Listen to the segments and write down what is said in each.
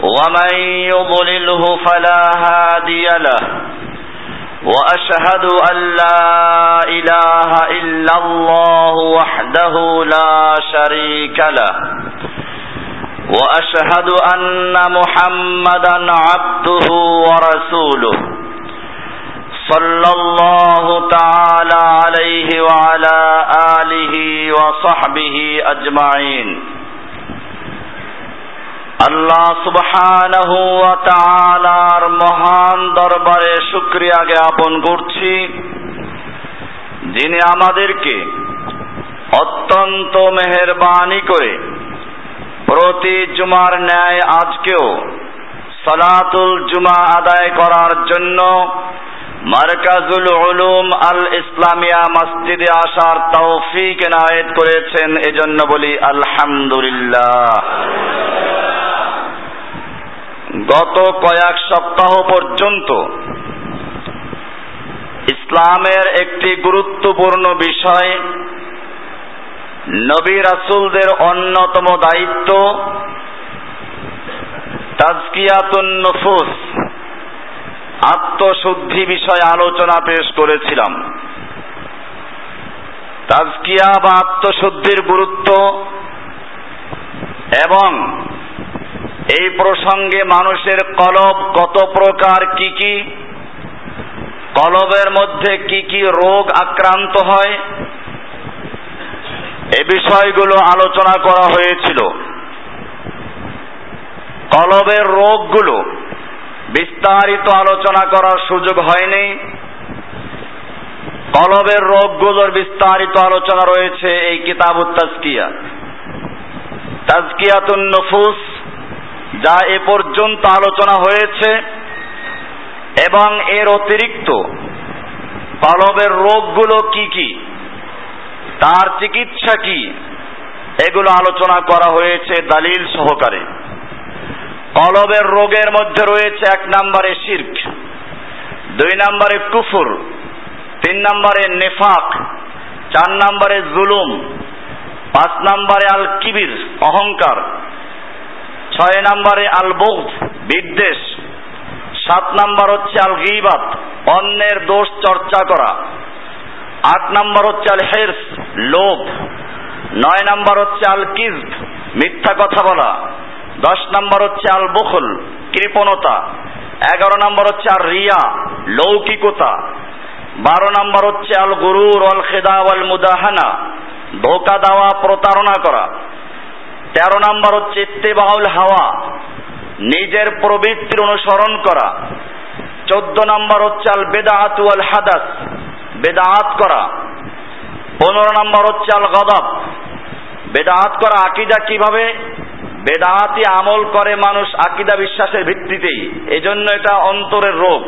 ومن يضلله فلا هادي له. وأشهد أن لا إله إلا الله وحده لا شريك له. وأشهد أن محمدا عبده ورسوله. صلى الله تعالى عليه وعلى آله وصحبه أجمعين. আল্লাহ সুবহানাহু ওয়া তাআলার মহান দরবারে শুকরিয়া জ্ঞাপন করছি। যিনি আমাদেরকে অত্যন্ত মেহেরবানি করে প্রতি জুমার ন্যায় আজকেও সালাতুল জুমা আদায় করার জন্য মার্কাজুল উলুম আল ইসলামিয়া মসজিদে আসার তৌফিক এনায়েত করেছেন, এজন্য বলি আলহামদুলিল্লাহ। গত কয়েক সপ্তাহ পর্যন্ত ইসলামের একটি গুরুত্বপূর্ণ বিষয় নবী রাসুলদের অন্যতম দায়িত্ব তাজকিয়াতুন নফুস। আত্মশুদ্ধি বিষয়ে আলোচনা পেশ করেছিলাম। তাজকিয়া বা আত্মশুদ্ধির গুরুত্ব এবং এই প্রসঙ্গে মানুষের কলব কত প্রকার, কি কি? কলবের মধ্যে কি কি রোগ আক্রান্ত হয়? এ বিষয়গুলো আলোচনা করা হয়েছিল। কলবের রোগগুলো বিস্তারিত আলোচনা করার সুযোগ হয়নি। কলবের রোগগুলোর বিস্তারিত আলোচনা রয়েছে এই কিতাব তাজকিয়া। তাজকিয়াতুন নফুস, যা এ পর্যন্ত আলোচনা হয়েছে এবং এর অতিরিক্ত কলবের রোগগুলো কি কি, তার চিকিৎসা কি, এগুলো আলোচনা করা হয়েছে দালিল সহকারে। কলবের রোগের মধ্যে রয়েছে এক নম্বরে শির্ক, দুই নম্বরে কুফুর, তিন নম্বরে নেফাক, চার নম্বরে জুলুম, পাঁচ নম্বরে আল কিবির অহংকার, ছয় নম্বরে আল বৌদ্ধ বিদ্বেষ, সাত নম্বর হচ্ছে আল গিবাত অন্যের দোষ চর্চা করা, আট নম্বর হচ্ছে আল হেরস লোভ, নয় নম্বর হচ্ছে আল কিজ মিথ্যা কথা বলা। দশ নম্বর হচ্ছে আল বখল কৃপণতা। এগারো নম্বর হচ্ছে আর রিয়া লৌকিকতা। বারো নম্বর হচ্ছে আল গুরুর অল খেদা আল মুদাহানা ধোকা দেওয়া, প্রতারণা করা। তেরো নম্বর হচ্ছে ইত্তেবাউল হাওয়া, নিজের প্রবৃত্তির অনুসরণ করা। চোদ্দ নম্বর হচ্ছে আল বেদাহাত আল হাদাস বেদাহাত করা। পনেরো নম্বর হচ্ছে আল গদব বেদাহাত করা। আকিদা কীভাবে? বেদাহাতি আমল করে মানুষ আকিদা বিশ্বাসের ভিত্তিতেই। এজন্য এটা অন্তরের রোগ।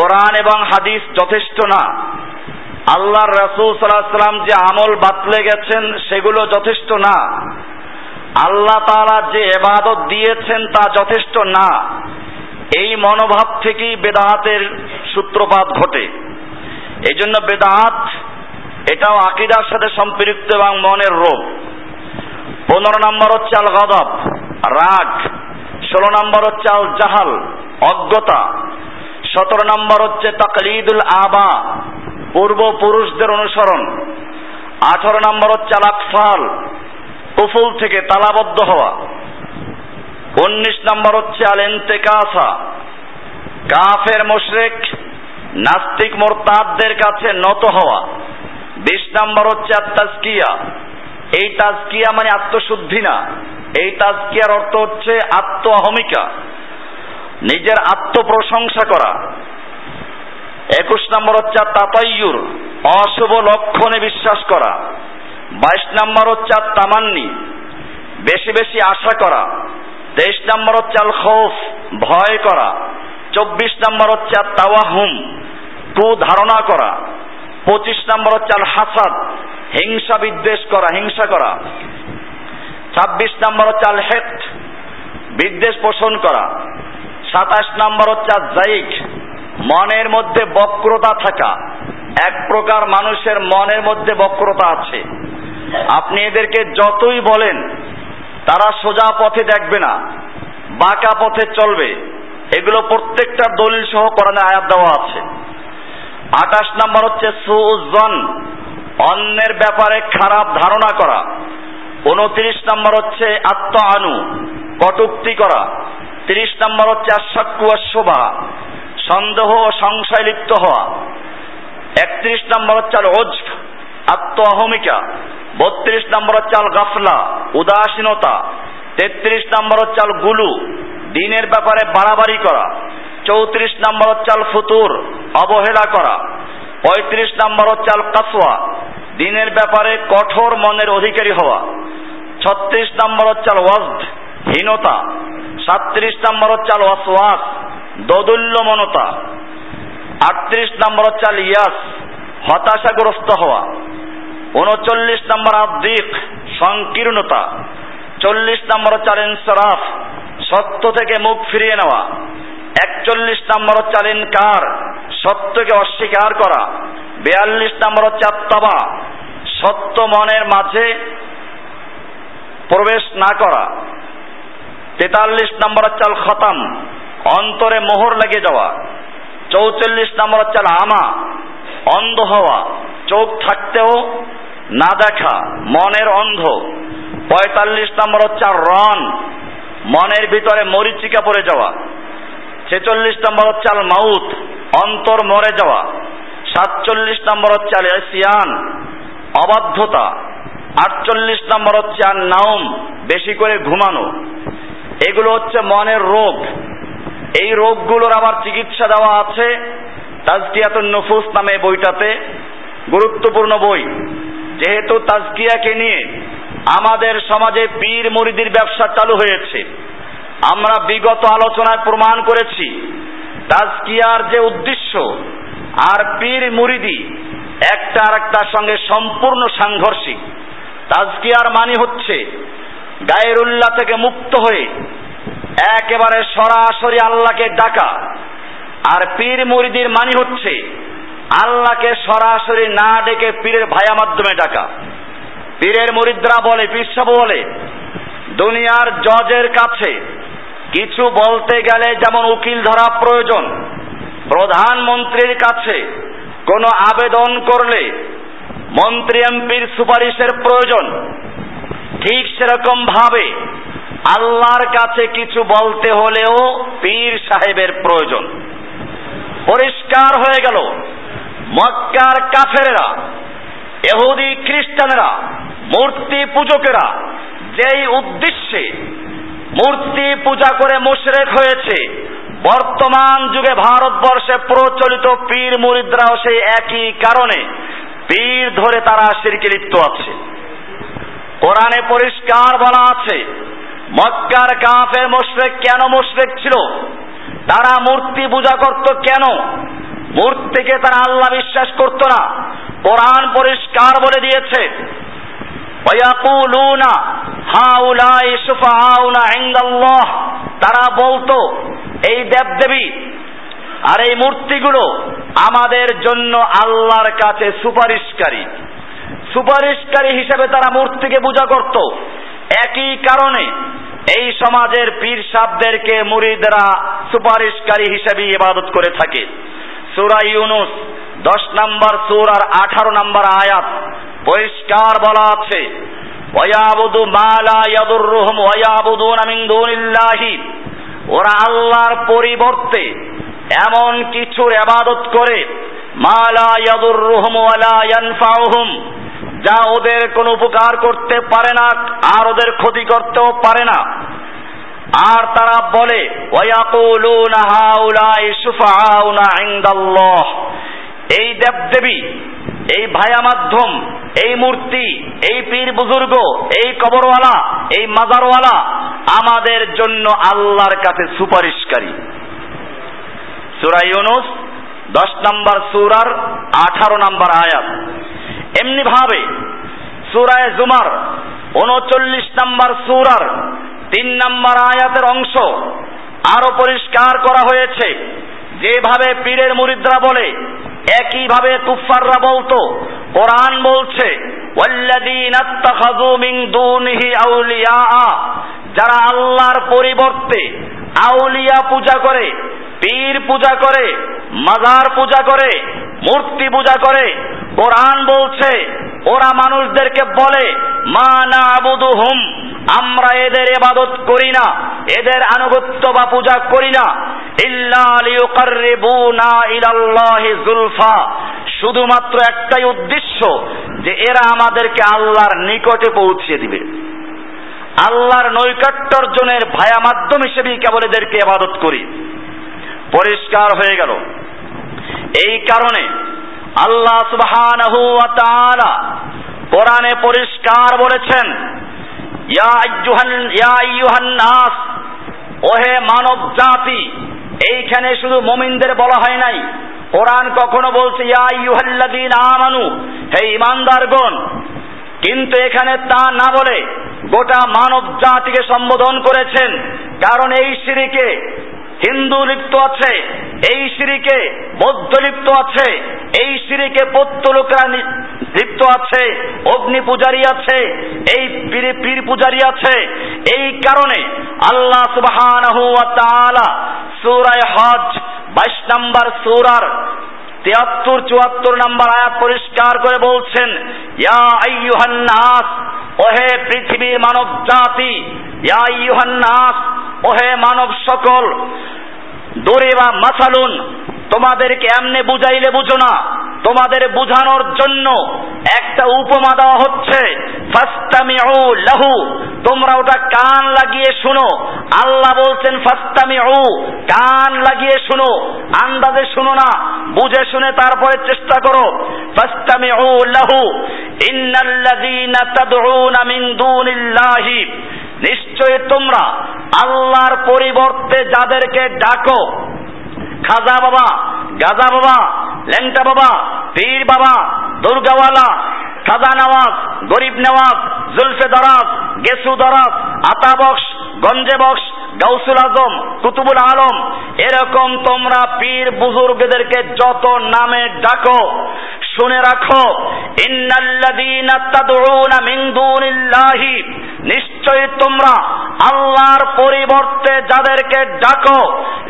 কোরআন এবং হাদিস যথেষ্ট না। আল্লাহর রাসূল সাল্লাম যে আমল বাতলে গেছেন, সেগুলো যথেষ্ট না। আল্লাহ তাআলা যে এবাদত দিয়েছেন তা যথেষ্ট না। এই মনোভাব থেকেই বেদাহাতের সূত্রপাত ঘটে। এই জন্য বেদাহাত এটাও আকিদার সাথে সম্পৃক্ত এবং মনের রোগ। পনেরো নম্বর হচ্ছে আল গদব রাগ। ষোলো নম্বর হচ্ছে আল জাহাল অজ্ঞতা। সতেরো নম্বর হচ্ছে তাকলিদুল আবা, পূর্বপুরুষদের অনুসরণ। আঠারো নম্বর হচ্ছে আল আকফাল কুফুল থেকে তালাবদ্ধ হওয়া। উনিশ নম্বর হচ্ছে আল ইন্তেকাসা কাফের মুশরিক, নাস্তিক মোরতাদদের কাছে নত হওয়া। বিশ নম্বর হচ্ছে আত্মাজকিয়া এই তাজকিয়া মানে আত্মশুদ্ধি না। এই তাজকিয়ার অর্থ হচ্ছে আত্ম অহমিকা নিজের আত্মপ্রশংসা করা। একুশ নম্বর হচ্ছে তাতাইয়ুর অশুভ লক্ষণে বিশ্বাস করা। বাইশ নম্বর হচ্ছে তামান্নি বেশি বেশি আশা করা। তেইশ নম্বর হচ্ছে আল খৌফ ভয় করা। চব্বিশ নম্বর হচ্ছে তাওয়াহুম কু ধারণা করা। পঁচিশ নম্বর হচ্ছে আল হাসাদ। হিংসা বিদ্বেষ করা, হিংসা করা। ছাব্বিশ নম্বর হচ্ছে আল হেট, বিদ্বেষ পোষণ করা। সাতাশ নম্বর হচ্ছে জাইক মনের মধ্যে বক্রতা থাকা। এক প্রকার মানুষের মনের মধ্যে বক্রতা আছে। আপনি এদেরকে যতই বলেন, তারা সোজা পথে দেখবে না, বাঁকা পথে চলবে। এগুলো প্রত্যেকটা দলিল সহ কোরআনে আয়াত দেওয়া আছে। আঠাশ নম্বর হচ্ছে সুজন, অন্যের ব্যাপারে খারাপ ধারণা করা। উনত্রিশ নম্বর হচ্ছে আত্ম আনু কটুক্তি করা। তিরিশ নম্বর হচ্ছে আশাক্কু শোভা, সন্দেহ ও সংশয় লিপ্ত হওয়া। একত্রিশ নম্বর হচ্ছে আল ওজ আত্ম অহমিকা বত্রিশ নম্বর হচ্ছে আল গাফলা, উদাসীনতা। তেত্রিশ নম্বর হচ্ছে আল গুলু, দিনের ব্যাপারে বাড়াবাড়ি করা। চৌত্রিশ নম্বর হচ্ছে আল ফুতুর অবহেলা করা। পঁয়ত্রিশ নম্বর হচ্ছে আল কাসওয়া দিনের ব্যাপারে কঠোর মনের অধিকারী হওয়া। ছত্রিশ নম্বর হচ্ছে আল হীনতা। সাত্রিশ নম্বর হচ্ছে আল ওয়াসওয়াস দোদুল্য মনতা আটত্রিশ নম্বর হচ্ছে আল ইয়াস হতাশাগ্রস্ত হওয়া। উনচল্লিশ নম্বর আদিক সংকীর্ণতা। চল্লিশ নম্বর হচ্ছে আল ইনসরাফ সত্য থেকে মুখ ফিরিয়ে নেওয়া। একচল্লিশ নম্বর হচ্ছে আল ইনকার সত্যকে অস্বীকার করা। বিয়াল্লিশ নম্বর হচ্ছে আত্মাবা সত্য মনের মাঝে প্রবেশ না করা। তেতাল্লিশ নম্বর হচ্ছে খতাম অন্তরে মোহর লেগে যাওয়া। চৌচল্লিশ নম্বর হচ্ছে আমা অন্ধ হওয়া। চোখ থাকতেও না দেখা। মনের অন্ধ। পঁয়তাল্লিশ নম্বর হচ্ছে রন মনের ভিতরে মরিচিকা পড়ে যাওয়া। ছেচল্লিশ নম্বর হচ্ছে আল মাউত, অন্তর মরে যাওয়া। সাতচল্লিশ নম্বর হচ্ছে আল এসিয়ান অবাধ্যতা। আটচল্লিশ নম্বর হচ্ছে আর নাউম বেশি করে ঘুমানো। এগুলো হচ্ছে মনের রোগ। এই রোগগুলোর আবার চিকিৎসা দেওয়া আছে তাজকিয়াতুন নফুস নামে বইটাতে। গুরুত্বপূর্ণ বই। যেহেতু তাজকিয়াকে নিয়ে আমাদের সমাজে পীর মুরিদির ব্যবসা চালু হয়েছে আমরা বিগত আলোচনায় প্রমাণ করেছি, তাজকিয়ার যে উদ্দেশ্য আর পীর মুরিদি একটা আর একটার সঙ্গে সম্পূর্ণ সাংঘর্ষিক। তাজকিয়ার মানে হচ্ছে, গায়েরুল্লাহ থেকে মুক্ত হয়ে একেবারে সরাসরি আল্লাহকে ডাকা। আর পীর মুরিদির মানি হচ্ছে, আল্লাহকে সরাসরি না ডেকে পীরের ভায়া মাধ্যমে ডাকা। পীরের মুরিদরা বলে পিসাব বলে, দুনিয়ার জজের কাছে কিছু বলতে গেলে যেমন উকিল ধরা প্রয়োজন, প্রধানমন্ত্রীর কাছে কোনো আবেদন করলে মন্ত্রী এমপির সুপারিশের প্রয়োজন। ঠিক সেরকম ভাবে আল্লাহর কাছে কিছু বলতে হলেও পীর সাহেবের প্রয়োজন। পরিষ্কার হয়ে গেল, মক্কার কাফেরেরা এহুদি খ্রিস্টানেরা, মূর্তি পূজকেরা যেই উদ্দেশ্যে মূর্তি পূজা করে মুশরেক হয়েছে। বর্তমান যুগে ভারতবর্ষে প্রচলিত পীর মুরিদরাও সেই একই কারণে পীর ধরে তারা শিরকে লিপ্ত আছে। কোরআনে পরিষ্কার বলা আছে, মক্কার কাফের মুশরেক কেন মুশরেক ছিল? তারা মূর্তি পূজা করত কেন? মূর্তিকে তারা আল্লাহ বিশ্বাস করত না। কোরআন পরিষ্কার বলে দিয়েছে তারা বলতো, এই দেবদেবী আর এই মূর্তিগুলো আমাদের জন্য আল্লাহর কাছে সুপারিশকারী। সুপারিশকারী হিসেবে তারা মূর্তিকে পূজা করত। একই কারণে এই সমাজের পীর সাবদেরকে মুরিদরা সুপারিশকারী হিসেবে ইবাদত করে থাকে। সুরা ইউনুস, দশ নম্বর সুর আর আঠারো নম্বর আয়াত। পরিষ্কার বলা আছে। ওয়াবুদু মালা ইয়াদুররুহুম ওয়ায়াবুদুনা মিন দুনিল্লাহি। ওরা আল্লাহর পরিবর্তে এমন কিছুর ইবাদত করে মালা ইয়াদুররুহুম ওয়ালা ইয়ানফাউহুম, যা ওদের কোনো উপকার করতে পারে না আর ওদের ক্ষতি করতেও পারে না। আর তারা বলে এই দেবদেবী এই ভায়া মাধ্যম এই মূর্তি, এই পীর বুজুর্গ, এই কবরওয়ালা, এই মাজারওয়ালা আমাদের জন্য আল্লাহর কাছে সুপারিশকারী। সুরা ইউনুস, দশ নম্বর সুরার আঠারো নম্বর আয়াত। এমনি ভাবে সুরায় জুমার উনচল্লিশ নম্বর সুরার তিন নম্বর আয়াতের অংশ আরও পরিষ্কার করা হয়েছে। যেভাবে পীরের মুরিদরা বলে একইভাবে কুফাররা বলতো, কোরআন বলছে যারা আল্লাহর পরিবর্তে আউলিয়া পূজা করে, পীর পূজা করে, মাজার পূজা করে মূর্তি পূজা করে, কোরআন বলছে, ওরা মানুষদেরকে বলে, মা না আবুদু হুম আমরা এদের এবাদত করি না, এদের আনুগত্য বা পূজা করি না। শুধুমাত্র একটাই উদ্দেশ্য, যে এরা আমাদেরকে আল্লাহর নিকটে পৌঁছে দিবে। আল্লাহর নৈকট্য অর্জনের ভায়া মাধ্যম হিসেবেই কেবল এদেরকে আবাদত করি। পরিষ্কার হয়ে গেল। এই কারণে আল্লাহ সুবহানাহু ওয়া তাআলা কোরআনে পরিষ্কার বলেছেন, ইয়া আইয়ুহান ইয়া আইয়ুহান নাস, ওহে মানব জাতি, এইখানে শুধু মুমিনদের বলা হয় নাই। কোরআন কখনো বলছে, ইয়া আইয়ুহাল্লাযীনা আমানু, হে ঈমানদারগণ, কিন্তু এখানে তা না বলে গোটা মানব জাতিকে সম্বোধন করেছেন, কারণ এই সিরিকে হিন্দু লিপ্ত আছে, এই সিঁড়িকে বৌদ্ধ লিপ্ত আছে, এই সিঁড়িকে পত্য লোকরা লিপ্ত আছে, অগ্নি পূজারী আছে, এই পীর পূজারী আছে। এই কারণে আল্লাহ সুবহানাহু ওয়া তাআলা হজ 22 নম্বর সূরার তিয়াত্তর, চুয়াত্তর নম্বর আয়াত পরিষ্কার করে বলছেন, ইয়া আইয়ুহান নাস ওহে পৃথিবীর মানব জাতি ইয়া আইয়ুহান নাস ওহে মানব সকল দূরে বা মাসালুন, তোমাদেরকে এমনে বুঝাইলে বুঝো না। তোমাদের বুঝানোর জন্য একটা উপমা দেওয়া হচ্ছে লাহু। তোমরা ওটা কান লাগিয়ে শুনো। আল্লাহ বলছেন ফাস্তামি ফাস্তামিউ, কান লাগিয়ে শুনো। আন্দাজে শুনো না, বুঝে শুনে তারপরে চেষ্টা করো। ফাস্তামিউ লাহু, ইন্নাল্লাযীনা তাদউনা মিন দুনিল্লাহি। নিশ্চয়ই তোমরা আল্লাহর পরিবর্তে যাদেরকে ডাকো, খাজা বাবা, গাজা বাবা, ল্যাংটা বাবা, পীর বাবা, দুর্গাওয়ালা, খাজা নওয়াজ গরিব নওয়াজ জুলফে দরাজ গেসু দরাজ আতা বক্স, গঞ্জে বক্স, গাউসুল আজম, কুতুবুল আলম, এরকম তোমরা পীর বুজুর্গদেরকে যত নামে ডাকো, শুনে রাখো নিশ্চয়ই তোমরা আল্লাহর পরিবর্তে যাদেরকে ডাকো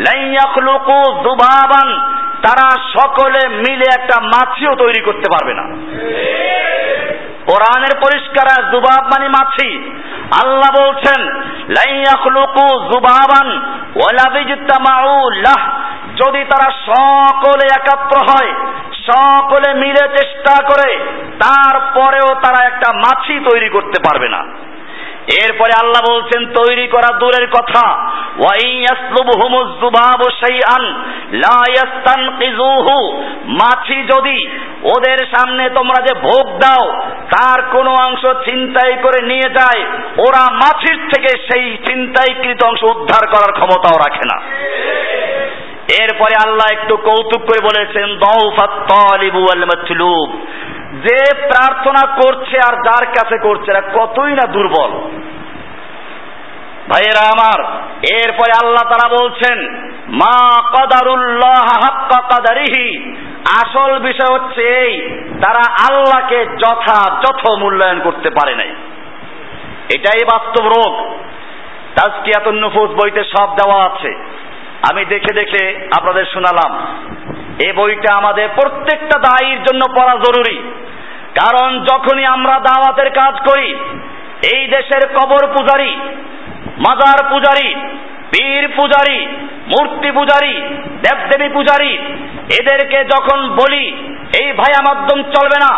লাইয়াখলুকু যুবাবান তারা সকলে মিলে একটা মাছিও তৈরি করতে পারবে না। কোরআনের পরিষ্কার জুবাব মানে মাছি। আল্লাহ বলছেন লাইয়াখলুকু জুবাবান ওয়ালা বিজতামাউ যদি তারা সকলে একাত্র হয়, সকলে মিলে চেষ্টা করে, তারপরেও তারা একটা মাছি তৈরি করতে পারবে না। এরপরে আল্লাহ বলছেন, তৈরি করা দূরের কথা। মাছি যদি ওদের সামনে তোমরা যে ভোগ দাও, তার কোনো অংশ ছিনতাই করে নিয়ে যায়, ওরা মাছির থেকে সেই ছিনতাইকৃত অংশ উদ্ধার করার ক্ষমতাও রাখে না। এরপরে আল্লাহ একটু কৌতুক করে বলেছেন যে প্রার্থনা করছে আর যার কাছে করছে কতই না দুর্বল। ভাইয়েরা আমার, এরপরে আল্লাহ তারা বলছেন, মা কদারুল্লাহ হাক্কা কাদারিহি। আসল বিষয় হচ্ছে এই, তারা আল্লাহকে যথাযথ মূল্যায়ন করতে পারে নাই। এটাই বাস্তব রোগ। তাজকিয়াতুন নুফুস বইতে সব দেওয়া আছে। আমি দেখে দেখে আপনাদের শোনালাম, এ বইটা আমাদের প্রত্যেকটা দায়ীর জন্য পড়া জরুরি। কারণ যখনই আমরা দাওয়াতের কাজ করি, এই দেশের কবর পূজারী, মাজার পূজারী, পীর পূজারী, মূর্তি পূজারী, দেবদেবী পূজারী, এদেরকে যখন বলি, এই ভাইয়া মাধ্যম চলবে না,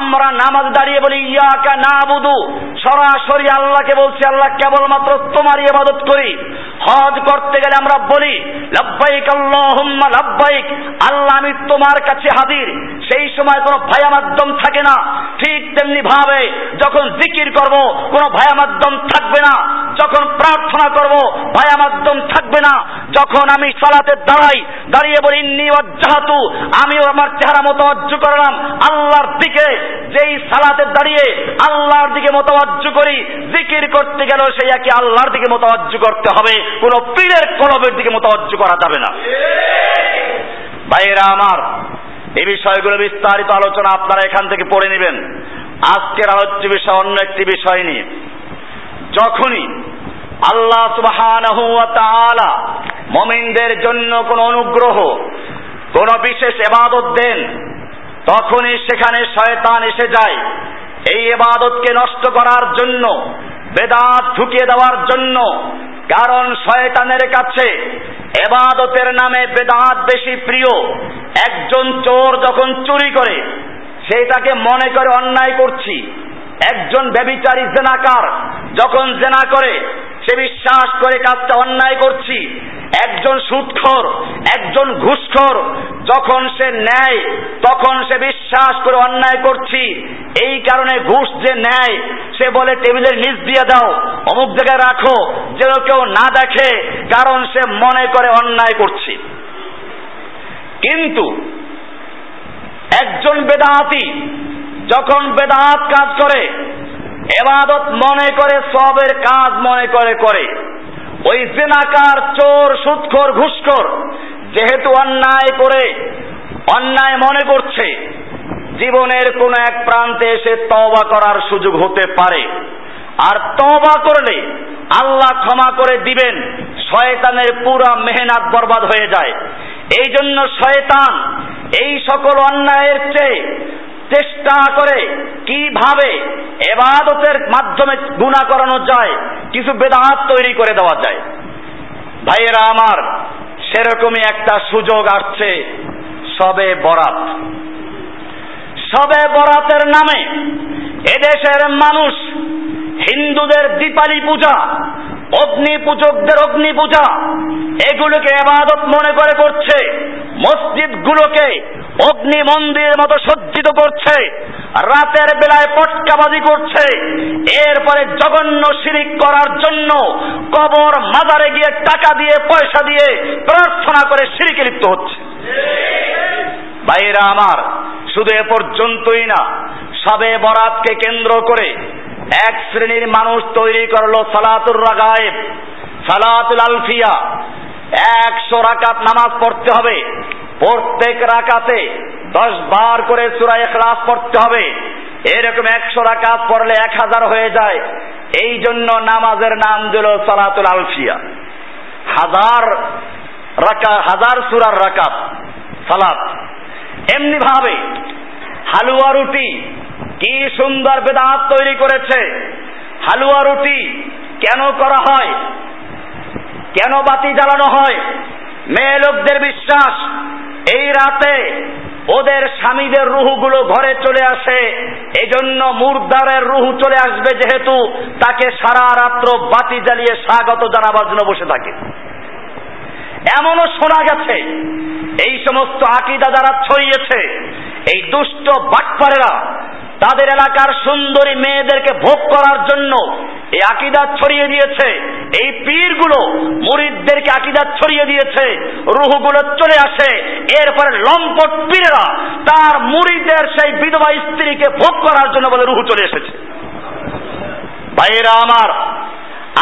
আমরা নামাজ দাঁড়িয়ে বলি, ইয়াকা না বুধু সরাসরি আল্লাহকে বলছি, আল্লাহ, কেবলমাত্র তোমারই ইবাদত করি। হজ করতে গেলে আমরা বলি, লাব্বাইক আল্লাহুম্মা, লাব্বাইক, আল্লাহ, আমি তোমার কাছে হাজির। সেই সময় কোনো ভাইয়া মাধ্যম থাকে না। ঠিক তেমনি ভাবে যখন জিকির করব, কোনো ভাইয়া মাধ্যম থাকবে না। যখন প্রার্থনা করব ভায়া মাধ্যম থাকবে না। যখন আমি সালাতে দাঁড়াই, দাঁড়িয়ে বলি, ইন্নি ওয়াজ্জাহাতু আমিও আমার চেহারা মতওয়াজ্জু করলাম। আল্লাহর দিকে যেই সালাতে দাঁড়িয়ে আল্লাহর দিকে মতওয়াজ্জু করি, জিকির করতে গেল সেই একই আল্লাহর দিকে মতওয়াজ্জু করতে হবে। কোনো পীরের কলবের দিকে মতওয়াজ্জু করা যাবে না। ভাইয়েরা আমার এই বিষয়গুলো বিস্তারিত আলোচনা আপনারা এখান থেকে পড়ে নেবেন। আজকের আলোচ্য বিষয় অন্য একটি বিষয় নিয়ে। যখনই আল্লাহ সুবহানাহু মুমিনদের জন্য কোন অনুগ্রহ, কোন বিশেষ এবাদত দেন, তখনই সেখানে শয়তান এসে যায়। এই এবাদতকে নষ্ট করার জন্য, বেদাত ঢুকিয়ে দেওয়ার জন্য কারণ শয়তানের কাছে এবাদতের নামে বেদাত বেশি প্রিয়। একজন চোর যখন চুরি করে সেটাকে মনে করে অন্যায় করছি। একজন ব্যবিচারী জেনাকার যখন জেনা করে সে বিশ্বাস করে কাজটা অন্যায় করছি, একজন সুৎখর, একজন ঘুষখর, যখন সে নেয় তখন সে বিশ্বাস করে অন্যায় করছি, এই কারণে ঘুষ যে নেয় সে বলে টেবিলের নিচ দিয়ে দাও, অমুক জায়গায় রাখো, যেন কেউ না দেখে, কারণ সে মনে করে অন্যায় করছি। কিন্তু একজন বেদাহাতি যখন বেদাত কাজ করে এবাদত মনে করে, সবের কাজ মনে করে করে। ওই জেনাকার চোর, সুৎখর, ঘুষখোর যেহেতু অন্যায় করে, অন্যায় মনে করছে, জীবনের কোন এক প্রান্তে এসে তবা করার সুযোগ হতে পারে। আর তবা করলে আল্লাহ ক্ষমা করে দিবেন, শয়তানের পুরা মেহনাত বরবাদ হয়ে যায়। এই জন্য শয়তান এই সকল অন্যায়ের চেয়ে চেষ্টা করে কীভাবে এবাদতের মাধ্যমে গুণা করানো যায়, কিছু বেদাত তৈরি করে দেওয়া যায়। ভাইয়েরা আমার, সেরকমই একটা সুযোগ আসছে সবে বরাত। সবে বরাতের নামে এদেশের মানুষ হিন্দুদের দীপালি পূজা, অগ্নি পূজকদের অগ্নি পূজা, এগুলোকে এবাদত মনে করে করছে মসজিদ গুলোকে অগ্নি মন্দিরের মতো সজ্জিত করছে, রাতের বেলায় পটকাবাজি করছে, এরপরে জঘন্য শিরিক করার জন্য কবর মাজারে গিয়ে টাকা দিয়ে, পয়সা দিয়ে প্রার্থনা করে শিরিকে লিপ্ত হচ্ছে। ভাইরা আমার, শুধু এ পর্যন্তই না, সবে বরাতকে কেন্দ্র করে এক শ্রেণির মানুষ তৈরি করল সালাতুর রাগায়েব, সালাতুল আলফিয়া। একশো রাকাত নামাজ পড়তে হবে। প্রত্যেক রাকাতে দশ বার করে সুরায় এখলাস পড়তে হবে। এরকম একশো রাকাত পড়লে এক হাজার হয়ে যায়। এই জন্য নামাজের নাম দিল সালাতুল আলফিয়া। হাজার রাকা হাজার সুরার রাকাত, সালাত। এমনি ভাবে হালুয়া রুটি কি সুন্দর বেদাত তৈরি করেছে? হালুয়া রুটি কেন করা হয়? কেন বাতি জ্বালানো হয়? মেয়ে লোকদের বিশ্বাস, এই রাতে ওদের স্বামীদের রুহুগুলো ঘরে চলে আসে, এজন্য মুরদারের রুহু চলে আসবে যেহেতু তাকে সারা রাত্র বাতি জ্বালিয়ে স্বাগত জানাবার জন্য বসে থাকে। এমনও শোনা গেছে, এই সমস্ত আকিদা যারা ছড়িয়েছে, এই দুষ্ট বাটপারেরা তাদের এলাকার সুন্দরী মেয়েদেরকে ভোগ করার জন্য এই আকিদাত ছড়িয়ে দিয়েছে। এই পীরগুলো মুরিদদেরকে আকিদাত ছড়িয়ে দিয়েছে। রুহগুলো চলে আসে। এরপরে লম্পট পীরেরা তার মুরিদের সেই বিধবা স্ত্রীকে ভোগ করার জন্য বলে রুহু চলে এসেছে। ভাইয়েরা আমার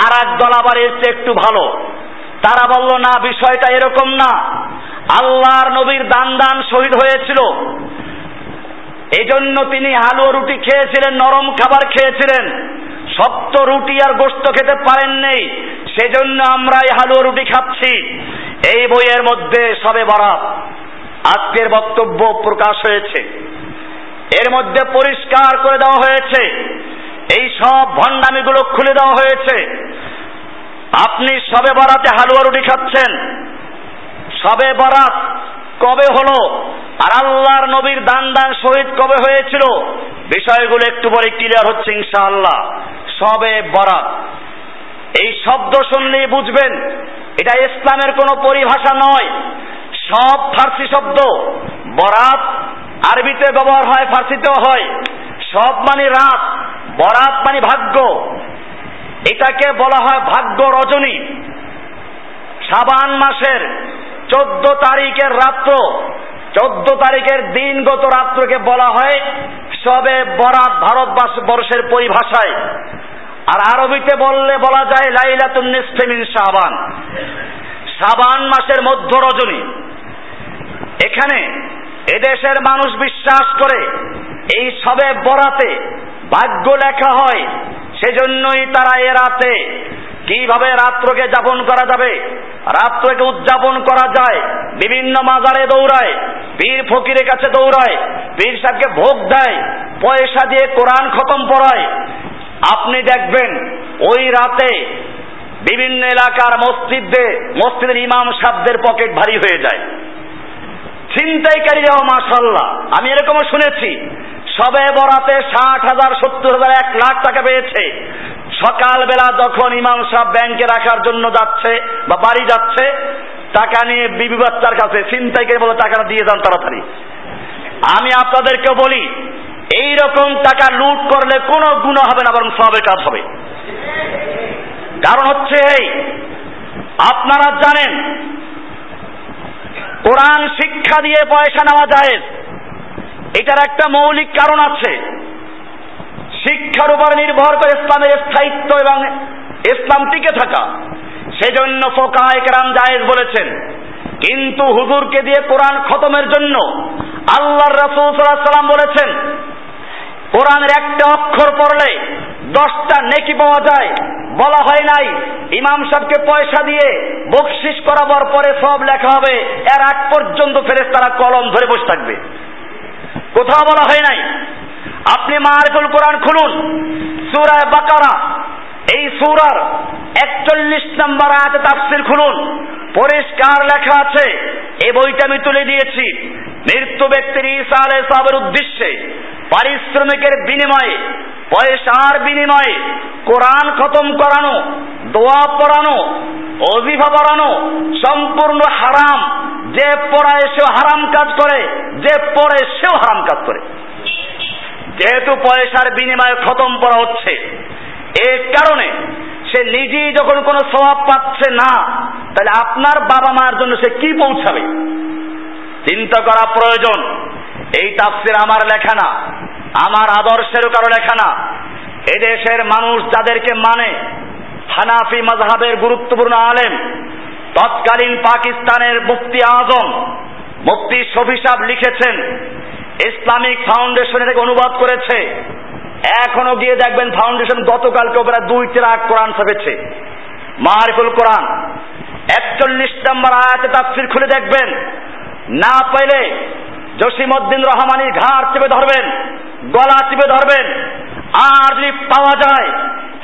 আর এক দল আবার এর একটু ভালো। তারা বলল, না, বিষয়টা এরকম না। আল্লাহর নবীর দান দান শহীদ হয়েছিল। এই জন্য তিনি হালুয়া রুটি খেয়েছিলেন, নরম খাবার খেয়েছিলেন। শক্ত রুটি আর গোস্ত খেতে পারেন নেই। সেজন্য আমরা এই হালুয়া রুটি খাচ্ছি। এই বইয়ের মধ্যে সবে বরাত। আজকের বক্তব্য প্রকাশ হয়েছে। এর মধ্যে পরিষ্কার করে দেওয়া হয়েছে। এই সব ভণ্ডামিগুলো খুলে দেওয়া হয়েছে। আপনি সবে বরাতে হালুয়া রুটি খাচ্ছেন। সবে বরাত কবে হলো? আর আল্লাহর নবীর দান দান শহীদ কবে হয়েছিল? বিষয়গুলো একটু পরে ক্লিয়ার হচ্ছে ইনশাআল্লাহ। সবে বরাত। এই শব্দ শুনলেই বুঝবেন, এটা ইসলামের কোনো পরিভাষা নয়। সব ফার্সি শব্দ। বরাত আরবিতে ব্যবহার হয়, ফার্সিতেও হয়। সব মানে রাত, বরাত মানে ভাগ্য। এটাকে বলা হয় ভাগ্য রজনী। সাবান মাসের চোদ্দ তারিখের রাত্র, চোদ্দ তারিখের দিনগত রাত্রকে বলা হয় সবে বরাত ভারতবর্ষ বর্ষের পরিভাষায়। আর আরবিতে বললে বলা যায় লাইলাতুন নিসফেমিন সাবান সাবান মাসের মধ্য রজনী। এখানে এদেশের মানুষ বিশ্বাস করে এই সবে বরাতে ভাগ্য লেখা হয়, সেজন্যই তারা এ রাতে কীভাবে রাত্রকে যাপন করা যাবে? রাত্রকে উদযাপন করা যায়। বিভিন্ন মাজারে দৌড়ায়, পীর ফকিরের কাছে দৌড়ায়, পীর সাহেবকে ভোগ দেয়, পয়সা দিয়ে কোরআন খতম পড়ায়। আপনি দেখবেন, ওই রাতে বিভিন্ন এলাকার মসজিদে মসজিদের ইমাম সাহেবদের পকেট ভারী হয়ে যায়। ছিনতাইকারীরাও মাসাল্লাহ আমি এরকমও শুনেছি। সবে বরাতে ষাট হাজার, সত্তর হাজার, এক লাখ টাকা পেয়েছে। সকালবেলা যখন ইমাম সাহেব ব্যাংকে রাখার জন্য যাচ্ছে বা বাড়ি যাচ্ছে, টাকা নিয়ে বিবি বাচ্চার কাছে ছিনতাইকারী বলে টাকাটা দিয়ে যান তাড়াতাড়ি। আমি আপনাদেরকে বলি এই রকম টাকা লুট করলে কোনো গুণ হবে না, বরং সবের কাজ হবে। কারণ হচ্ছে এই, আপনারা জানেন, কোরআন শিক্ষা দিয়ে পয়সা নেওয়া যায় এটার একটা মৌলিক কারণ আছে। শিক্ষার উপর নির্ভর করে ইসলামের স্থায়িত্ব এবং ইসলাম টিকে থাকা। সেজন্য ফোকায় কেরাম জায়েজ বলেছেন, কিন্তু হুজুরকে দিয়ে কোরআন খতমের জন্য আল্লাহর রাসূল সাল্লাম বলেছেন, কোরআনের একটা অক্ষর পড়লে দশটা নেকি পাওয়া যায়, বলা হয় নাই, ইমাম সাহেবকে পয়সা দিয়ে বকশিস করাবার পরে সব লেখা হবে, এর আগ পর্যন্ত ফেরেস তারা কলম ধরে বসে থাকবে। কোথাও বলা হয় নাই আপনি মারফুল কোরআন খুলুন। সুরায় বাকারা, এই সুরার একচল্লিশ নম্বর আয়াতে তাফসির খুলুন। পরিষ্কার লেখা আছে, এই বইটা আমি তুলে দিয়েছি। মৃত্যু ব্যক্তির ঈসা আলাইহিস সালামের উদ্দেশ্যে, পারিশ্রমিকের বিনিময়ে, পয়সার বিনিময়ে কোরআন খতম করানো, দোয়া পড়ানো অজিফা পড়ানো সম্পূর্ণ হারাম। যে পড়ায় সেও হারাম কাজ করে, যে পড়ে সেও হারাম কাজ করে। যেহেতু পয়সার বিনিময়ে খতম করা হচ্ছে, এর কারণে সে নিজেই যখন কোনো স্বভাব পাচ্ছে না, তাহলে আপনার বাবা মার জন্য সে কি পৌঁছাবে? চিন্তা করা প্রয়োজন। এই তাফসির আমার লেখা না, আমার আদর্শেরও কারও লেখা না। এদেশের মানুষ যাদেরকে মানে হানাফি মজহাবের গুরুত্বপূর্ণ আলেম, তৎকালীন পাকিস্তানের মুফতি আজম, মুফতি সাহেব লিখেছেন ইসলামিক ফাউন্ডেশন এটাকে অনুবাদ করেছে। এখনও গিয়ে দেখবেন ফাউন্ডেশন গতকালকে প্রায় দুই ট্রাক কোরআন ছাপেছে। মারিফুল কোরআন। একচল্লিশ নম্বর আয়াতে তাফসির খুলে দেখবেন। না পাইলে জসিমউদ্দিন রহমানির ঘাড় চেপে ধরবেন, গলা চেপে ধরবেন, আর যদি পাওয়া যায়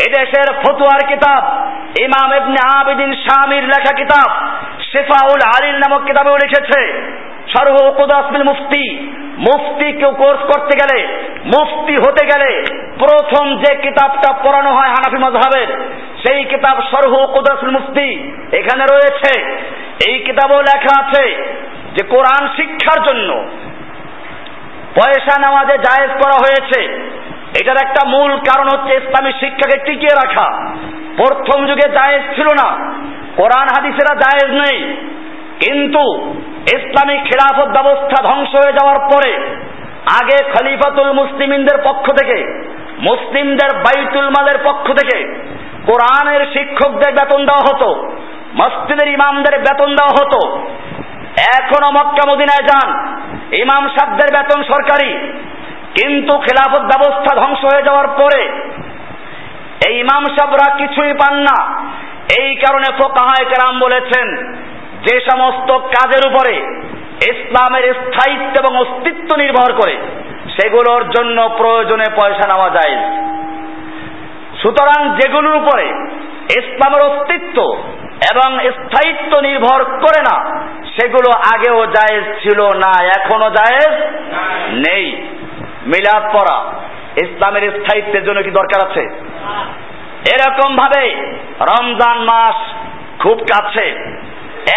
এদেশের ফতুয়ার কিতাব, ইমাম ইবনে আবিদিন শামির লেখা কিতাব, শেফাউল আলিল নামক কিতাবেও লিখেছে। সর্ব কুদাসমিল মুফতি। মুফতি কেউ কোর্স করতে গেলে, মুফতি হতে গেলে প্রথম যে কিতাবটা পড়ানো হয় হানাফি মজহাবের সেই কিতাব সর্ব কুদাসুল মুফতি এখানে রয়েছে। এই কিতাবও লেখা আছে যে কোরআন শিক্ষার জন্য পয়সা নেওয়া যে জায়েজ করা হয়েছে। এটার একটা মূল কারণ হচ্ছে ইসলামী শিক্ষাকে টিকিয়ে রাখা। প্রথম যুগে জায়েজ ছিল না। কোরআন হাদিসেরা জায়েজ নেই। কিন্তু ইসলামী খেলাফত ব্যবস্থা ধ্বংস হয়ে যাওয়ার পরে, আগে খলিফাতুল মুসলিমিনদের পক্ষ থেকে, মুসলিমদের বাইতুল মালের পক্ষ থেকে কোরআনের শিক্ষকদের বেতন দেওয়া হতো, মসজিদের ইমামদের বেতন দেওয়া হতো। এখনও মক্কা মদিনায় যান, ইমাম সাহেবদের বেতন সরকারি। কিন্তু খেলাফত ব্যবস্থা ধ্বংস হয়ে যাওয়ার পরে, এই ইমাম সাহেবরা কিছুই পান না। এই কারণে ফোকাহায় কেরাম বলেছেন যে সমস্ত কাজের উপরে ইসলামের স্থায়িত্ব এবং অস্তিত্ব নির্ভর করে, সেগুলোর জন্য প্রয়োজনে পয়সা নেওয়া যায়। সুতরাং যেগুলোর উপরে ইসলামের অস্তিত্ব এবং স্থায়িত্ব নির্ভর করে না, সেগুলো আগেও জায়েজ ছিল না এখনও জায়েজ নেই। মিলাদ পড়া, ইসলামের স্থায়িত্বের জন্য কি দরকার আছে? এরকম ভাবে রমজান মাস খুব কাছে।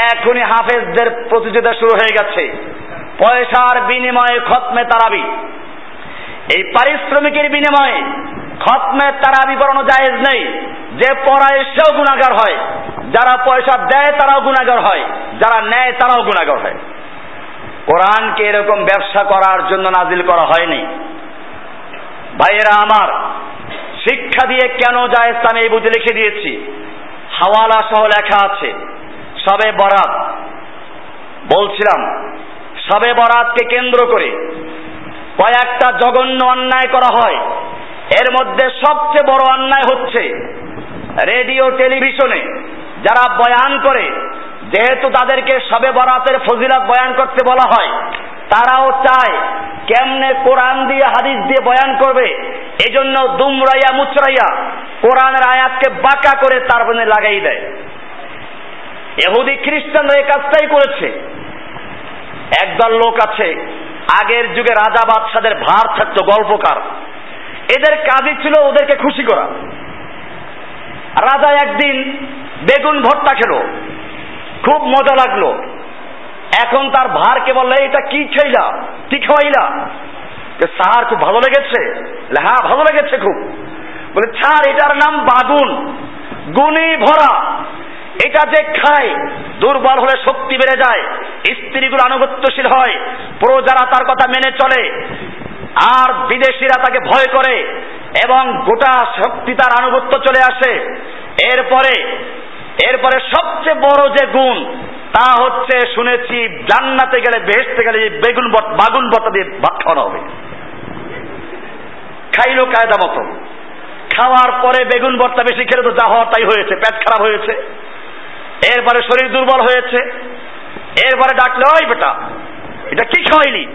এখনই হাফেজদের প্রতিযোগিতা শুরু হয়ে গেছে। পয়সার বিনিময়ে খতমে তারাবি। এই পারিশ্রমিকের বিনিময়ে খতমের তারাবি বিবরণ জায়েজ নেই। যে পড়ায় সেও গুণাগার হয়। যারা পয়সা দেয় তারাও গুণাগার হয়। যারা নেয় তারাও গুণাগার হয়। কোরআনকে এরকম ব্যবসা করার জন্য নাজিল করা হয়নি। ভাইয়েরা আমার, শিক্ষা দিয়ে কেন যায় আমি এই বুঝে লিখে দিয়েছি। হাওয়ালা সহ লেখা আছে। সবে বরাত। বলছিলাম, সবে বরাতকে কেন্দ্র করে কয়েকটা জঘন্য অন্যায় করা হয়। এর মধ্যে সবচেয়ে বড় অন্যায় হচ্ছে রেডিও, টেলিভিশনে যারা বয়ান করে, যেহেতু তাদেরকে সবে বরাতের ফজিলাত বয়ান করতে বলা হয়, তারাও চায় কেমনে কোরআন দিয়ে, হাদিস দিয়ে বয়ান করবে। এজন্য দুমরাইয়া, মুচরাইয়া কোরআনের আয়াতকে বাঁকা করে তার লাগাই দেয়। এহুদি খ্রিস্টানরা এই কাজটাই করেছে। একদল লোক আছে, আগের যুগে রাজা বাদশাদের ভার থাকতো গল্পকার। এদের কাজই ছিল ওদেরকে খুশি করা। রাজা একদিন বেগুন ভর্তা খেলো। খুব মজা লাগল। এখন তার ভার ভারকে বললে এটা কি খাইলা কি খাওয়াইলা? স্যার, খুব ভালো লেগেছে? হ্যাঁ ভালো লেগেছে খুব। বলে ছাড় এটার নাম বাগুন। গুণী ভরা। এটা যে খায়, দুর্বল হলে শক্তি বেড়ে যায়, স্ত্রীগুলো আনুগত্যশীল হয়, প্রজারা তার কথা মেনে চলে, আর বিদেশিরা তাকে ভয় করে, এবং গোটা শক্তি তার আনুগত্য চলে আসে। এরপরে এরপরে সবচেয়ে বড় যে গুণ, তা হচ্ছে শুনেছি, জান্নাতে গেলে বেহেসতে গেলে বেগুন বাগুন বটা দিয়ে ভাত খাওয়ানো হবে। খাইলো কায়দা মতো। খাওয়ার পরে বেগুন ভর্তা বেশি খেলে তো যা হওয়ার তাই হয়েছে, পেট খারাপ হয়েছে। এরপরে শরীর দুর্বল হয়েছে। এরপরে ডাকলে, ওই বেটা, এটা কি খাওয়াইলি?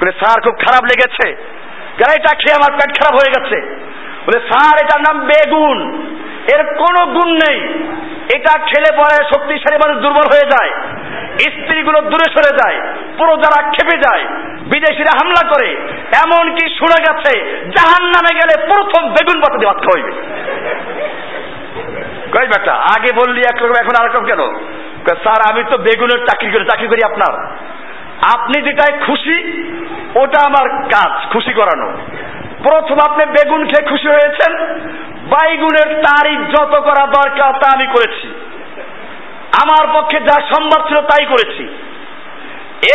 বলে, স্যার, খুব খারাপ লেগেছে। এটা খেয়ে আমার পেট খারাপ হয়ে গেছে? বলে, স্যার, এটার নাম বেগুন। এর কোনো গুণ নেই। এটা খেলে পরে শক্তিশালী মানুষ দুর্বল হয়ে যায়, স্ত্রীগুলো দূরে সরে যায় পুরো যারা খেপে যায়, বিদেশিরা হামলা করে। এমন কি শোনা গেছে জাহান নামে গেলে প্রথম বেগুন পাতা দিয়ে ভাত খাওয়াইবে। কই বেটা? আগে বললি একরকম এখন আরেকরকম কেন? স্যার, আমি তো বেগুনের চাকরি করি চাকরি করি আপনার। আপনি যেটাই খুশি, ওটা আমার কাজ, খুশি করানো। প্রথম আপনি বেগুন খেয়ে খুশি হয়েছেন, বাইগুনের তারিখ যত করা দরকার তা আমি করেছি। আমার পক্ষে যা সম্ভব ছিল তাই করেছি।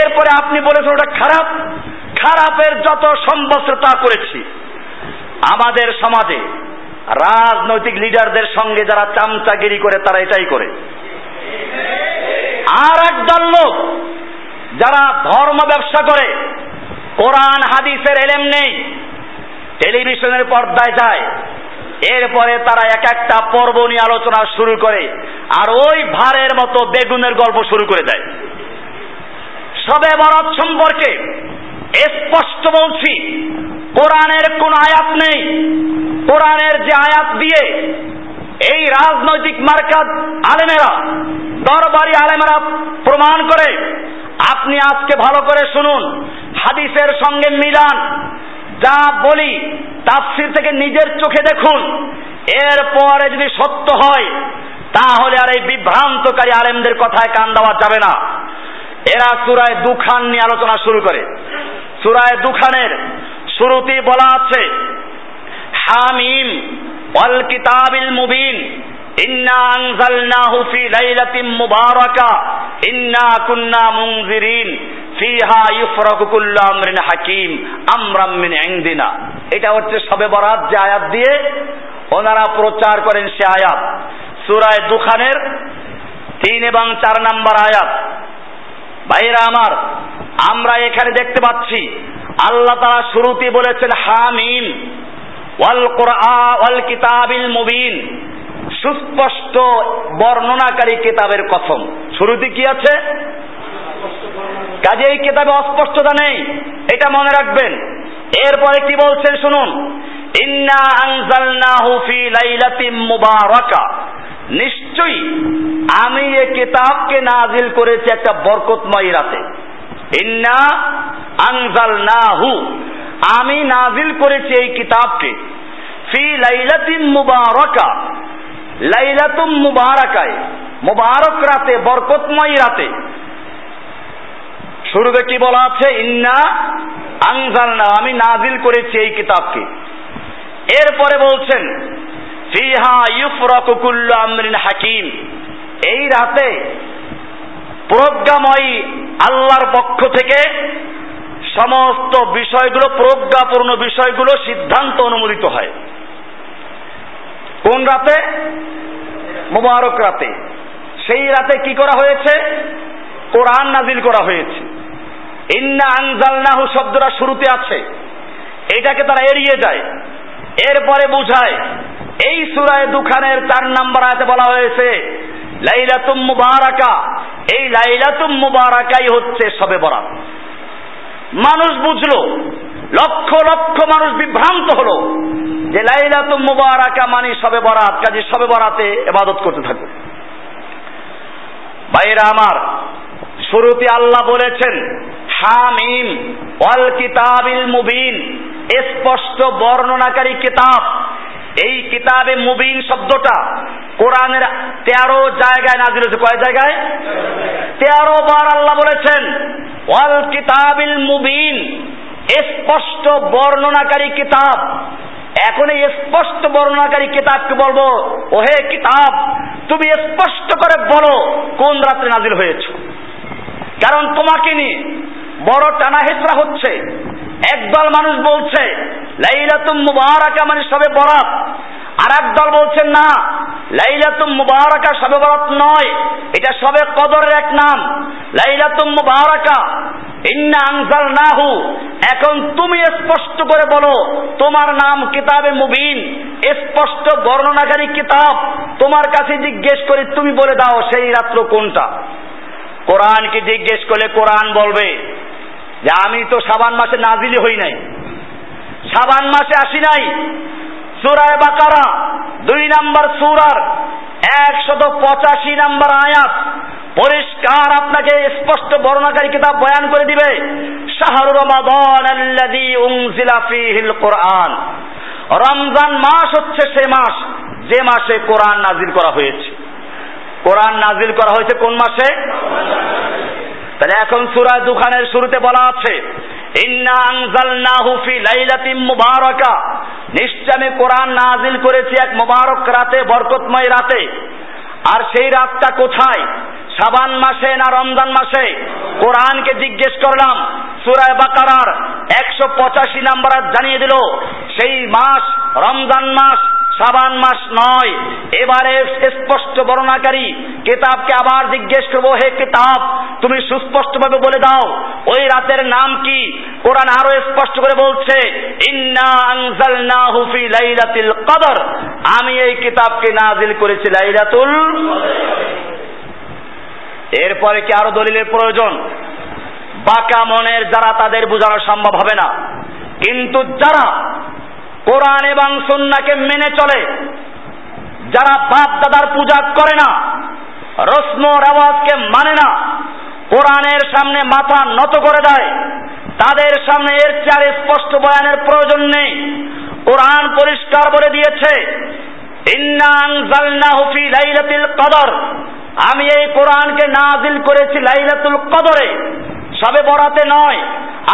এরপরে আপনি বলেছেন, ওটা খারাপ। খারাপের যত সম্ভব ছিল তা করেছি। আমাদের সমাজে রাজনৈতিক লিডারদের সঙ্গে যারা চামচাগিরি করে, তারা এটাই করে। আর একদল লোক যারা ধর্ম ব্যবসা করে, কোরআন, হাদিসের এলেম নেই, টেলিভিশনের পর্দায় যায়, এরপরে তারা এক একটা পর্ব নিয়ে আলোচনা শুরু করে, আর ওই ভারের মতো বেগুনের গল্প শুরু করে দেয়। সবে বরাত সম্পর্কে স্পষ্ট বলছি, কোরআনের কোন আয়াত নেই। কোরআনের যে আয়াত দিয়ে এই রাজনৈতিক মার্কাজ আলেমেরা, দরবারি আলেমেরা প্রমাণ করে, আপনি আজকে ভালো করে শুনুন, হাদিসের সঙ্গে মিলান, যা বলি, তাফসির থেকে নিজের চোখে দেখুন। এরপরে যদি সত্য হয়, তাহলে আর এই বিভ্রান্তকারী আলেমদের কথায় কান দেওয়া যাবে না। এরা সুরায় দুখান নিয়ে আলোচনা শুরু করে। সুরায় দুখানের শুরুতেই বলা আছে, হামিম ওয়াল কিতাবিল মুবিন, ইন্না আনজালনাহু ফি লাইলাতিন মুবারাকা, ইন্না কুন্না মুনজিরিন, ফিহা ইউফরাকু কুল্লু আমরিন হাকিম, আমরাম মিন ইনদিনা। এটা হচ্ছে সবে বরাত যে আয়াত দিয়ে ওনারা প্রচার করেন সে আয়াত। সূরায়ে দুখানের তিন এবং চার নাম্বার আয়াত। ভাইরা আমার, আমরা এখানে দেখতে পাচ্ছি, আল্লাহ তারা শুরুতে বলেছেন, হামিম, ওয়াল কোরআ, ওয়াল কিতাবিল মুবিন। সুস্পষ্ট বর্ণনাকারী কিতাবের কথম। শুরুতে কি আছে? কাজে এই কিতাবে অস্পষ্টতা নেই, এটা মনে রাখবেন। এরপরে কি বলছেন শুনুন, ইন্না আনজালনাহু ফি লাইলাতিন মুবারাকা। নিশ্চয়ই আমি এই কিতাবকে নাজিল করেছি একটা বরকতময় রাতে। ইন্না আনজালনাহু। আমি নাজিল করেছি এই কিতাবকে। ফি লাইলাতিন লাইলাতুম মুবারাকায়। মুবারক রাতে, বরকতময় রাতে। শুরুতে কি বলা আছে? ইন্না আনজালনা, আমি নাজিল করেছি এই কিতাবকে। এরপরে বলছেন, ফিহা ইউফরাকু কুল্লু আমরিন হাকিম। এই রাতে প্রজ্ঞাময়ী আল্লাহর পক্ষ থেকে সমস্ত বিষয়গুলো, প্রজ্ঞাপূর্ণ বিষয়গুলো সিদ্ধান্ত অনুমোদিত হয়। কোন রাতে? মুবারক রাতে। সেই রাতে কি করা হয়েছে? কোরআন নাজিল করা হয়েছে। ইন্না আনজালনাহু শব্দটা শুরুতে আছে। এটাকে তারা এড়িয়ে যায়। এরপরে বুঝায়, এই সুরায় দুখানের চার নাম্বার আয়াতে বলা হয়েছে লাইলাতুম মুবারাকা। এই লাইলাতুম মুবারাকাই হচ্ছে সবে বরাত। মানুষ বুঝলো, লক্ষ লক্ষ মানুষ বিভ্রান্ত হলো যে লাইলাতুম মুবারাকা মানে সবে বরাত, কাজে সবে বরাতে এবাদত করতে থাকবে। ভাইরা আমার, শুরুতে আল্লাহ বলেছেন, হামিম ওয়াল কিতাবিল মুবিন, স্পষ্ট বর্ণনাকারী কিতাব। এই কিতাবে মুবিন শব্দটা কোরআনের তেরো জায়গায় নাজিল হয়েছে। কয় জায়গায়? তেরো বার আল্লাহ বলেছেন, ওয়াল কিতাবিল মুবিন, স্পষ্ট বর্ণনাকারী কিতাব। এখন এই স্পষ্ট বর্ণনাকারী কিতাবকে বলব, ওহে কিতাব, তুমি স্পষ্ট করে বলো কোন রাত্রে নাজিল হয়েছ। কারণ তোমাকে নিয়ে বড় টানা হচ্ছে। একদল মানুষ বলছে, লাইলাতুম মুবারাকা মানে সবে বরাত। আর একদল বলছেন না, লাইলাতুম মুবারাকা সবে বরাত নয়, এটা সবে কদরের এক নাম। লাইলাতুম মুবারাকা, ইন্না নাহু এখন তুমি স্পষ্ট করে বলো, তোমার নাম কিতাবে মুবিন, স্পষ্ট বর্ণনাকারী কিতাব। তোমার কাছে জিজ্ঞেস করি, তুমি বলে দাও সেই রাত্র কোনটা? কোরআনকে জিজ্ঞেস করলে কোরআন বলবে যে আমি তো সাবান মাসে নাজিলি হই নাই। সাবান মাসে আসি নাই। সুরায় বাকারা, দুই নাম্বার সুরার একশত পঁচাশি নাম্বার আয়াত পরিষ্কার আপনাকে স্পষ্ট বর্ণাকারী কিতাব বয়ান করে দিবে। শাহরু রমাদান আল্লাযী উনজিলা কোরআন। রমজান মাস হচ্ছে সে মাস যে মাসে কোরআন নাজিল করা হয়েছে। কোরআন নাজিল করা হয়েছে কোন মাসে? তাহলে এখন সূরা দুখানের শুরুতে বলা আছে নিশ্চয় আমি কোরআন নাজিল করেছি এক মুবারক রাতে, বরকতময় রাতে। আর সেই রাতটা কোথায়? সাবান মাসে না রমজান মাসে? কোরআনকে জিজ্ঞেস করলাম সুরায় বাকারার একশো পঁচাশি নাম্বার জানিয়ে দিল, সেই মাস, রমজান মাস সাবান মাস নয়। এবারে স্পষ্ট বর্ণাকারী কেতাবকে আবার জিজ্ঞেস করব, হে কেতাব, তুমি সুস্পষ্টভাবে বলে দাও, ওই রাতের নাম কি? কোরআন আরও স্পষ্ট করে বলছে কদর। আমি এই কিতাবকে নাজিল করেছি লাইলাতুল এরপরে কি আরও দলিলের প্রয়োজন? বাঁকা মনের যারা তাদের বোঝানো সম্ভব হবে না। কিন্তু যারা কোরআন এবং সুন্নাকে মেনে চলে। যারা বাপ দাদার পূজা করে না, রস্ম রেওয়াজকে মানে না, কোরআনের সামনে মাথা নত করে দেয়, তাদের সামনে এর চেয়ে স্পষ্ট বয়ানের প্রয়োজন নেই। কোরআন পরিষ্কার বলে দিয়েছে কদর। আমি এই কোরআনকে নাজিল করেছি লাইলাতুল কদরে। সবে বরাতে নয়,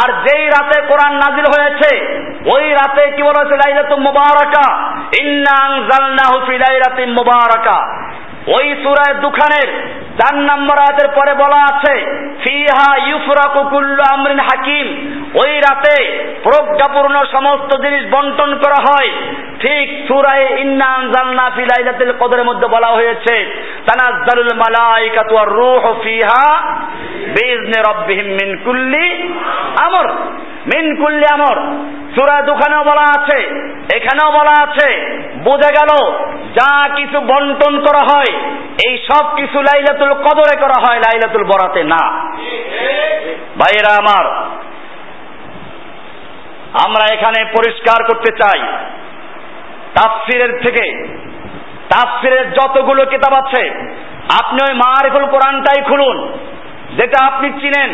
আর যেই রাতে কোরআন নাজিল হয়েছে, ওই রাতে কি বলা হয়েছে লাইলাতুল মুবারাকা? ইন্না আনজালনাহু ফি লাইলাতিন মুবারাকা। ওই সূরায় দুখানের চার নম্বর আয়াতের পরে বলা আছে, ফিহা ইউফরাকু কুল্লু আমরিন হাকিম। ওই রাতে প্রজ্ঞাপূর্ণ সমস্ত জিনিস বন্টন করা হয়। ঠিক সুরায় ইন্না আনজালনা ফি লাইলাতিল কদরের মধ্যে বলা হয়েছে, তানাজ্জালুল মালাইকাতু ওয়ার রূহু ফিহা বিইজনি রাব্বিহিম মিন কুল্লি আমর। মিন কুল্লি আমর। সূরা দুখানেও বলা আছে, এখানেও বলা আছে, বোঝা গেল, যা কিছু বন্টন করা হয় এই সব কিছু লাইলাতুল কদরে করা হয় লাইলাতুল বরাতে, না। ভাইয়েরা আমার, আমরা এখানে পরিষ্কার করতে চাই, তাফসিরের থেকে, তাফসিরের যতগুলো কিতাব আছে, আপনি ওই মারিফুল কোরআনটাই খুলুন, যেটা আপনি চিনেন,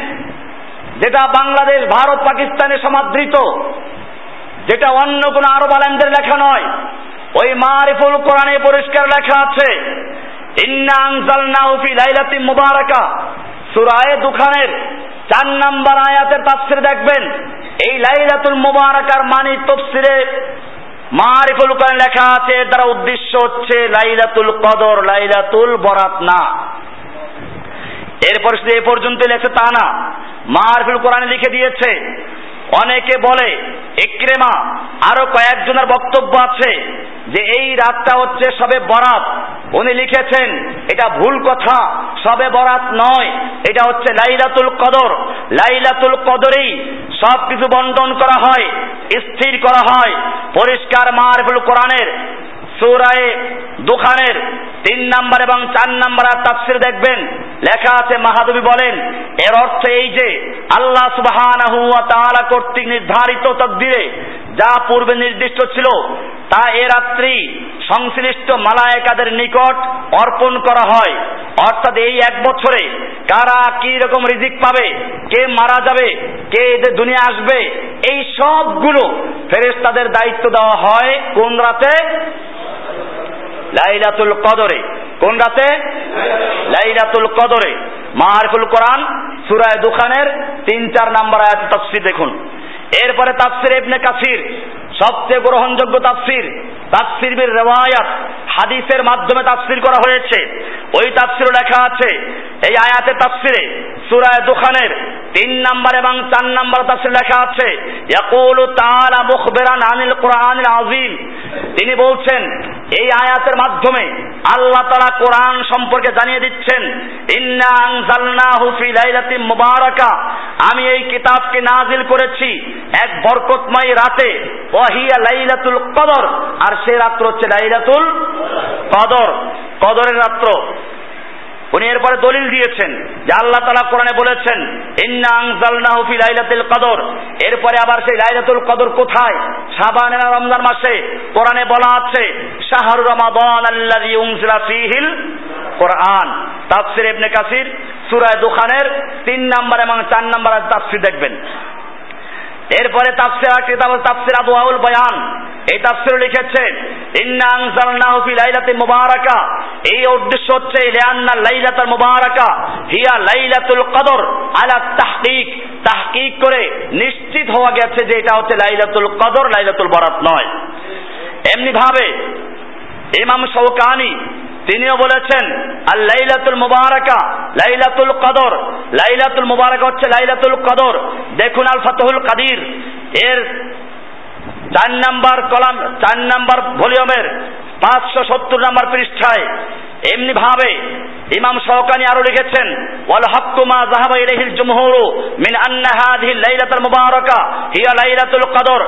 যেটা বাংলাদেশ, ভারত, পাকিস্তানে সমাদৃত, যেটা অন্য কোনো আরব আলেমদের লেখা নয়, ওই মারিফুল কোরআনে পরিষ্কার লেখা আছে। মুবারাকা। সূরায়ে দুখানের চার নাম্বার আয়াতের তাফসীর দেখবেন। এই লাইলাতুল মুবারাকার মানে তফসিরে মারিফুল কোরআন লেখা আছে দ্বারা উদ্দেশ্য হচ্ছে লাইলাতুল কদর, লাইলাতুল বরাত না। এরপর শুধু এ পর্যন্ত লেখে তা না। মারিফুল কোরআনে লিখে দিয়েছে অনেকে বলে একরেমা আরও কয়েকজনের বক্তব্য আছে যে এই রাতটা হচ্ছে সবে বরাত। উনি লিখেছেন, এটা ভুল কথা, সবে বরাত নয়, এটা হচ্ছে লাইলাতুল কদর। লাইলাতুল কদরেই সব কিছু বন্টন করা হয়, স্থির করা হয়। পরিষ্কার মারফুল কোরআনের সুরায় দুখানের তিন নাম্বার এবং চার নাম্বার আর তাফসির দেখবেন। লেখা আছে, মাহাদবী বলেন, এর অর্থ এই যে আল্লাহ সুবহানাহু ওয়া তাআলা কর্তৃক নির্ধারিত তকদিরে যা পূর্বে নির্দিষ্ট ছিল, তা এ রাত্রি সংশ্লিষ্ট মালায়েকাদের নিকট অর্পণ করা হয়। অর্থাৎ এই এক বছরে কারা কি রকম রিজিক পাবে, কে মারা যাবে, কে দুনিয়া আসবে, এই সবগুলো ফেরেশতাদের দায়িত্ব দেওয়া হয় কোন রাতে? লাইলাতুল কদরে। কোন রাতে? লাইলাতুল কদরে। মাহারফুল কোরআন, সুরায় দুখানের তিন চার নাম্বার আয়াত তফসির দেখুন। এরপরে তাফসির ইবনে কাসির। সবচেয়ে গ্রহণযোগ্য তাফসির তাফসির বির রেওয়ায়াত, হাদিসের মাধ্যমে তাফসির করা হয়েছে। ওই তাফসিরও লেখা আছে, এই আয়াতে তাফসিরে সূরায়ে দুখানের তিন নাম্বার এবং চার নাম্বার তাফসির লেখা আছে, ইয়াকুলু তাআলা মুখবিরান আনিল কোরআনিল আযীম। তিনি বলছেন, এই আয়াতের মাধ্যমে আল্লাহ তাআলা কোরআন সম্পর্কে জানিয়ে দিচ্ছেন, ইন্না আনজালনাহু ফি লাইলাতিন মুবারাকা। আমি এই কিতাবকে নাজিল করেছি এক বরকতময় রাতে লাইলাতুল কদর। আর সে রাত্র হচ্ছে লাইলাতুল কদর। কদরের রাত্র। উনি এরপরে দলিল দিয়েছেন যে আল্লাহ তালা কোরআনে বলেছেন, ইন্না আনজালনাহু ফি লাইলাতুল কদর। এরপরে আবার সেই লাইলাতুল কদর কোথায়? শাবান রমজান মাসে কোরআনে বলা আছে, শাহরু রমাদান আল্লাযী উনজিলা ফীহিল কোরআন। তাফসির ইবনে কাসির, সূরা দুখানের তিন নাম্বার এবং চার নাম্বার তাফসির দেখবেন। এরপরে তাফসির কিতাব তাফসির আবু আউল বয়ান। এই তাফসির লিখেছে, ইন্না আনজালনাহু ফি লাইলাতিন মুবারাকা। এই উদ্দেশ্য হচ্ছে, লিআন্না লাইলাতুল মুবারাকা হিয়া লাইলাতুল কদর আলা তাহকিক। তাহকিক করে নিশ্চিত হওয়া গেছে যে এটা হচ্ছে লাইলাতুল কদর, লাইলাতুল বরাত নয়। এমনি ভাবে ইমাম শৌকানি তিনিও বলেছেন আর লাইলাতুল মুবারাকা, লাইলাতুল কদর। লাইলাতুল মুবারাকা হচ্ছে লাইলাতুল কদর। দেখুন আল ফাতহুল কাদির। এর চার নাম্বার কলাম, চার নাম্বার ভলিউমের পাঁচশো সত্তর নাম্বার পৃষ্ঠায় এমনি ভাবে ইমাম শওকানি আরও লিখেছেন, ওয়াল হাক্কু মা যাহাবা ইলাইহিল জুমহুরু মিন আন্না হাযিহি লাইলাতুল মুবারাকা হিয়া লাইলাতুল কদর,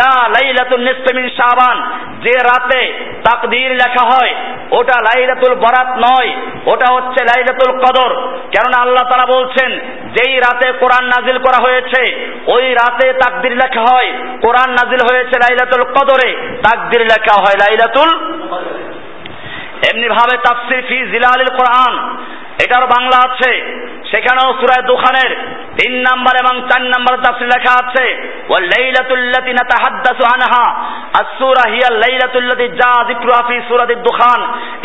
লা লাইলাতুন নিসফি মিন শাবান। যে রাতে তাকদীর লেখা হয়, ওটা লাইলাতুল বরাত নয়, ওটা হচ্ছে লাইলাতুল কদর। কেননা আল্লাহ তাআলা বলছেন, যেই রাতে কোরআন নাজিল করা হয়েছে, ওই রাতে তাকদির লেখা হয়। কোরআন নাজিল হয়েছে লাইলাতুল কদরে, তাকদির লেখা হয় লাইলাতুল এমনি ভাবে তাফসির ফি জিলালিল কোরআন, এটার বাংলা আছে, সেখানেও সুরায় দুখানের তিন নাম্বার এবং চার নাম্বার তাফসির লেখা আছে ও লাইলাতুল্লাতি নাতাহাদ্দাসু আনহা, আস-সূরা হিয়া লাইলাতুল্লাতি জা যিকরুহা ফি সূরাতিদ দুখান,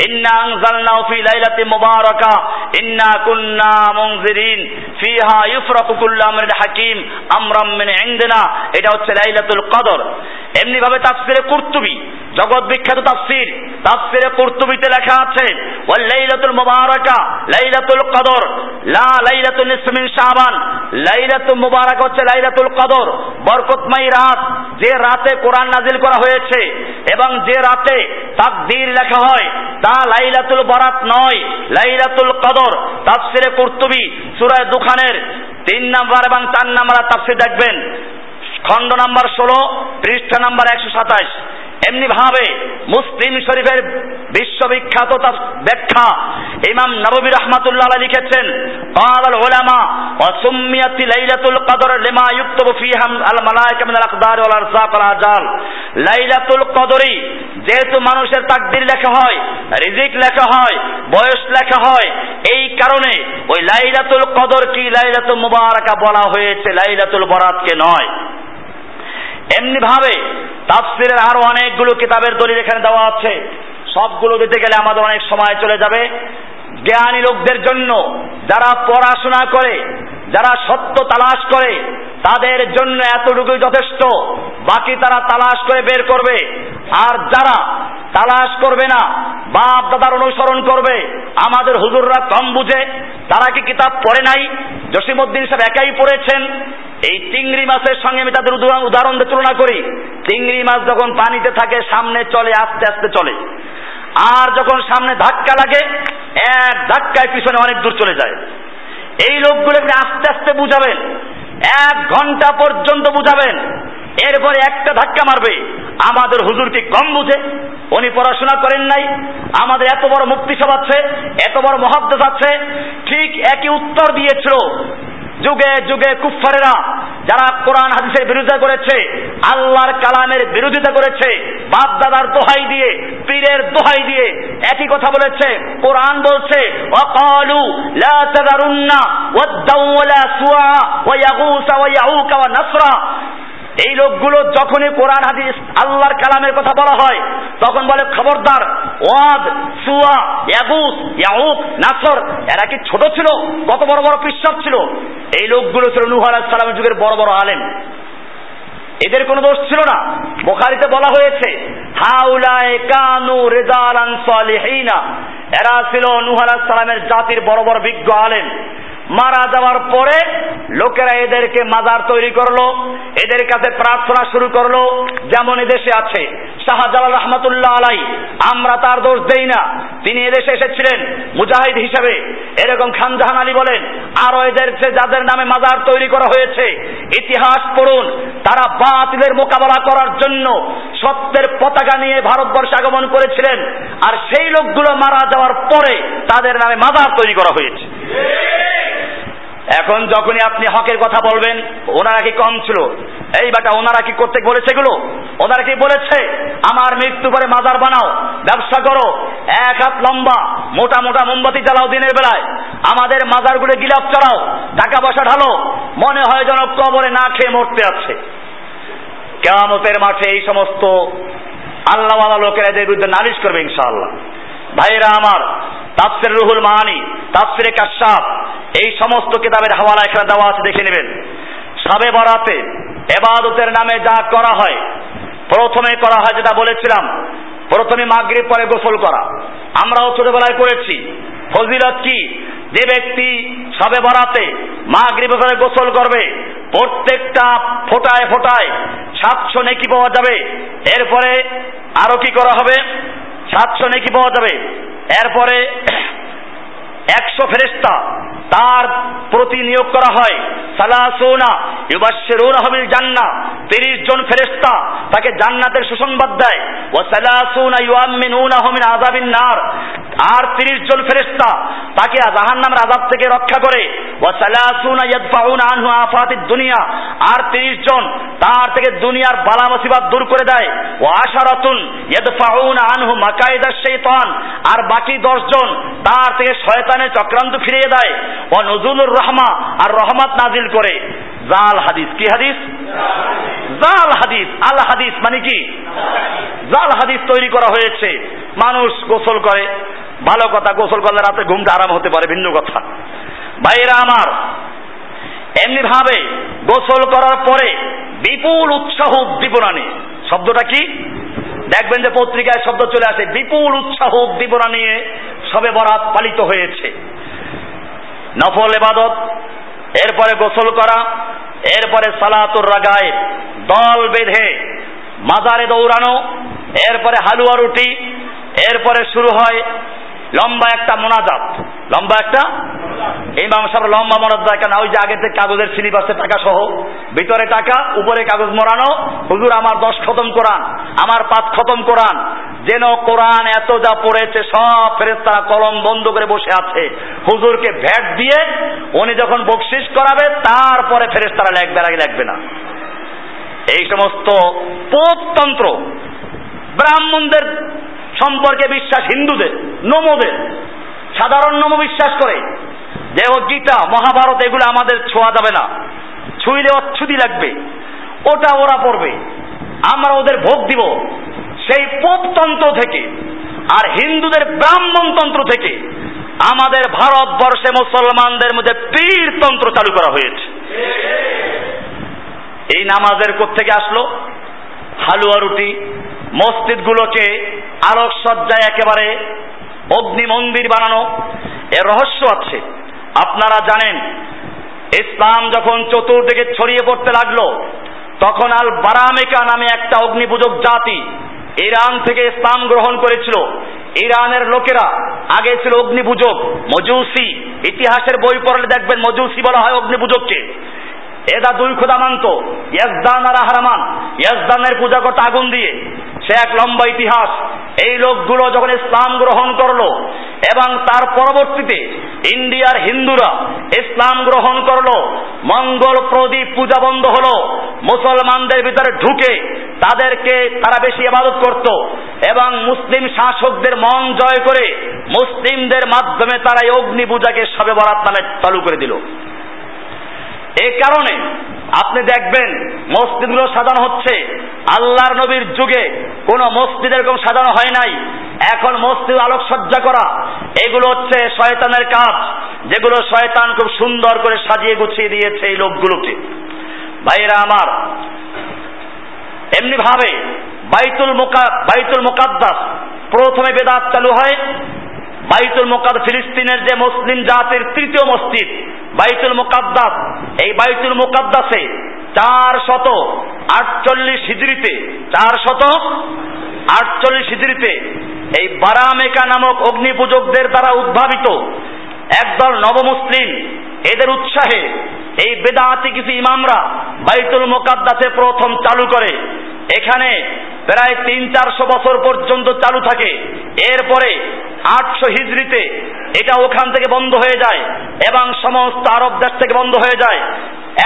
ইন্না আনজালনাহু ফি লাইলাতি মুবারাকা ইন্না কুন্না মুনজিরিন ফিহা ইউফরাকু কুল্লু আমরিন হাকিম আমরাম মিন ইনদিনা এটা হচ্ছে লাইলাতুল কদর। এমনি ভাবে তাফসিরে কুরতুবি, জগৎ বিখ্যাত তাফসির। তাফসিরে কুরতুবিতে লেখা আছে, ওয়াল লাইলাতুল মুবারাকা, লাইলাতুল কদর, লা লাইলাতুল নিসফ মিন শাবান। লাইলাতুল মুবারাক হচ্ছে লাইলাতুল কদর, বরকতময় রাত। যে রাতে কোরআন নাজিল করা হয়েছে এবং যে রাতে তাকদীর লেখা হয়, তা লাইলাতুল বরাত নয়, লাইলাতুল কদর। তাফসিরে কুর্তুবি সুরায় দুখানের তিন নাম্বার এবং চার নাম্বার তাফসির দেখবেন। খণ্ড নাম্বার ষোলো, পৃষ্ঠা নাম্বার একশো সাতাশ। এমনি ভাবে মুসলিম শরীফের বিশ্ববিখ্যাত তার ব্যাখ্যা ইমাম নববী রহমাতুল্লাহ লিখেছেন قال العلماء وسميت ليلة القدر لما يكتب فيها الملائكة من الأقدار والأرزاق والآجال লাইলাতুল কদরি যেহেতু মানুষের তাকদির লেখা হয় রিজিক লেখা হয় বয়স লেখা হয় এই কারণে ওই লাইলাতুল কদর কি লাইলাতুল মুবারাকা বলা হয়েছে লাইলাতুল বরাতকে নয় এমনি ভাবে তাফসিরের আরও অনেকগুলো কিতাবের দলিল এখানে দেওয়া আছে। সবগুলো দিতে গেলে আমাদের অনেক সময় চলে যাবে। জ্ঞানী লোকদের জন্য যারা পড়াশোনা করে, যারা সত্য তালাশ করে, তাদের জন্য এতটুকুই যথেষ্ট। বাকি তারা তালাশ করে বের করবে। আর যারা তালাশ করবে না, বাপ দাদার অনুসরণ করবে, আমাদের হুজুররা কম বুঝে, তারা কি কিতাব পড়ে নাই? জসিমুদ্দিন সাহেব একাই পড়েছেন। এই চিংড়ি মাছের সঙ্গে আমি তাদের উদাহরণ তুলনা করি। চিংড়ি মাছ যখন পানিতে থাকে, সামনে চলে, আস্তে আস্তে চলে। আর যখন সামনে ধাক্কা লাগে, এক ধাক্কায় পিছনে অনেক দূর চলে যায়। এই লোকগুলোকে আস্তে আস্তে বুঝাবেন। এক ঘণ্টা পর্যন্ত বুঝাবেন। এরপরে একটা ধাক্কা মারবে। আমাদের হুজুর কি কম বুঝে। উনি পড়াশোনা করেন নাই। আমাদের এত বড় মুক্তি সব আছে, এত বড় মহাদ্দেশ আছে। ঠিক একই উত্তর দিয়েছিল। যুগে যুগে কুফারেরা যারা কোরআন হাদিসের বিরোধিতা করেছে, আল্লাহর কালামের বিরোধিতা করেছে বাপ দাদার দোহাই দিয়ে, পীরের দোহাই দিয়ে একই কথা বলেছে, কোরআন বলছে অকালু লা তাদারুন্না ওয়ালা সুয়া ওয়া ইয়াগুসা ওয়া ইয়াউকা ওয়া নাসরা। এই লোকগুলো যখনই কোরআন, হাদিস, আল্লাহর কালামের কথা বলা হয়, তখন বলে, খবরদার, ওয়াদ, সুয়া ইয়াগুস ইয়াউক নাসর, এরা কি ছোট ছিল? কত বড় বড় পৃষ্ঠক ছিল? এই লোকগুলো ছিল নূহ আলাইহিস সালামের যুগের বড় বড় আলেম। এদের কোনো দোষ ছিল না। বোখারিতে বলা হয়েছে হাউলায়ে কানু রিজালান সালিহিনা। এরা ছিল নূহ আলাইহিস সালামের জাতির বড় বড় বিজ্ঞ আলেম। মারা যাওয়ার পরে লোকেরা এদেরকে মাজার তৈরি করল, এদের কাছে প্রার্থনা শুরু করল, যেমন এদেশে আছে। শাহজালাল রহমতুল্লাহ আলাই, আমরা তার দোষ দেই না। তিনি এদেশে এসেছিলেন, মুজাহিদ হিসেবে। এরকম খানজাহান আলী বলেন, আরও এদের যাদের নামে মাজার তৈরি করা হয়েছে, ইতিহাস পড়ুন, তারা বাতিলের মোকাবেলা করার জন্য সত্যের পতাকা নিয়ে ভারতবর্ষে আগমন করেছিলেন। আর সেই লোকগুলো মারা যাওয়ার পরে তাদের নামে মাজার তৈরি করা হয়েছে। এখন যখনই আপনি হকের কথা বলবেন, ওনারা কি কম ছিল? এই বাটা, ওনারা কি করতে বলেছে এগুলো? ওনারা কি বলেছে, আমার মৃত্যু পরে মাজার বানাও, ব্যবসা করো, এক হাত লম্বা, মোটা মোটা মোমবাতি জ্বালাও দিনের বেলায়, আমাদের মাজারগুলো গিলাপ চড়াও টাকা পয়সা ঢালো, মনে হয় যেন কবরে না খেয়ে মরতে আছে। কেয়ামতের মাঠে এই সমস্ত আল্লাহ লোকেরা এদের বিরুদ্ধে নালিশ করবে ইনশাআল্লাহ। ভাইরা আমার, তাফসির রুহুল মাহানি, তাফসিরে কাশাফ, এই সমস্ত কিতাবের হাওয়ালা এখানে দেওয়া আছে, দেখে নেবেন। সবে বরাতে এবাদতের নামে যা করা হয়, প্রথমে করা হয় যেটা বলেছিলাম, প্রথমে মাগরিব, পরে গোসল করা। আমরাও ছোটবেলায় করেছি। ফজিলত কি? যে ব্যক্তি সবে বরাতে মাগরিব, পরে গোসল করবে, প্রত্যেকটা ফোটায় ফোটায় সাতশো নেকি পাওয়া যাবে। এরপরে আরও কি করা হবে? সাতশো নেকি পাওয়া যাবে। এরপরে একশো ফেরেস্তা তার প্রতি নিয়োগ করা হয়। সালাসুনা ইউবাশশিরুনা বিল জান্নাহ। 30 জন ফেরেশতা তাকে জান্নাতের সুসংবাদ দেয়। ও ওয়া সালাসুনা ইউআমিনুনাহু মিন আযাবিন নার। আর 30 জন ফেরেশতা তাকে জাহান্নামের আযাব থেকে রক্ষা করে। ওয়া সালাসুনা আনহু আফাতিদ দুনিয়া। আর 30 জন তার থেকে দুনিয়ার বালা মুসিবত দূর করে দেয়। ওয়া আশারাতুন ইয়াদফাউনা আনহু মাকাইদাশ শাইতান। আর বাকি 10 জন তার থেকে শয়তানের চক্রান্ত ফিরিয়ে দেয়। ও নজুলুর রহমা আর রহমত নাজিল করে। জাল হাদিস। কি হাদিস? জাল হাদিস। আল হাদিস মানে কি? জাল হাদিস তৈরি করা হয়েছে। মানুষ গোসল করে। ভালো কথা, গোসল করলে রাতে ঘুমটা আরাম হতে পারে, ভিন্ন কথা। ভাইরা আমার এমনি ভাবে গোসল করার পরে বিপুল উৎসাহ উদ্দীপনা নিয়ে শব্দটা কি? দেখবেন যে পত্রিকায় শব্দ চলে আসে, বিপুল উৎসাহ উদ্দীপনা নিয়ে সবে বরাত পালিত হয়েছে। নফল এবাদত, এরপরে গোসল করা, এরপরে সালাতুর রাগায় দল বেঁধে মাজারে দৌড়ানো, এরপরে হালুয়া রুটি, এরপরে শুরু হয় লম্বা একটা মোনাজাত। লম্বা একটা? ইমাম সাহেব লম্বা মোনাজাত কেন? ওই যে আগে থেকে কাগজের আছে টাকা সহ, ভিতরে টাকা, উপরে কাগজ মোড়ানো, হুজুর আমার দশ খতম কোরআন। আমার পাঁচ খতম কোরআন। যেন কোরআন এত যা পড়েছে, সব ফেরেস্তারা কলম বন্ধ করে বসে আছে। হুজুরকে ভ্যাট দিয়ে উনি যখন বকশিস করাবে, তারপরে ফেরেস্তারা লেখবে আগে লেখবে না। এই সমস্ত পোপতন্ত্র ব্রাহ্মণদের সম্পর্কে বিশ্বাস হিন্দুদের, নমদের, সাধারণ নম বিশ্বাস করে ও গীতা, মহাভারত, এগুলো আমাদের ছোঁয়া যাবে না। ছুঁইলে অচ্ছুতি লাগবে। ওটা ওরা পড়বে। আমরা ওদের ভোগ দিব। সেই পোপতন্ত্র থেকে আর হিন্দুদের ব্রাহ্মণতন্ত্র থেকে আমাদের ভারতবর্ষে মুসলমানদের মধ্যে পীরতন্ত্র চালু করা হয়েছে। এই নামাজের থেকে আসলো? হালুয়া রুটি, মসজিদগুলোকে আলোকসজ্জায় একেবারে অগ্নি মন্দির বানানো। এর রহস্য আছে। আপনারা জানেন, ইসলাম যখন চতুর্দিকে ছড়িয়ে পড়তে লাগল তখন আল বারামেকা নামে একটা অগ্নিপূজক জাতি ইরান থেকে ইসলাম গ্রহণ করেছিল। ইরানের লোকেরা আগে ছিল অগ্নিপূজক, মজুসি। ইতিহাসের বই পড়লে দেখবেন মজুসি বলা হয় অগ্নিপূজককে। এদা দুই খোদা মানত, ইয়াজদান আর আহরামান, ইয়াজদানের পূজা করতে আগুন দিয়ে। সে এক লম্বা ইতিহাস। এই লোকগুলো যখন ইসলাম গ্রহণ করল এবং তার পরবর্তীতে ইন্ডিয়ার হিন্দুরা ইসলাম গ্রহণ করল, মঙ্গল প্রদীপ পূজা বন্ধ হলো, মুসলমানদের ভিতরে ঢুকে তাদেরকে তারা বেশি ইবাদত করত এবং মুসলিম শাসকদের মন জয় করে মুসলিমদের মাধ্যমে তারা এই অগ্নি পূজাকে সবে বরাত নামে চালু করে দিল। এই কারণে আপনি দেখবেন মসজিদগুলো সাজানো হচ্ছে। আল্লাহর নবীর যুগে কোন মসজিদ এরকম সাজানো হয় নাই। এখন মসজিদ আলোকসজ্জা করা। এগুলো হচ্ছে শয়তানের কাজ। যেগুলো শয়তান খুব সুন্দর করে সাজিয়ে গুছিয়ে দিয়েছে এই লোকগুলোকে। ভাইরা আমার এমনি ভাবে বাইতুল মোকা বাইতুল মোকাদ্দাস প্রথমে বেদাত চালু হয়। বাইতুল মোকাদ ফিলিস্তিনের যে মুসলিম জাতির তৃতীয় মসজিদ, বাইতুল মোকাদ্দাস, এই বাইতুল মোকাদ্দাসে চার শত আটচল্লিশ হিজড়িতে, চার শত আটচল্লিশ হিজড়িতে এই বারামেকা নামক অগ্নিপূজকদের দ্বারা উদ্ভাবিত একদল নবমুসলিম, এদের উৎসাহে এই বেদাতি কিছু ইমামরা বাইতুল মোকাদ্দাসে প্রথম চালু করে। এখানে প্রায় তিন চারশো বছর পর্যন্ত চালু থাকে। এরপরে আটশো হিজড়িতে এটা ওখান থেকে বন্ধ হয়ে যায় এবং সমস্ত আরব দেশ থেকে বন্ধ হয়ে যায়।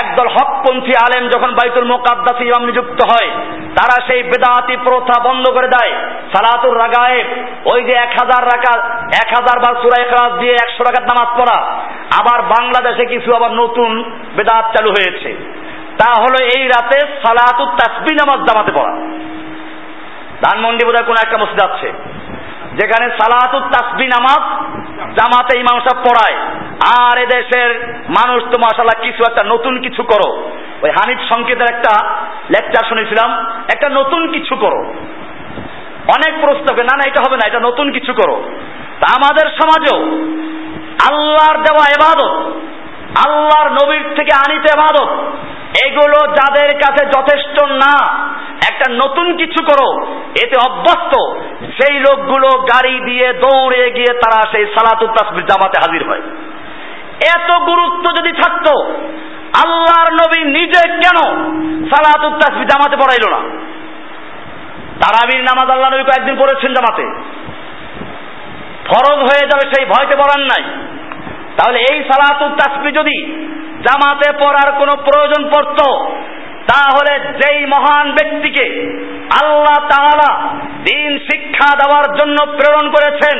একদল হকপন্থী আলেম যখন বাইতুল মোকাদ্দাস ইমাম নিযুক্ত হয়, তারা সেই বেদাতি প্রথা বন্ধ করে দেয়। সালাতুর রাগায়েব, ওই যে এক হাজার রাখা এক হাজার বার সুরাই খারাজ দিয়ে একশো টাকার নামাজ পড়া। আবার বাংলাদেশে কিছু আবার নতুন বেদাত চালু হয়েছে। তা হলো এই রাতে সালাতুর তাসবি নামাজ জামাতে পড়া। ধানমন্ডি বোধহয় কোন একটা মসজিদ আছে। যেখানে সালাতুত তাসবি নামাজ জামাতে ইমাম সাহেব পড়ায়। আর এদেশের মানুষ তো মাসাল্লাহ কিছু একটা নতুন কিছু করো। ওই হানিফ সংকেতের একটা লেকচার শুনেছিলাম, একটা নতুন কিছু করো। অনেক প্রস্তাবে না না, এটা হবে না, এটা নতুন কিছু করো। তা আমাদের সমাজেও আল্লাহর দেওয়া এবাদত, আল্লাহর নবীর থেকে আনিত এবাদত এগুলো যাদের কাছে যথেষ্ট না, একটা নতুন কিছু করো, এতে অভ্যস্ত। সেই লোকগুলো গাড়ি দিয়ে দৌড়ে গিয়ে তারা সেই সালাতুল তাসবির জামাতে হাজির হয়। এত গুরুত্ব যদি থাকতো, আল্লাহর নবী নিজে কেন সালাতুল তাসবির জামাতে পড়াইল না? তারাবির নামাজ আল্লাহ নবী কয়েকদিন পড়েছেন জামাতে। ফরজ হয়ে যাবে সেই ভয়তে পড়ান নাই। তাহলে এই সালাতুল তাসবি যদি জামাতে পড়ার কোনো প্রয়োজন পড়ত। তাহলে যেই মহান ব্যক্তিকে আল্লাহ তাআলা দিন শিক্ষা দেওয়ার জন্য প্রেরণ করেছেন,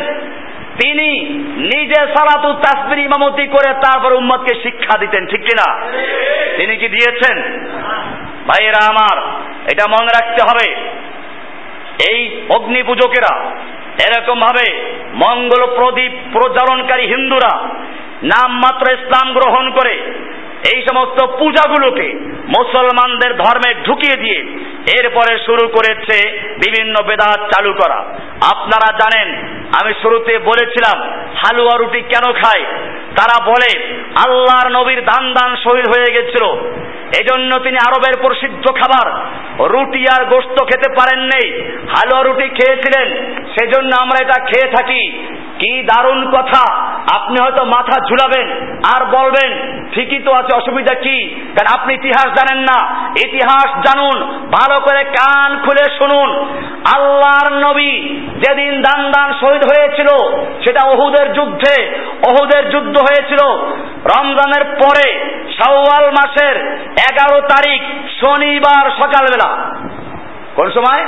তিনি নিজে সালাতু তাসবির ইমামতি করে তারপর উম্মতকে শিক্ষা দিতেন, ঠিক কিনা? তিনি কি দিয়েছেন? ভাইয়েরা আমার, এটা মনে রাখতে হবে, এই অগ্নি পূজকেরা এরকম ভাবে মঙ্গল প্রদীপ প্রজ্বলনকারী হিন্দুরা নামমাত্র ইসলাম গ্রহণ করে এই সমস্ত পূজাগুলোকে মুসলমানদের ধর্মে ঢুকিয়ে দিয়ে এরপরে শুরু করেছে বিভিন্ন বেদাত চালু করা। আপনারা জানেন, আমি শুরুতে বলেছিলাম, হালুয়া রুটি কেন খায়? তারা বলে, আল্লাহর নবীর দান দান শহীদ হয়ে গেছিল। এজন্য তিনি আরবের প্রসিদ্ধ খাবার, রুটি আর গোস্ত খেতে পারেন নেই হালুয়া রুটি খেয়েছিলেন, সেজন্য আমরা এটা খেয়ে থাকি। কি দারুণ কথা। আপনি হয়তো মাথা ঝুলাবেন আর বলবেন, ঠিকই তো আছে, অসুবিধা কি? কারণ আপনি ইতিহাস জানেন না। ইতিহাস জানুন, ভালো করে কান খুলে শুনুন। আল্লাহর নবী যেদিন দান দান শহীদ হয়েছিল, সেটা অহুদের যুদ্ধে অহুদের যুদ্ধ হয়েছিল। রমজানের পরে, শাওয়াল মাসের এগারো তারিখ, শনিবার সকালবেলা। কোন সময়?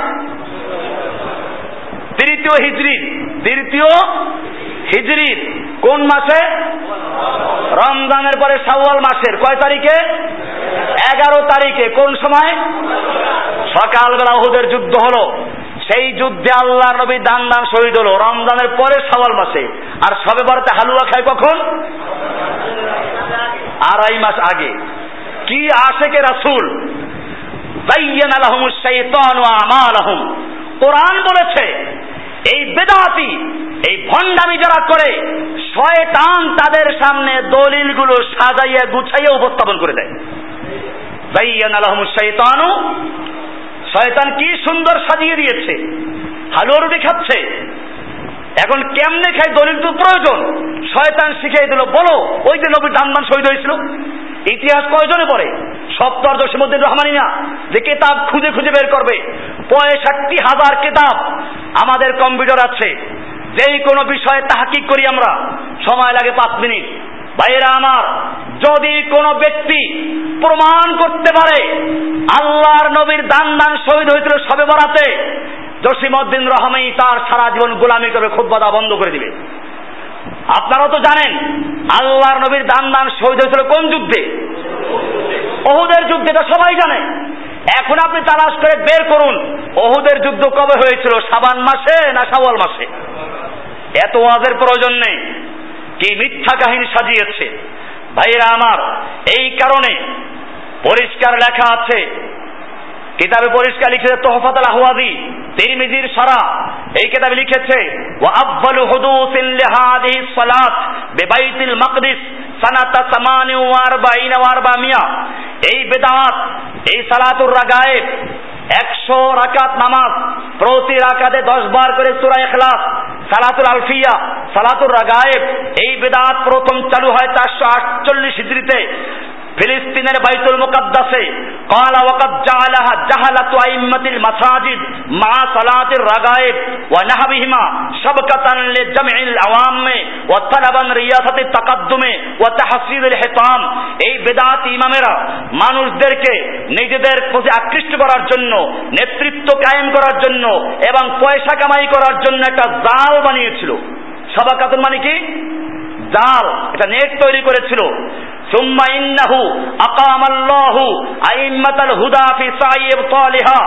তৃতীয় হিজড়ির তৃতীয় হিজড়ির কোন মাসে? রমজানের পরে শাওয়াল মাসের। কয় তারিখে? এগারো তারিখে। কোন সময়? সকালবেলা ওহুদের যুদ্ধ হলো। সেই যুদ্ধে আল্লাহ নবী দান দান শহীদ হলো। রমজানের পরে সওয়াল মাসে। আর সবে বরাতে হালুয়া খায় কখন? আড়াই মাস আগে। কি আসে কে রাসুল জাইয়ান আলহম আমালহম। কোরআন বলেছে এই বেদাতি, এই ভণ্ডামি যারা করে, শয়তান তাদের সামনে দলিলগুলো সাজাইয়া গুছাইয়া উপস্থাপন করে দেয়। জাইয়ান আলহম শৈতানু শয়তান কি সুন্দর সাজিয়ে দিয়েছে, হালুয়া রুটি খাচ্ছে, এখন কেমনে খাই দলিল তো প্রয়োজন, শয়তান শিখিয়ে দিল, বলো, ওই যে দান দান শহীদ হয়েছিল ইতিহাস কয়জনে পড়ে? সপ্তর জসিমুদ্দিন রহমানি না। যে কেতাব খুঁজে খুঁজে বের করবে। পঁয়ষট্টি হাজার কেতাব আমাদের কম্পিউটার আছে। যেই কোনো বিষয়ে তাহাকিক করি আমরা। সময় লাগে পাঁচ মিনিট। ভাইয়েরা আমার, যদি কোনো ব্যক্তি প্রমাণ করতে পারে, আল্লাহর নবীর দান দান শহীদ হয়েছিল সবে বরাতে, জসিমউদ্দিন রহমানি তার সারা জীবন গোলামি করবে খুদ্া বন্ধ করে দিবে। আপনারাও তো জানেন, আল্লাহর নবীর দান দান শহীদ হয়েছিল কোন যুদ্ধে? ওহুদের যুদ্ধে, এটা সবাই জানে। এখন আপনি তালাশ করে বের করুন, ওহুদের যুদ্ধ কবে হয়েছিল, সাবান মাসে না সাওয়াল মাসে? এত ওয়াজের প্রয়োজন নেই। কি মিথ্যা কাহিনী সাজিয়েছে। ভাইরা আমার, এই কারণে পরিষ্কার লেখা আছে কিতাবে পরিষ্কার লিখেছে তোহফাত আল আহওয়াজি, তিরমিজির সারা। এই কিতাবে লিখেছে, ওয়া আফদালু হুদুসিন লিহাদিহি সালাত বিবাইতিল মাকদিস সানাতা সামানি ওয়া আরবাইনা ওয়া আরবামিয়া। এই বেদাত, এই সালাতুর রাগায়েব, একশো রাকাত নামাজ, প্রতি রাকাতে দশ বার করে সুরা এখলাস সালাতুল আলফিয়া, সালাতুর রাগায়েব। এই বেদাত প্রথম চালু হয় চারশো আটচল্লিশ হিজড়িতে। ফিলিস্তিনের বাইতুল মুকাদ্দাসে, কালা ওয়াকাদ জাআলাহা জাহালাতু আইম্মাতিল মাসাজিদ মা সালাতির রাগায়েব ওয়া নাহবিহিমা সাবকাতান লিজামইল আওয়ামে ওয়া তালাবান রিয়াসাতিত তাকাদ্দুমে ওয়া তাহসিদুল হিতাম। এই বেদাত ইমামেরা মানুষদেরকে নিজেদের প্রতি আকৃষ্ট করার জন্য, নেতৃত্ব কায়েম করার জন্য এবং পয়সা কামাই করার জন্য একটা জাল বানিয়েছিল। সাবাকাতুন মানে কি? জাল। এটা নেট তৈরি করেছিল। সুম্মা ইন্নাহু আকামাল্লাহু আইম্মাতাল হুদা ফি সাইব তালিহা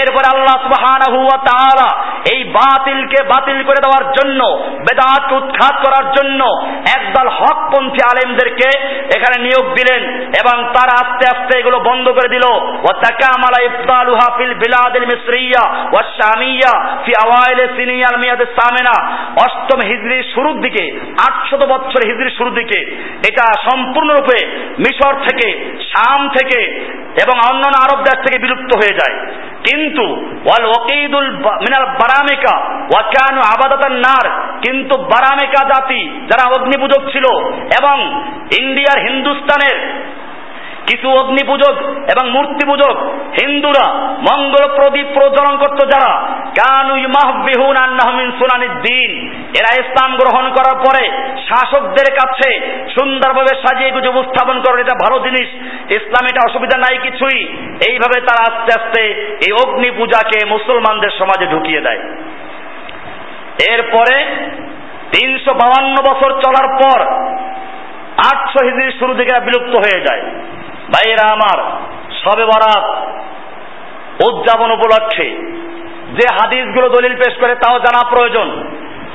এরপর আল্লাহ সুবহানাহু ওয়া তাআলা এই বাতিলকে বাতিল করে দেওয়ার জন্য বেদাতকে উৎখাত করার জন্য একদল হকপন্থী আলেমদেরকে এখানে নিয়োগ দিলেন এবং তারা আস্তে আস্তে এগুলো বন্ধ করে দিল। ওয়া তাকামালা ইফতালুহা ফিল বিলাদিল মিসরিয়া ওয়া শামিয়া ফি আওয়াইল সিনিয়াল মিয়াদ সামেনা। অষ্টম হিজরির শুরুর দিকে, আটশত বছর হিজরির শুরুর দিকে এটা সম্পূর্ণরূপে মিশর থেকে, শাম থেকে এবং অন্যান্য আরব দেশ থেকে বিলুপ্ত হয়ে যায়। কিন্তু ওয়াল ওয়াকিদুল মিনাল বারামেকা ওয়াকানু আবাদাতান নার, কিন্তু বারামেকা জাতি যারা অগ্নিপূজক ছিল এবং ইন্ডিয়ার হিন্দুস্তানের কিছু অগ্নি পূজক এবং মূর্তি পূজক হিন্দুরা মঙ্গল প্রদীপ প্রজ্বলন করত যারা? কানু মাহবিহুন আন্নাহমিন সুনানির দিন। এরা ইসলাম গ্রহণ করার পরে শাসকদের কাছে সুন্দরভাবে সাজিয়ে গুজে উপস্থাপন করেন এটা ভালো জিনিস। ইসলাম এটা অসুবিধা নাই কিছুই। এইভাবে তারা আস্তে আস্তে এই অগ্নি পূজাকে মুসলমানদের সমাজে ঢুকিয়ে দেয়। এরপরে তিনশো বাউান্ন বছর চলার পর আটশো হিজড়ির শুরু থেকে বিলুপ্ত হয়ে যায়। ভাইয়েরা আমার, সবে বরাত উদযাপন উপলক্ষে যে হাদিসগুলো দলিল পেশ করে তাও জানা প্রয়োজন।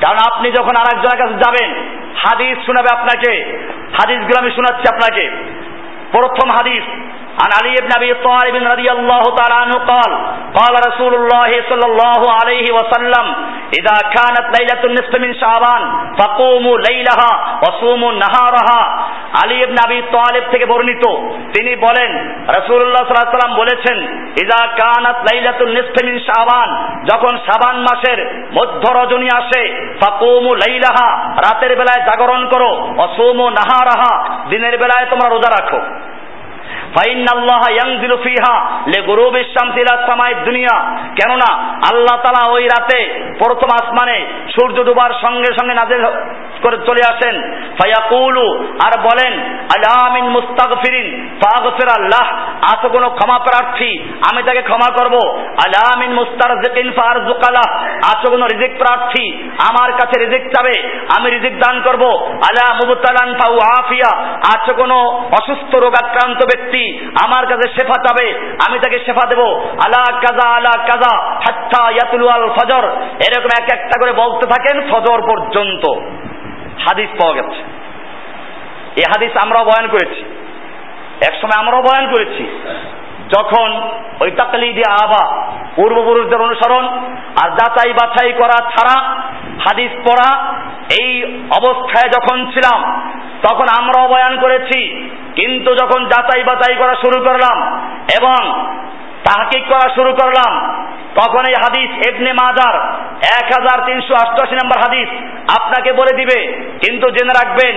কারণ আপনি যখন আরেকজনের কাছে যাবেন, হাদিস শোনাবে আপনাকে, হাদিসগুলো আমি শোনাচ্ছি আপনাকে। প্রথম হাদিস عن علي بن ابي طالب رضي الله تعالى عنه قال قال رسول الله صلى الله عليه وسلم اذا كانت ليله النصف من شعبان فقوموا ليلها وصوموا نهارها আলী ইবনে আবি তালিব থেকে বর্ণিত তিনি বলেন রাসূলুল্লাহ সাল্লাল্লাহু আলাইহি সাল্লাম বলেছেন ইজা কানাত লাইলাতুন নিসফি মিন শাবান যখন শাবান মাসের মধ্য রজনী আসে ফাকুমু লাইলাহা রাতের বেলায় জাগরণ করো অসুমু নাহারাহা দিনের বেলায় তোমরা রোজা রাখো কেননা আল্লাহ তালা ওই রাতে প্রথম আসমানে সূর্য ডুবার সঙ্গে সঙ্গে নাজেল করে চলে আসেন। ফায়াকুলু, আর বলেন আলামিন মুস্তাগফিরিন ফাগফির আল্লাহ আছে কোনো ক্ষমা প্রার্থী, আমি তাকে ক্ষমা করব। আলামিন মুস্তারজিকিন ফারজুকালাহ আছে কোনো রিজিক প্রার্থী, আমার কাছে রিজিক চাবে, আমি রিজিক দান করব। আলা মুবতালান ফাউ আফিয়া। আছে কোনো অসুস্থ রোগাক্রান্ত ব্যক্তি আমার কাছে শেফা চাবে, আমি তাকে শেফা দেব। আলা কাজা আলা কাজা, হাত্তা ইয়াতুল আল ফজর। এরকম এক একটা করে বলতে থাকেন ফজর পর্যন্ত। হাদিস পাওয়া গেছে। এই হাদিস আমরাও বয়ান করেছি। এক সময় আমরাও বয়ান করেছি। যখন ওই তাকলিদি আবা, পূর্বপুরুষদের অনুসরণ আর যাচাই বাছাই করা ছাড়া হাদিস পড়া, এই অবস্থায় যখন ছিলাম, তখন আমরাও বয়ান করেছি কিন্তু যখন যাচাই বাছাই করা শুরু করলাম এবং তাহকিক করা শুরু করলাম, তখন এই হাদিস এবনে মাজার এক হাজার তিনশো অষ্টআশি নম্বর হাদিস আপনাকে বলে দিবে, কিন্তু জেনে রাখবেন,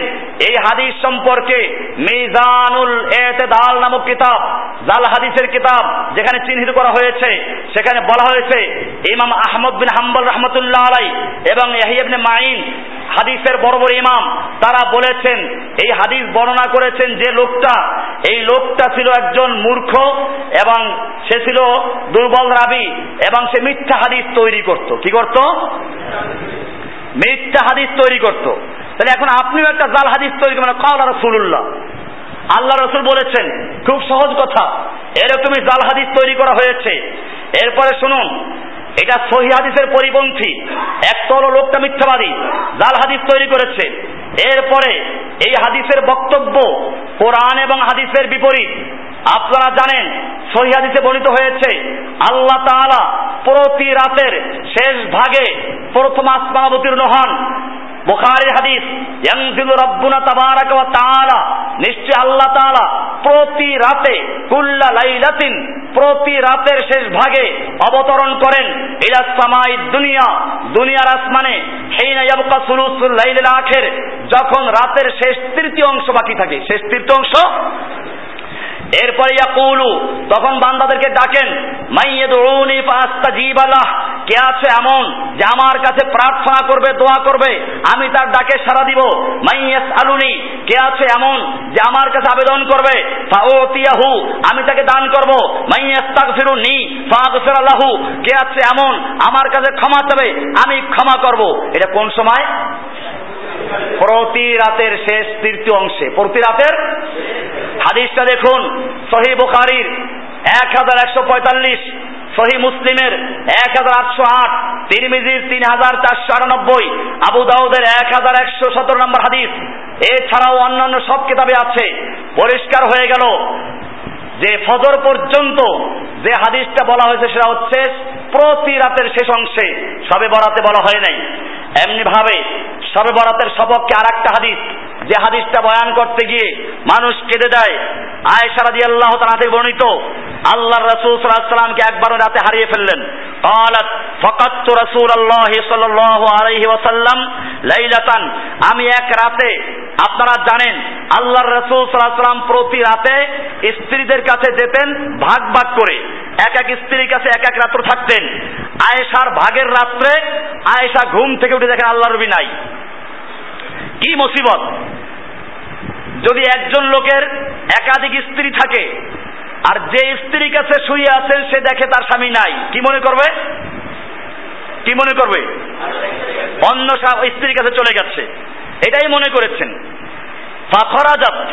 এই হাদিস সম্পর্কে মিজানুল এতেদাল নামক কিতাব, জাল হাদিসের কিতাব যেখানে চিহ্নিত করা হয়েছে, সেখানে বলা হয়েছে, ইমাম আহমদ বিন হাম্বল রহমতুল্লাহ আলাই এবং ইয়াহিবনে মাইন হাদিসের বড় বড় ইমাম, তারা বলেছেন, এই হাদিস বর্ণনা করেছেন যে লোকটা, এই লোকটা ছিল একজন মূর্খ এবং সে ছিল দুর্বল রাবি এবং সে মিথ্যা হাদিস তৈরি করত। কি করত? মিথ্যা হাদিস তৈরি করত। তাহলে এখন আপনিও একটা জাল হাদিস তৈরি করেন কাউলা রসুল্লাহ আল্লাহ রসুল বলেছেন, খুব সহজ কথা, এরকমই জাল হাদিস তৈরি করা হয়েছে। এরপরে শুনুন এটা সহি হাদিসের পরিপন্থী। একতল লোকটা মিথ্যাবাদী জাল হাদিস তৈরি করেছে। এরপরে এই হাদিসের বক্তব্য কোরআন এবং হাদিসের বিপরীত। আপনারা জানেন, সহি হাদিসে বর্ণিত হয়েছে, আল্লাহ তাআলা প্রতি রাতের শেষ ভাগে প্রথম আসমান অবতীর্ণ হন। বুখারী হাদিস, ইয়ানজিলু রাব্বুনা তাবারাকা ওয়া তাআলা। নিশ্চয় আল্লাহ তাআলা প্রতি রাতে, কুল্লা লাইলাতিন, প্রতি রাতের শেষ ভাগে অবতরণ করেন, ইলা সামাই দুনিয়া, দুনিয়ার আসমানে, হেইনা ইয়াবকা সুলুসুল লাইলিল আখির, যখন রাতের শেষ তৃতীয় অংশ বাকি থাকে। শেষ তৃতীয় অংশ? এরপরে ইয়াকুলু, তখন বান্দাদেরকে ডাকেন মাইয়াদউনি ফাস্তাজিবালাহ, কে আছে এমন যে আমার কাছে প্রার্থনা করবে, দোয়া করবে? আমি তার ডাকে সাড়া দিব। মাইয়াস আলুনি কে আছে এমন যে আমার কাছে আবেদন করবে? ফাওতিয়াহু আমি তাকে দান করব। মাইয়াস তাগফিরুনি ফাগফির আল্লাহু কে আছে এমন আমার কাছে ক্ষমা চাবে? আমি ক্ষমা করব। এটা কোন সময়? প্রতি রাতের শেষ তৃতীয় অংশে। প্রতি রাতের? হাদিসটা দেখুন, সহি বুখারির এক হাজার একশো পঁয়তাল্লিশ, সহি মুসলিমের এক হাজার আটশো আট, তিরমিজির তিন হাজার চারশো আটানব্বই, আবু দাউদের এক হাজার একশো সতেরো নম্বর হাদিস। এছাড়াও অন্যান্য সব কিতাবে আছে। পরিষ্কার হয়ে গেল যে ফজর পর্যন্ত যে হাদিসটা বলা হয়েছে সেটা হচ্ছে প্রতি রাতের শেষ অংশে। সবে বরাতে বলা হয় নাই। এমনি ভাবে সবে বরাতের সবককে আর একটা হাদিস যে হাদিসটা বয়ান করতে গিয়ে মানুষ কেঁদে দেয় আয়েশা রাজি আল্লাহ তাআলা বর্ণিত আল্লাহর রাসূল সাল্লাল্লাহু সাল্লামকে একবার রাতে হারিয়ে ফেললেন قالت فقدت رسول الله صلى الله عليه وسلم লাইলাতান আমি এক রাতে আপনারা জানেন আল্লাহর রাসূল সাল্লাল্লাহু সাল্লাম প্রতি রাতে স্ত্রীদের কাছে যেতেন ভাগ ভাগ করে এক এক স্ত্রীর কাছে এক এক রাত্র থাকতেন আয়েশার ভাগের রাত্রে আয়েশা ঘুম থেকে উঠে দেখেন আল্লাহর নবী নাই। কি মুসিবত? যদি একজন লোকের একাধিক স্ত্রী থাকে, আর যে স্ত্রীর কাছে শুয়ে আছেন সে দেখে তার স্বামী নাই। কি মনে করবে? কি মনে করবে? অন্য স্ত্রীর কাছে চলে গেছে। এটাই মনে করেছেন। ফাখরাজাত।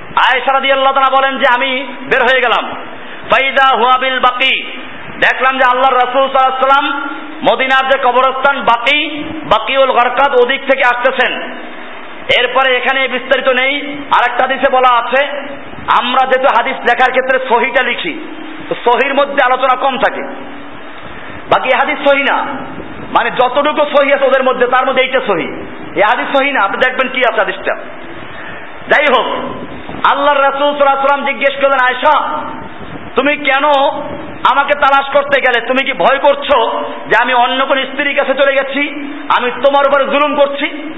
আয়েশা রাদিয়াল্লাহু তাআলা বলেন যে, আমি বের হয়ে গেলাম। ফাইদা হুয়াবিল বাকি। দেখলাম যে আল্লাহর রাসূল সাল্লাম মদিনার যে কবরস্থান বাকি, বাকিউল গরকাত ওদিক থেকে আসতেছেন। এরপরে এখানে বিস্তারিত নেই। আরেকটা হাদিসে বলা আছে, আমরা যেহেতু হাদিস লেখার ক্ষেত্রে সহিটা লিখি, তো সহির মধ্যে আলোচনা কম থাকে। বাকি হাদিস সহি না। মানে যতটুকু সহি আছে ওদের মধ্যে, তার মধ্যে এইটা সহি। এই হাদিস সহি না, আপনি দেখবেন কি আছে হাদিসটা। যাই হোক, আল্লাহর রাসূল সাল্লাল্লাহু জিজ্ঞেস করলেন, আয়েশা, তুমি কেন আমাকে তালাশ করতে গেলে তুমি কি ভয় করছ যে আমি অন্য কোন স্ত্রীর কাছে চলে গেছি? আমি তোমার উপরে জুলুম করছি?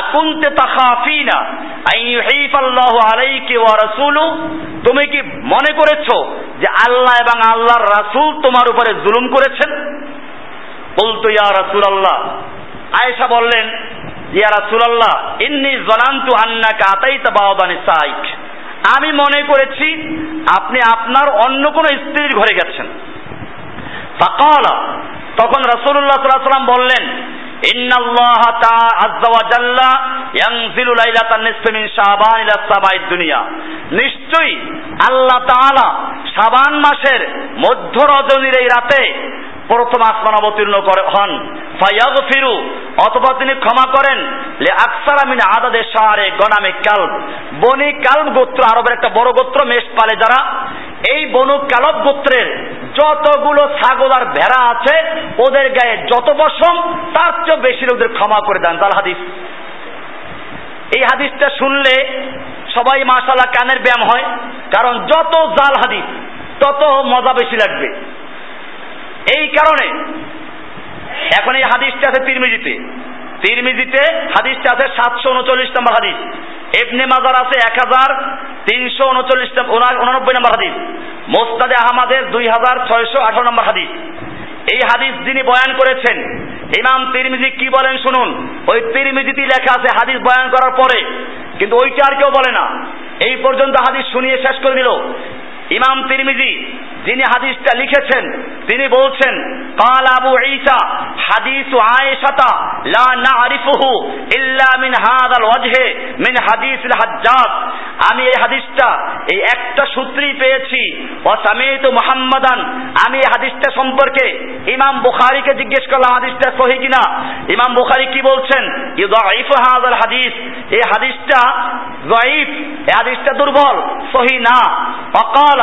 আকুনতে তাখাফিনা আই ইউহিফাল্লাহু আলাইকি ওয়া রাসূলু। তুমি কি মনে করেছ যে আল্লাহ এবং আল্লাহর রাসূল তোমার উপরে জুলুম করেছেন? বলতো, ইয়া রাসূলুল্লাহ। আয়েশা বললেন, ইয়া রাসূলুল্লাহ, ইন্নী জানান্তু আন্নাকা আতাইতা বাওদানি সাইক আমি মনে করেছি আপনি আপনার অন্য কোন স্ত্রীর ঘরে গেছেন। ফাকালা, তখন রাসূলুল্লাহ সাল্লাল্লাহু আলাইহি সাল্লাম বললেন, ইন্নাল্লাহ আজ্জা ওয়া জাল্লা ইয়ানজিলু লাইলাতান নিসফি মিন শাবান ইলা সাবাইদ দুনিয়া। নিশ্চয়ই আল্লাহ তাআলা শাবান মাসের মধ্য রজনীর এই রাতে প্রথম আসমান অবতীর্ণ করে হন। ফাইয়াজ ফিরু অথবা তিনি ক্ষমা করেন। লে আকসারা আমিন আদাদের শাহরে গনামে কালব। বনি কালব গোত্র, আরবের একটা বড় গোত্র মেষ পালে যারা, এই বনু কালব গোত্রের যতগুলো ছাগল আর ভেড়া আছে, ওদের গায়ে যত বসম তার চেয়ে বেশি লোকদের ক্ষমা করে দেন। তার হাদিস। এই হাদিসটা শুনলে সবাই মাসাল্লাহ কানের ব্যায়াম হয়, কারণ যত জাল হাদিস, তত মজা বেশি লাগবে। এই কারণে এখন এই হাদিসটা আছে তিরমিজিতে। তিরমিজিতে হাদিসটা আছে সাতশো উনচল্লিশ নম্বর হাদিস। এবনে মাজার আছে এক হাজার তিনশো উনচল্লিশ উনানব্বই নম্বর হাদিস। মোস্তাদে আহমাদের দুই হাজার ছয়শো আঠারো নম্বর হাদিস। এই হাদিস যিনি বয়ান করেছেন, ইমাম তিরমিজি কি বলেন শুনুন। ওই তিরমিজিতে লেখা আছে, হাদিস বয়ান করার পরে। কিন্তু ওইটা আর কেউ বলে না। এই পর্যন্ত হাদিস শুনিয়ে শেষ করে দিল। ইমাম তিরমিজি যিনি হাদিসটা লিখেছেন তিনি বলছেন قال আবু ঈসা হাদিস আয়েশাতা লা নারিফুহু ইল্লা মিন হাদাল ওয়াজহে মিন হাদিসিল হাজ্জাজ আমি এই হাদিসটা এই একটা সূত্রেই পেয়েছি ও সামিতু মুহাম্মাদান আমি এই হাদিসটা সম্পর্কে ইমাম বুখারীকে জিজ্ঞেস করলাম হাদিসটা সহি কিনা ইমাম বুখারী কি বলছেন ইউদাইফু হাদাল হাদিস এই হাদিসটা যায়ীফ এই হাদিসটা দুর্বল সহি না অকালা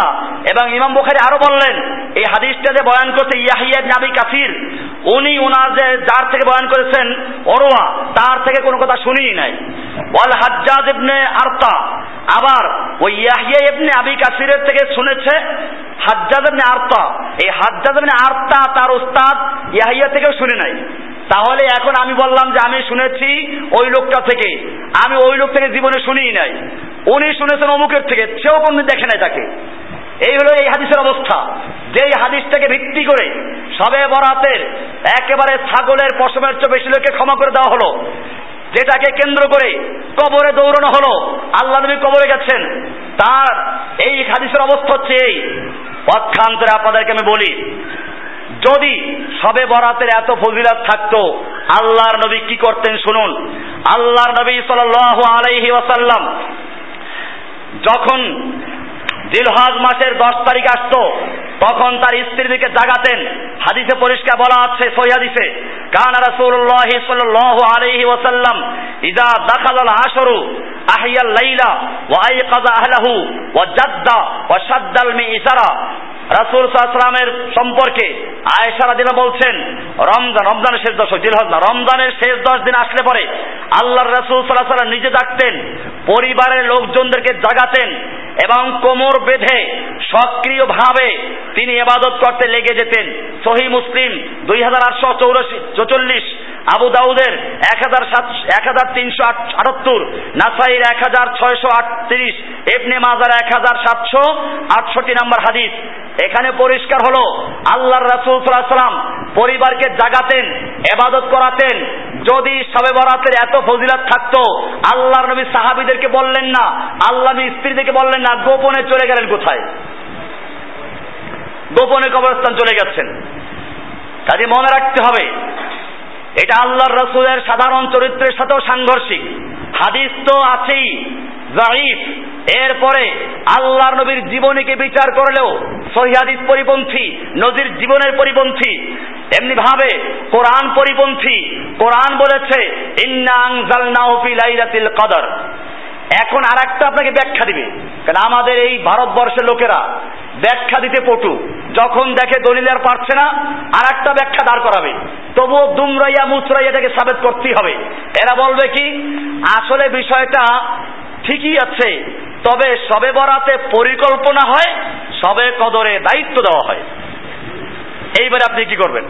এবং ইমাম বুখারী আরও বললেন, এই হাদিসটা যে বয়ান করছে ইয়াহিয়া নাবি কাসির, উনি ওনার যে যার থেকে বয়ান করেছেন অরোয়া, তার থেকে কোনো কথা শুনিই নাই। ওয়াল হাজ্জাজ ইবনে আরতা, আবার ওই ইয়াহিয়া ইবনে আবি কাসিরের থেকে শুনেছে হাজ্জাজ ইবনে আরতা। এই হাজ্জাজ ইবনে আরতা তার উস্তাদ ইয়াহিয়া থেকেও শুনে নাই। তাহলে এখন আমি বললাম যে আমি শুনেছি ওই লোকটা থেকে। আমি ওই লোক থেকে জীবনে শুনিই নাই। উনি শুনেছেন অমুকের থেকে, সেও কোনদিন দেখে নাই তাকে। এই হলো এই হাদিসের অবস্থা। যেই হাদিসটাকে ভিত্তি করে সবে বরাতের একেবারে ছাগলের পশমের চেয়ে বেশি লোককে ক্ষমা করে দেওয়া হলো, যেটাকে কেন্দ্র করে কবরে দৌড়ানো হলো, আল্লাহ নবী কবরে গেছেন। তার এই হাদিসের অবস্থা হচ্ছে এই। পক্ষান্তরে আপনাদেরকে আমি বলি, যদি সবে বরাতের এত ফজিলাত থাকতো, আল্লাহর নবী কি করতেন শুনুন। আল্লাহর নবী সাল আলাইহি ওয়াসাল্লাম যখন জিলহজ মাসের দশ তারিখ আসতো। তখন তার স্ত্রী দিকে জাগাতেন। হাদিসে পরিষ্কার বলা আছে, সহি হাদিসে, কানা রাসূলুল্লাহ সাল্লাল্লাহু আলাইহি ওয়াসাল্লাম ইযা দাখালাল আশরু আহিয়াল লাইলা ওয়া আইকাযা আহলাহু ওয়া জাদ্দা ওয়া শাদ্দাল মিইসারা রাসূল সাল্লামের সম্পর্কে আয়েশা বলছেন, রমজান, রমজানের শেষ দশ, জিলহজ না, রমজানের শেষ দশ দিন আসলে পরে আল্লাহর রাসূল সাল্লাল্লাহু আলাইহি নিজে ডাকতেন, পরিবারের লোকজনদেরকে জাগাতেন এবং কোমর বেঁধে সক্রিয়ভাবে তিনি এবাদত করতে লেগে যেতেন। সহি মুসলিম দুই হাজার আটশো চৌরাশি, চৌচল্লিশ, আবু দাউদের এক হাজার সাত, এক হাজার তিনশো আটাত্তর, নাসাইর এক হাজার ছয়শো আটত্রিশ এবনে মাজার এক হাজার সাতশো আটষট্টি নাম্বার হাদিস। এখানে পরিষ্কার হলো, আল্লাহর রাসুল সাল্লাম পরিবারকে জাগাতেন, এবাদত করাতেন। যদি সবে বরাতের এত ফজিলাত থাকতো, আল্লাহর নবী সাহাবিদেরকে বললেন না, আল্লাহ স্ত্রীদেরকে বললেন না, গোপনে চলে গেলেন কোথায়? গোপনে কবরস্থান চলে গেছেন। কাজে মনে রাখতে হবে, এটা আল্লাহর রসুলের সাধারণ চরিত্রের সাথেও সাংঘর্ষিক। হাদিস তো আছেই জাইফ। এরপরে আল্লাহর নবীর জীবনীকে বিচার করলেও সহিহাদিস পরিপন্থী নদীর জীবনের পরিপন্থী। এমনি ভাবে কোরআন পরিপন্থী। কোরআন বলেছে কদর। এখন আর একটা আপনাকে ব্যাখ্যা দিবে। কারণ আমাদের এই ভারতবর্ষের লোকেরা ব্যাখ্যা দিতে পটু। যখন দেখে দলিল আর পারছে না আর একটা ব্যাখ্যা দাঁড় করাবে। তবুও দুমরাইয়া মুচরাইয়া এটাকে সাবেত করতেই হবে। এরা বলবে কি, আসলে বিষয়টা ঠিকই আছে। তবে সবে বরাতে পরিকল্পনা হয়, সবে কদরে দায়িত্ব দেওয়া হয়। এইবারে আপনি কি করবেন?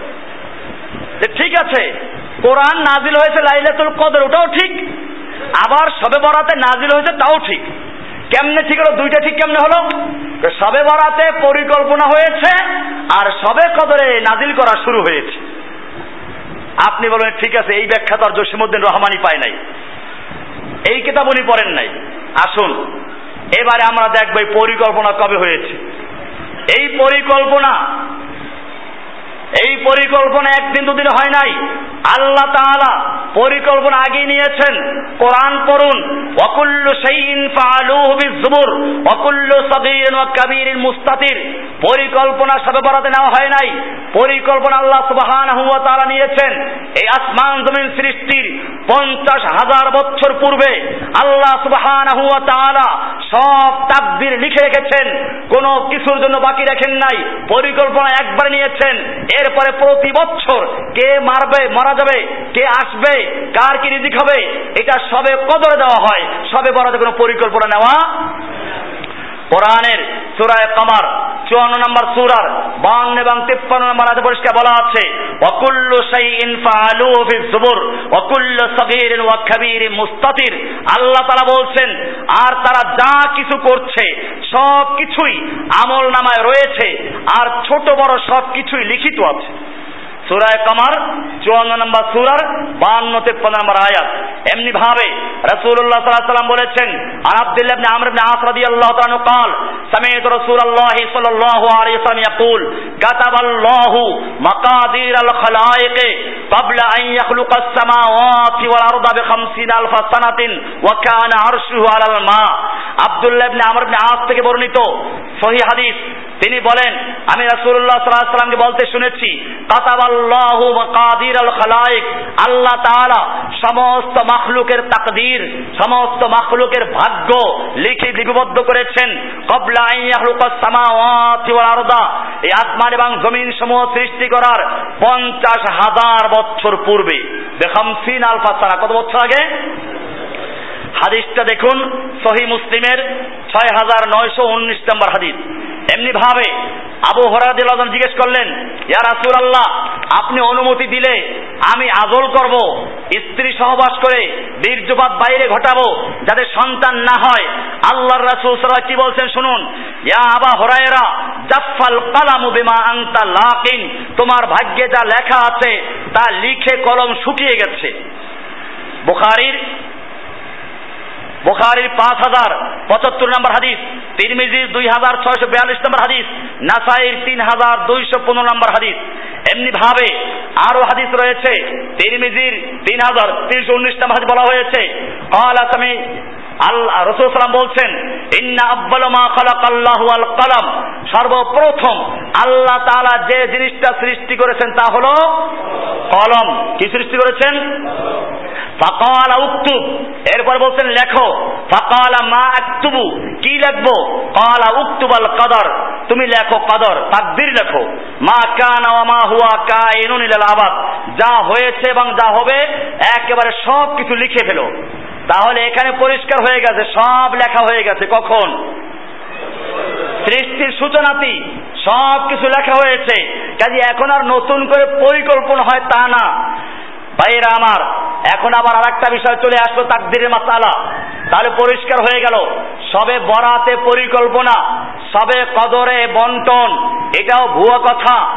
যে ঠিক আছে, কোরআন নাজিল হয়েছে লাইলাতুল কদর, ওটাও ঠিক। আবার সবে বরাতে নাজিল হয়েছে তাও ঠিক। কেমনে ঠিক হলো, দুইটা ঠিক কেমনে হলো? সবে বরাতে পরিকল্পনা হয়েছে আর সবে কদরে নাজিল করা শুরু হয়েছে। আপনি বলবেন, ঠিক আছে, এই ব্যাখ্যা তো আর জসিমুদ্দিন রহমানি পায় নাই। এই কিতাব উনি পড়েন নাই। আসুন, এবারে আমরা দেখব এই পরিকল্পনা কবে হয়েছে। এই পরিকল্পনা এই পরিকল্পনা একদিন দুদিন হয় নাই। আল্লাহ তাআলা পরিকল্পনা আগিয়ে নিয়েছেন। কোরআন পড়ুন। অকুল্লু সেইন ফালুহু বিজুবুর অকুল্লু ওয়া কাবীরিন মুস্তাতির। পরিকল্পনা সবে বরাতে নেওয়া হয় নাই। পরিকল্পনা আল্লাহ সুবহানাহু ওয়া তাআলা নিয়েছেন। এই আসমান জমিন সৃষ্টির পঞ্চাশ হাজার বছর পূর্বে আল্লাহ সুবহানাহু ওয়া তাআলা সব তাকদির লিখে রেখেছেন। কোনো কিছুর জন্য বাকি রাখেন নাই। পরিকল্পনা একবার নিয়েছেন। এরপরে প্রতি বছর কে মারবে, মারা যাবে, কে আসবে, কার কি রিজিক হবে, এটা সবে কদরে দেওয়া হয়, সবে বরাতে কোনো পরিকল্পনা নেওয়া কোরআনের সুরায় কামার, চুয়ান্ন নম্বর সুরার বান্ন এবং তিপ্পান্ন নম্বর আজ পরিষ্কার বলা আছে অকুল্লু শাইইন ফাআলুহু ফি জুবুর অকুল্লু সগীরিন ওয়া কাবীরিন মুস্তাতির। আল্লাহ তাআলা বলছেন, আর তারা যা কিছু করছে সব কিছুই আমল নামায় রয়েছে, আর ছোট বড় সব কিছুই লিখিত আছে। সুরায় কামার চুয়ান্ন নম্বর সুরার বান্ন তেপ্পান্ন নম্বর আয়াত এমনি ভাবে রসুল্লাহ সাল্লাহ সাল্লাম বলেছেন আর আব্দুল্লাহ ইবনে আমর ইবনে আস রাদিয়াল্লাহু তাআলা قال سمعت رسول الله صلى الله عليه وسلم يقول كتب الله مقادير الخلائق قبل أن يخلق السماوات والأرض بخمسين ألف سنة وكان عرشه على الماء আব্দুল্লাহ ইবনে আমর ইবনে আস থেকে বর্ণিত সহি হাদিস তিনি বলেন, আমি রাসূলুল্লাহ সাল্লাল্লাহু সাল্লামকে বলতে শুনেছি, কাতাবাল্লাহু মাকাদির আল আল্লাহ তাআলা সমস্ত মাখলুকের তাকদীর, সমস্ত মাখলুকের ভাগ্য লিখে লিপিবদ্ধ করেছেন কবলা আন ইয়াখলুকাস সামাওয়াতি ওয়াল আরদা। এই আসমান এবং জমিন সমূহ সৃষ্টি করার পঞ্চাশ হাজার বছর পূর্বে বেখামসিন আলফা সারা কত বছর আগে? হাদিসটা দেখুন, সহি মুসলিমের ছয় হাজার নয়শো উনিশ নম্বর হাদিস। এমনি ভাবে আবু হরাদিল জিজ্ঞেস করলেন, ইয়া রাসুল আল্লাহ আপনি অনুমতি দিলে আমি আজল করব, স্ত্রী সহবাস করে বীর্যপাত বাইরে ঘটাবো, যাতে সন্তান না হয়। আল্লাহর রাসুল সাল্লাহ কি বলছেন শুনুন, ইয়া আবা হরায়রা জাফাল কালামু বিমা আংতা লাকিন, তোমার ভাগ্যে যা লেখা আছে, তা লিখে কলম শুকিয়ে গেছে। বুখারির বুখারির পাঁচ হাজার, পঁচাত্তর নম্বর হাদিস, তিরমিজির দুই হাজার ছয়শো বিয়াল্লিশ নম্বর হাদিস, নাসাইর তিন হাজার দুইশো পনেরো নম্বর হাদিস। এমনি ভাবে আরও হাদিস রয়েছে, তিরমিজির তিন হাজার তিনশো উনিশ নম্বর হাদিস বলা হয়েছে অল আসামি আল্লাহ রসুল সালাম বলছেন, ইন্না আব্বাল মা খালাক আল্লাহ আল কালাম। সর্বপ্রথম আল্লাহ তাআলা যে জিনিসটা সৃষ্টি করেছেন তা হলো কলম। কি সৃষ্টি করেছেন? ফাকাল উক্তুব। এরপর বলছেন, লেখো, ফাকালা মা আক্তুবু। কি লিখব? কালা উক্তুবাল কদর। তুমি লেখো কদর তাকদির লেখো। মা কানা মা হুয়া কাইনুন ইলাল আবাদ। যা হয়েছে এবং যা হবে, একেবারে সব কিছু লিখে ফেলো। তাহলে এখানে পরিষ্কার হয়ে গেছে, সব লেখা হয়ে গেছে। কখন? সৃষ্টির সূচনাতি সব কিছু লেখা হয়েছে। কাজে এখন আর নতুন করে পরিকল্পনা হয় তা না। ভাইয়েরা আমার, এখন আবার আর একটা বিষয় চলে আসলো, তাকদিরের মাসালা। তাহলে পরিষ্কার হয়ে গেল। সবে বরাতে পরিকল্পনা, সবে কদরে বন্টন, এটাও ভুয়া কথা।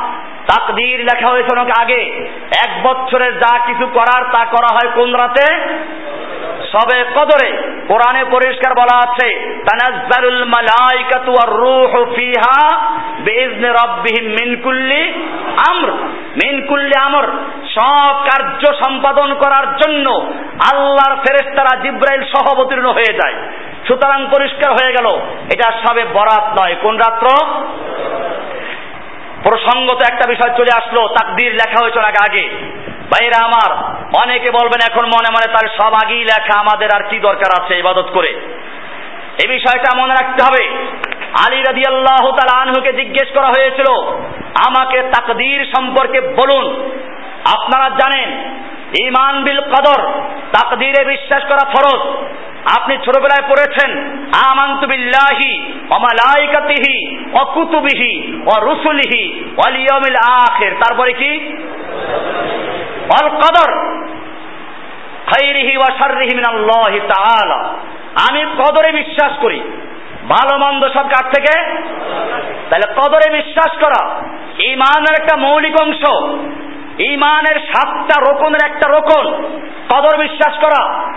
তাকদির লেখা হয়েছে অনেক আগে। এক বছরের যা কিছু করার তা করা হয় কোন রাতে? সবে কদরে কোরআনে পরিষ্কার বলা আছে, তানাজ্জালুল মালাইকাতু ওয়ার রূহু ফিহা বিইজনি রাব্বিহিম মিন কুল্লি আমর। মিন কুল্লি আমর, সব কার্য সম্পাদন করার জন্য আল্লাহর ফেরেশতারা জিব্রাইল সহ অবতীর্ণ হয়ে যায়। সুতরাং পরিষ্কার হয়ে গেল, এটা সবে বরাত নয়, কোন রাত্র? প্রসঙ্গত একটা বিষয় চলে আসলো, তাকদির লেখা হয়েছে অনেক আগে। ভাইরা আমার, অনেকে বলবেন এখন মনে মনে তার সব আগেই লেখা আমাদের আর কি দরকার আছে ইবাদত করে। এই বিষয়টা মনে রাখতে হবে। আলী রাজি আল্লাহ আনহুকে জিজ্ঞেস করা হয়েছিল, আমাকে তাকদির সম্পর্কে বলুন। আপনারা জানেন ইমান বিল কদর, তাকদিরে বিশ্বাস করা ফরজ। আপনি ছোটবেলায় পড়েছেন, আমান্তু বিল্লাহি ওয়া মালাইকাতিহি ওয়া কুতুবিহি ওয়া রুসুলিহি ওয়াল ইয়াউমিল আখির। তারপরে কি? ওয়াল কদর। খাইরিহি ওয়া শাররিহি মিনাল্লাহি তাআলা। আমি কদরে বিশ্বাস করি। ভালো মন্দ সব কার থেকে? তাহলে কদরে বিশ্বাস করা। ইমানের একটা মৌলিক অংশ। ইমানের সাতটা রোকনের একটা রোকন। কদর বিশ্বাস করা।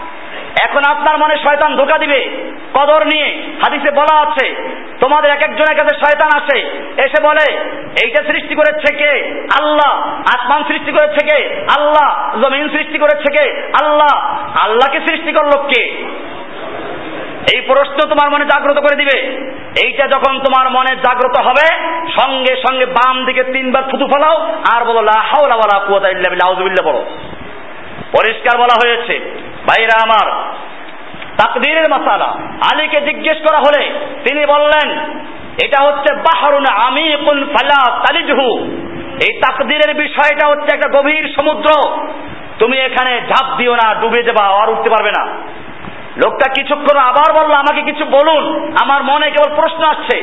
এখন আপনার মনে শয়তান ধোকা দিবে। কদর নিয়ে হাদিসে বলা আছে, তোমাদের এক একজনের কাছে শয়তান আসে, এসে বলে, এইটা সৃষ্টি করেছে কে? আল্লাহ। আসমান সৃষ্টি করেছে কে? আল্লাহ। জমিন সৃষ্টি করেছে কে? আল্লাহ। আল্লাহকে সৃষ্টি করল কে? এই প্রশ্ন তোমার মনে জাগ্রত করে দিবে। এইটা যখন তোমার মনে জাগ্রত হবে, সঙ্গে সঙ্গে বাম দিকে তিনবার থুতু ফেলাও, আর বলো, লা হাওলা ওয়ালা কুওয়াতা ইল্লা বিল্লাহ আউযুবিল্লাহ বলো পরিষ্কার বলা হয়েছে, ভাইরা আমার, তাকদীরের মাসালা। আলীকে জিজ্ঞেস করা হলে তিনি বললেন, এটা হচ্ছে বাহারুন আমিকুন ফালা তালিজহু। এই তাকদীরের বিষয়টা হচ্ছে একটা গভীর সমুদ্র। তুমি এখানে ঝাঁপ দিও না, ডুবে যাবা, আর উঠতে পারবে না। লোকটা কিছুক্ষণ আবার বলল আমাকে কিছু বলুন আমার মনে কেবল প্রশ্ন আসছে।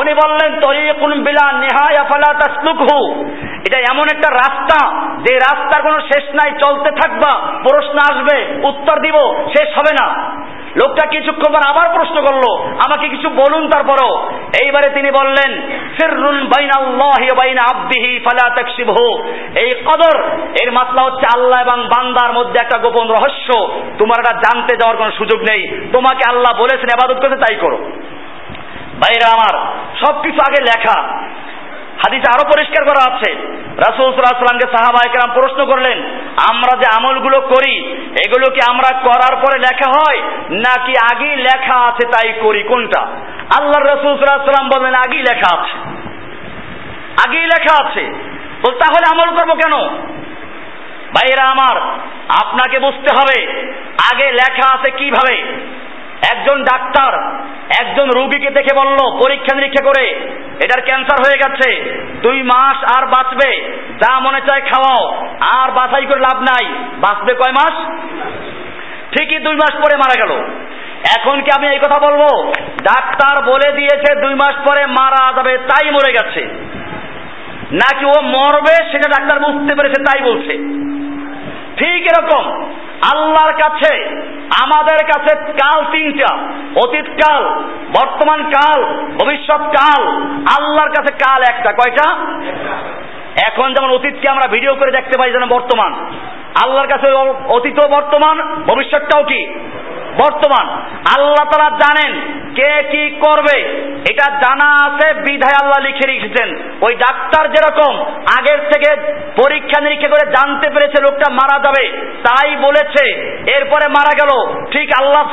উনি বললেন, তরিকুন বিলা নেহায়া ফালা তাসলুকহু। এটা এমন একটা রাস্তা, যে রাস্তার কোনো শেষ নাই, চলতে থাকবা, প্রশ্ন আসবে, উত্তর দিব, শেষ হবে না। লোকটা কিছুক্ষণ পর আবার প্রশ্ন করল, আমাকে কিছু বলুন তারপরও। এইবারে তিনি বললেন সিররুন বাইনাল্লাহি ওয়া বাইনা আবদিহি ফালা তাকশিবহু। এই কদর, এর মাসলা হচ্ছে আল্লাহ এবং বান্দার মধ্যে একটা গোপন রহস্য। তোমার এটা জানতে যাওয়ার কোনো সুযোগ নেই। তোমাকে আল্লাহ বলেছেন ইবাদত করতে তাই করো। ভাইরা আমার, সবকিছু আগে লেখা। হাদিসে আরও পরিষ্কার করা আছে। রাসুল সাল্লাহামকে সাহাবা একরাম প্রশ্ন করলেন, আমরা যে আমলগুলো করি, এগুলো কি আমরা করার পরে লেখা হয়? নাকি আগেই লেখা আছে তাই করি কোনটা? আল্লাহ রসুল সাল্লাম বললেন, আগেই লেখা আছে। আগেই লেখা আছে। বল, তাহলে আমল করব কেন? ভাইরা আমার, আপনাকে বুঝতে হবে, আগে লেখা আছে কীভাবে? একজন ডাক্তার একজন রুগীকে দেখে বলল, পরীক্ষা নিরীক্ষা করে, এটার ক্যান্সার হয়ে গেছে, দুই মাস আর বাঁচবে, যা মনে চায় খাওয়াও, আর বাছাই করে লাভ নাই, বাঁচবে কয় মাস? ঠিকই দুই মাস পরে মারা গেল। এখন কি আমি এই কথা বলব? ডাক্তার বলে দিয়েছে, দুই মাস পরে মারা যাবে, তাই মরে গেছে। নাকি ও মরবে, সেটা ডাক্তার বুঝতে পেরেছে, তাই বলছে। ঠিক এরকম। আল্লাহর কাছে, আমাদের কাছে কাল তিনটা। অতীত কাল, বর্তমান কাল, ভবিষ্যৎ কাল, আল্লাহর কাছে কাল একটা। কয়টা? এখন যেমন অতীতকে আমরা ভিডিও করে দেখতে পাই যেন বর্তমান। আল্লাহর কাছে অতীত বর্তমান, ভবিষ্যৎটাও কি? বর্তমান আল্লাহ তারা জানেন কে কি করবে। এটা জানা আছে, বিধায় আল্লাহ লিখে রেখেছেন। ওই ডাক্তার যেরকম আগের থেকে পরীক্ষা নিরীক্ষা করে জানতে পেরেছে লোকটা মারা যাবে, তাই বলেছে। এরপরে মারা গেল। ঠিক আল্লাহ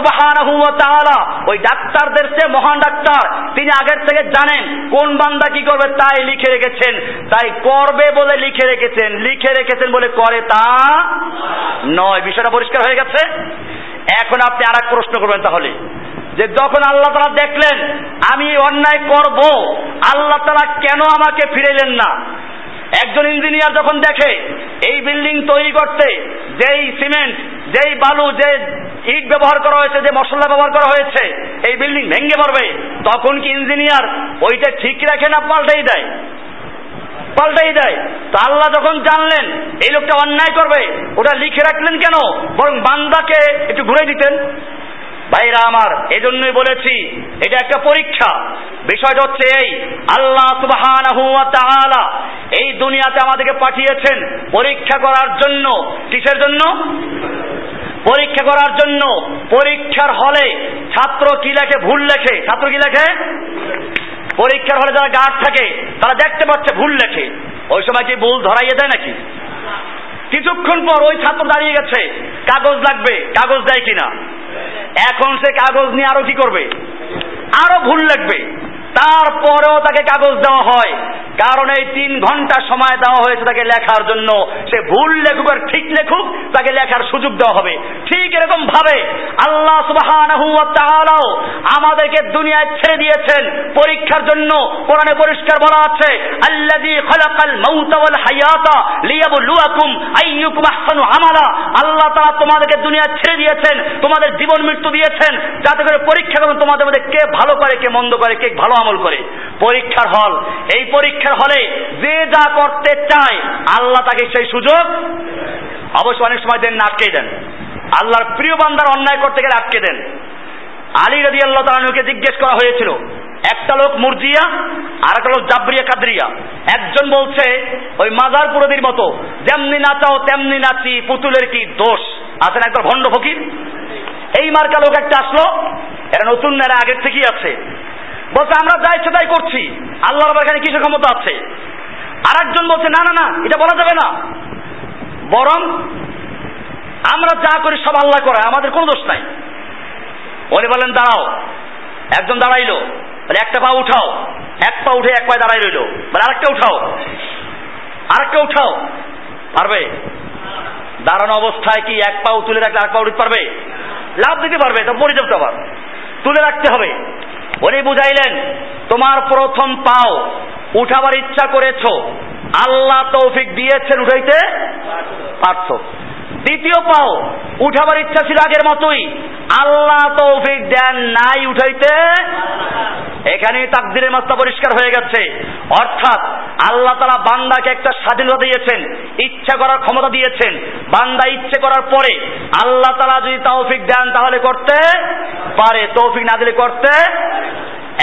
তাআলা ওই ডাক্তারদের চেয়ে মহান ডাক্তার। তিনি আগের থেকে জানেন কোন বান্দা কি করবে, তাই লিখে রেখেছেন। তাই করবে বলে লিখে রেখেছেন লিখে রেখেছেন বলে করে তা নয়। বিষয়টা পরিষ্কার হয়ে গেছে। এখন আপনি আর প্রশ্ন করবেন তাহলে। যে যখন আল্লাহ তালা দেখলেন, আমি অন্যায় করব, আল্লাহ তালা কেন আমাকে ফিরেলেন না? একজন ইঞ্জিনিয়ার যখন দেখে, এই বিল্ডিং তৈরি করতে যেই সিমেন্ট, যেই বালু, যে ইট ব্যবহার করা হয়েছে, যে মশলা ব্যবহার করা হয়েছে, এই বিল্ডিং ভেঙে পড়বে, তখন কি ইঞ্জিনিয়ার ওইটা ঠিক রাখে না পাল্টাই দেয়? পাল্টাই দেয়। তো আল্লাহ যখন জানলেন, এই লোকটা অন্যায় করবে, ওটা লিখে রাখলেন কেন? বরং বান্দাকে একটু ঘুরে দিতেন। ভাইরা আমার, এজন্যই বলেছি, এটা একটা পরীক্ষা। বিষয়টা হচ্ছে এই, আল্লাহ সুবহানাহু ওয়া এই দুনিয়াতে আমাদেরকে পাঠিয়েছেন পরীক্ষা করার জন্য। কিসের জন্য? পরীক্ষা করার জন্য। পরীক্ষার হলে ছাত্র কি লেখে? ভুল লেখে। ছাত্র কি লেখে? পরীক্ষার হলে যারা গার্ড থাকে, তারা দেখতে পাচ্ছে ভুল লেখে। ওই সময় কি ভুল ধরাইয়ে দেয় নাকি? কিছুক্ষণ পর ওই ছাত্র দাঁড়িয়ে গেছে, কাগজ লাগবে, কাগজ দেয় কিনা? এখন সে কাগজ নিয়ে আরও কি করবে? আরও ভুল লাগবে তারপরেও তাকে কাগজ দেওয়া হয়, কারণ এই তিন ঘণ্টা সময় দেওয়া হয়েছে তাকে লেখার জন্য। সে ভুল লেখুক আর ঠিক লেখুক, তাকে লেখার সুযোগ দেওয়া হবে। ঠিক এরকম ভাবে আল্লাহ তাআলাও আমাদেরকে দুনিয়ায় ছেড়ে দিয়েছেন। পরীক্ষার জন্য কোরআনে পরিষ্কার বলা আছে আল্লাহ তোমাদেরকে দুনিয়ায় ছেড়ে দিয়েছেন, তোমাদের জীবন মৃত্যু দিয়েছেন, যাতে করে পরীক্ষা করুন তোমাদের মধ্যে কে ভালো করে, কে মন্দ করে, কে ভালো আমল করে। পরীক্ষার হল, এই পরীক্ষার হলে যে যা করতে চায়, আল্লাহ তাকে সেই সুযোগ অবশ্য অনেক সময় দেন না, আটকেই দেন। আল্লাহর প্রিয় বান্দার অন্যায় করতে গেলে আটকে দেন। আলী রদি আল্লাহ তালুকে জিজ্ঞেস করা হয়েছিল, একটা লোক মুরজিয়া আর একটা লোক জাবরিয়া কাদরিয়া। একজন বলছে, ওই মাজার পুরোদির মতো, যেমনি নাচাও তেমনি নাচি, পুতুলের কি দোষ? আছেন একবার ভণ্ড ফকির। এই মার্কা লোক একটা আসলো, এরা নতুন এরা আগের থেকেই আছে। বলছে, আমরা যা ইচ্ছে তাই করছি, আল্লাহর এখানে কিছু ক্ষমতা আছে? আর একজন বলছে, না না না, এটা বলা যাবে না। বরং আমরা যা করি সব আল্লাহ করে, আমাদের কোনো দোষ নাই। উনি বলেন দাঁড়াও। একজন দাঁড়াইলো। বলে, একটা পা উঠাও। এক পা উঠে এক পায়ে দাঁড়াই রইল। বলে, আরেকটা উঠাও। আরেকটা উঠাও। পারবে? দাঁড়ানো অবস্থায় কি এক পাও তুলে রাখলে আরেক পা উঠতে পারবে? লাভ দিতে পারবে, তা পড়ে যাবে আবার। তুলে রাখতে হবে। উনি বুঝাইলেন, তোমার প্রথম পাও উঠাবার ইচ্ছা করেছ। আল্লাহ তৌফিক দিয়েছেন উঠাইতে পারছ। দ্বিতীয় পাও, উঠাবার ইচ্ছা ছিল আগের মতোই। আল্লাহ তৌফিক দেন নাই উঠাইতে। এখানে তাকদিরের মাস্তা পরিষ্কার হয়ে গেছে। অর্থাৎ আল্লাহ তারা বান্দাকে একটা স্বাধীনতা দিয়েছেন, ইচ্ছা করার ক্ষমতা দিয়েছেন। বান্দা ইচ্ছে করার পরে আল্লাহ তারা যদি তৌফিক দেন তাহলে করতে পারে, তৌফিক না দিলে করতে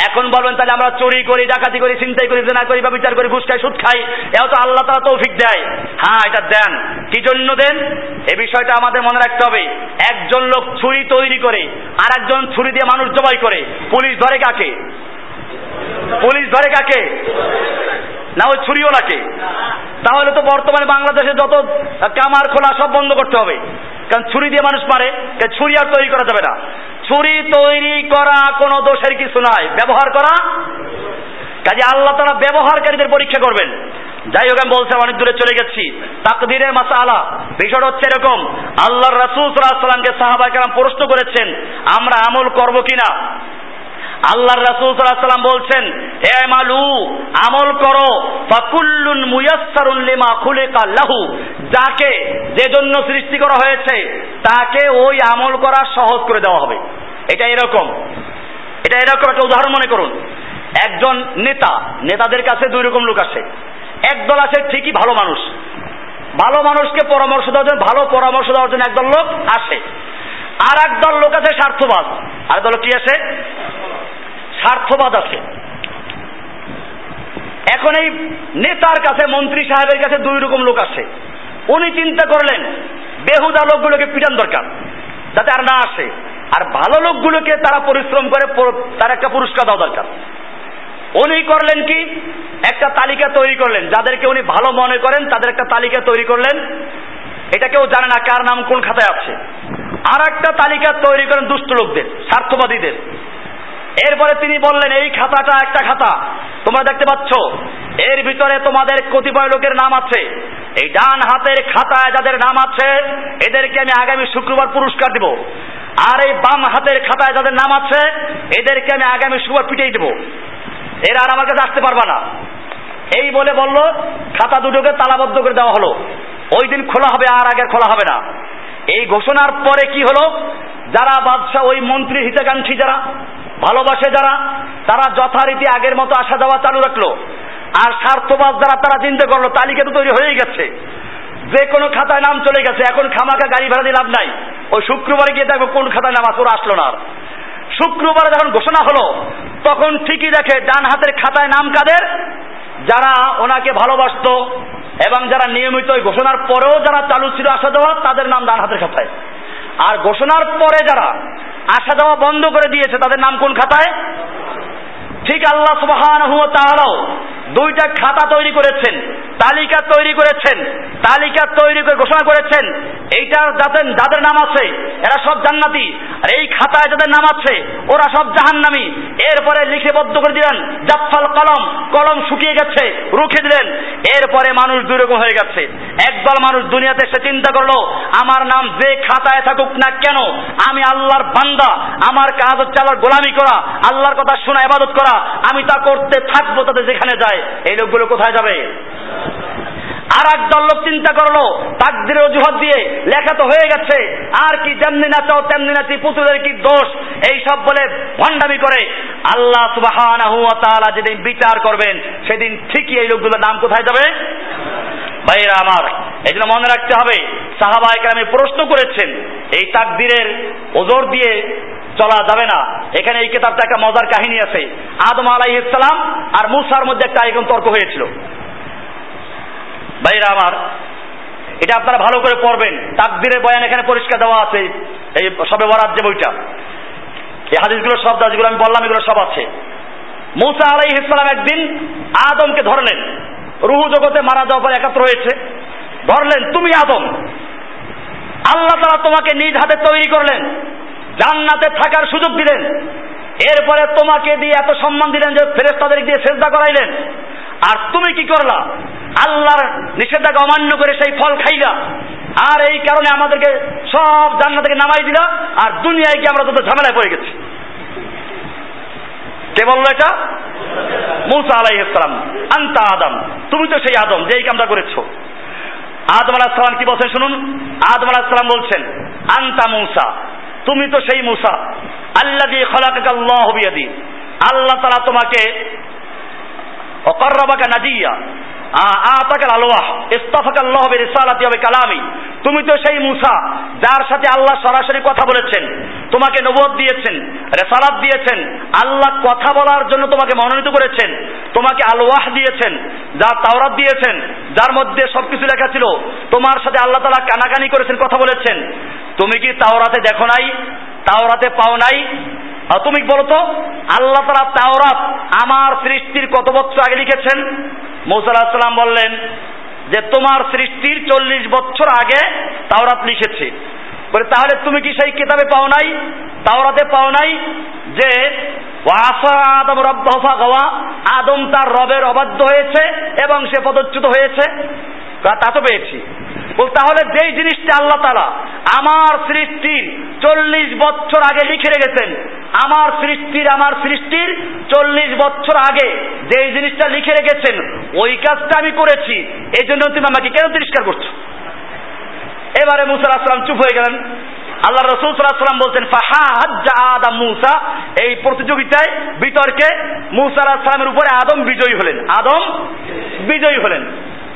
এখন বলবেন তাহলে আমরা চুরি করি, ডাকাতি করি চিন্তাই করি, জেনা করি, বা বিচার করি, ঘুষ খাই, সুদ খাই, এও তো আল্লাহ তারা তৌফিক দেয়। হ্যাঁ এটা দেন। কি জন্য দেন? এ বিষয়টা আমাদের মনে রাখতে হবে। একজন লোক ছুরি তৈরি করে আর একজন ছুরি দিয়ে মানুষ জবাই করে। পুলিশ ধরে কাকে? পুলিশ ধরে কাকে? না, ওই ছুরিওয়ালাকে। তাহলে তো বর্তমানে বাংলাদেশে যত কামার খোলা সব বন্ধ করতে হবে। কারণ ছুরি দিয়ে মানুষ মারে ছুরি আর তৈরি করা যাবে না। ছুরি তৈরি করা কোনো দোষের কিছু নাই। ব্যবহার করা। কাজে আল্লাহ তারা ব্যবহারকারীদের পরীক্ষা করবেন। যাই হোক, আমি বলছিলাম, অনেক দূরে চলে গেছি। তাকদিরের মাসা আলা বিষয়টা হচ্ছে এরকম। আল্লাহ রাসুল সাল্লাহামকে সাহাবাই কালাম প্রশ্ন করেছেন, আমরা আমল করব কিনা? আল্লাহর রাসূল সাল্লাল্লাহু বলছেন, হে মালু আমল করো। ফাকুল্লুন মুয়াসসারুন লিমা খুলিকা লাহু। যাকে যে জন্য সৃষ্টি করা হয়েছে, তাকে ওই আমল করা সহজ করে দেওয়া হবে। এটা এরকম। এটা এরকম একটা উদাহরণ মনে করুন। একজন নেতা, নেতাদের কাছে দুই রকম লোক আসে। একদল আছে ঠিকই ভালো মানুষ। ভালো মানুষকে পরামর্শ দেওয়ার জন্য, ভালো পরামর্শ দেওয়ার জন্য একদল লোক আসে। আর একদল লোক আছে স্বার্থবাদ। আর দল কি আছে স্বার্থবাদ আছে। এখন এই নেতার কাছে, মন্ত্রী সাহেবের কাছে দুই রকম লোক আসে। উনি চিন্তা করলেন, বেহুদা লোকগুলোকে পিটান দরকার, যাতে আর না আসে। আর ভালো লোকগুলোকে তারা পরিশ্রম করে তার একটা পুরস্কার দেওয়া দরকার। উনি করলেন কি? একটা তালিকা তৈরি করলেন। যাদেরকে উনি ভালো মনে করেন, তাদের একটা তালিকা তৈরি করলেন। এটা কেউ জানে না কার নাম কোন খাতায় আছে। আর একটা তালিকা তৈরি করেন দুষ্ট লোকদের, স্বার্থবাদীদের। এরপরে তিনি বললেন, এই খাতাটা একটা খাতা। তোমরা দেখতে পাচ্ছ, এর ভিতরে তোমাদের কতিপয় লোকের নাম আছে। এই ডান হাতের খাতায় যাদের নাম আছে, এদেরকে আমি আগামী শুক্রবার পুরস্কার দিব। আর এই বাম হাতের খাতায় যাদের নাম আছে, এদেরকে আমি আগামী শুক্রবার পিটিয়ে দেবো। এরা আর আমার কাছে আসতে পারবা না। এই বলে বলল, খাতা দুটোকে তালাবদ্ধ করে দেওয়া হলো। ওই দিন খোলা হবে, আর আগের খোলা হবে না। এই ঘোষণার পরে কি হলো? যারা বাদশাহ, ওই মন্ত্রী হিতাকাঙ্ক্ষী যারা ভালোবাসে যারা, তারা যথারীতি আগের মতো আসা যাওয়া চালু রাখল। আর স্বার্থবাদ যারা, তারা চিন্তা করল। তালিকা তো তৈরি হয়ে গেছে। যে কোনো খাতায় নাম চলে গেছে। এখন খামাখা গাড়ি ভাড়া দিয়ে লাভ নাই। ওই শুক্রবারে গিয়ে দেখো কোন খাতায় নাম ওরা আসলো না শুক্রবারে যখন ঘোষণা হলো, তখন ঠিকই দেখে ডান হাতের খাতায় নাম কাদের? যারা ওনাকে ভালোবাসত এবং যারা নিয়মিত ওই ঘোষণার পরেও যারা চালু ছিল আসা যাওয়া, তাদের নাম ডান হাতের খাতায়। আর ঘোষণার পরে যারা আসা যাওয়া বন্ধ করে দিয়েছে তাদের নাম কোন খাতায়? ঠিক আল্লাহ সুবাহান দুইটা খাতা তৈরি করেছেন, তালিকা তৈরি করেছেন, তালিকা তৈরি করে ঘোষণা করেছেন এইটার যাদের যাদের নাম আছে, এরা সব জান্নাতি, আর এই খাতায় যাদের নাম আছে, ওরা সব জাহান্নামি। এরপরে লিখেবদ্ধ করে দিলেন জাফাল কলম কলম শুকিয়ে গেছে, রুখে দিলেন। এরপরে মানুষ দুই রকম হয়ে গেছে। একদল মানুষ দুনিয়াতে সে চিন্তা করল, আমার নাম যে খাতায় থাকুক না কেন, আমি আল্লাহর বান্দা, আমার কাজ হচ্ছে আল্লাহর গোলামি করা, আল্লাহর কথা শোনা, ইবাদত করা। আমি তা করতে থাকব তাদের যেখানে যায়, এই লোকগুলো কোথায় যাবে? আর এক লোক চিন্তা করল, তাকদিরের অজুহাত দিয়ে লেখা তো হয়ে গেছে, আর কি যেমনি নাচাও তেমনি নাচি পুতুলের কি দোষ? এই সব বলে ভণ্ডামি করে। আল্লাহ সুবাহ যেদিন বিচার করবেন, সেদিন ঠিকই এই লোকগুলোর নাম কোথায় যাবে? ভাইরা আমার জন্য মনে রাখতে হবে, সাহাবা একরামে প্রশ্ন করেছেন, এই তাকদিরের ওজোর দিয়ে চলা যাবে না। এখানে এই কিতাবটা একটা মজার কাহিনী আছে। আদম আলাইহিস আর মুসার মধ্যে একটা এরকম তর্ক হয়েছিল। ভাইরা আমার, এটা আপনারা ভালো করে পড়বেন। তাকদিরের বয়ান এখানে পরিষ্কার দেওয়া আছে, এই সবে বরাত যে বইটা। এই হাদিসগুলো সব যেগুলো আমি বললাম, এগুলো সব আছে। মুসা আলাই ইসলাম একদিন আদমকে ধরলেন। রুহু জগতে মারা যাওয়ার পর একাত্র হয়েছে। ধরলেন তুমি আদম। আল্লাহ তারা তোমাকে নিজ হাতে তৈরি করলেন, জান্নাতে থাকার সুযোগ দিলেন। এরপরে তোমাকে দিয়ে এত সম্মান দিলেন যে ফেরেস্তাদের দিয়ে শ্রদ্ধা করাইলেন। আর তুমি কি করলা? আল্লাহর নিষেধাজ্ঞা অমান্য করে সেই ফল খাইলা। আর এই কারণে আমাদেরকে সব জান্না থেকে নামাই দিলা, আর দুনিয়ায় কি আমরা তত ঝামেলায় পড়ে গেছি। কে বলল এটা? মুসা আলাই ইসলাম আন্তা আদম, তুমি তো সেই আদম যে এই কামটা করেছ। আদম আলাহ সালাম কি বলছেন শুনুন? আদম আলাহ সালাম বলছেন, আন্তা মুসা, তুমি তো সেই মুসা। আল্লাহ দিয়ে খলাকাল্লাহ বিয়াদি। আল্লাহ তারা তোমাকে অকর্রবাকা নাজিয়া তুমি তো সেই মুসা, যার সাথে আল্লাহ সরাসরি কথা বলেছেন, তোমাকে নবদ দিয়েছেন, রেসালাত দিয়েছেন, আল্লাহ কথা বলার জন্য তোমাকে মনোনীত করেছেন, তোমাকে আলওয়াহ দিয়েছেন, যা তাওরাত দিয়েছেন, যার মধ্যে সবকিছু লেখা ছিল, তোমার সাথে আল্লাহ তালা কানাকানি করেছেন, কথা বলেছেন। তুমি কি তাওরাতে দেখো নাই? তাওরাতে পাও নাই? তুমি বলো তো আল্লাহ তালা তাওরাত আমার সৃষ্টির কত বছর আগে লিখেছেন? মৌসাল্লাম বললেন যে তোমার সৃষ্টির চল্লিশ বছর আগে তাওরাত লিখেছে। বলে, তাহলে তুমি কি সেই কিতাবে পাও নাই? তাওরাতে পাও নাই যে আদম গাওয়া আদম তার রবের অবাধ্য হয়েছে এবং সে পদচ্যুত হয়েছে। তা তো পেয়েছি। বল, তাহলে যেই জিনিসটা আল্লাহ তালা আমার সৃষ্টির চল্লিশ বছর আগে লিখে রেখেছেন, আমার সৃষ্টির আমার সৃষ্টির চল্লিশ বছর আগে যেই জিনিসটা লিখে রেখেছেন, ওই কাজটা আমি করেছি এই জন্য তুমি আমাকে কেন তিরস্কার করছ? এবারে মুসার আসলাম চুপ হয়ে গেলেন। আল্লাহ রসুল সাল্লাম বলছেন আদম মুসা। এই প্রতিযোগিতায় বিতর্কে মুসা আলাহিসামের উপরে আদম বিজয়ী হলেন, আদম বিজয়ী হলেন।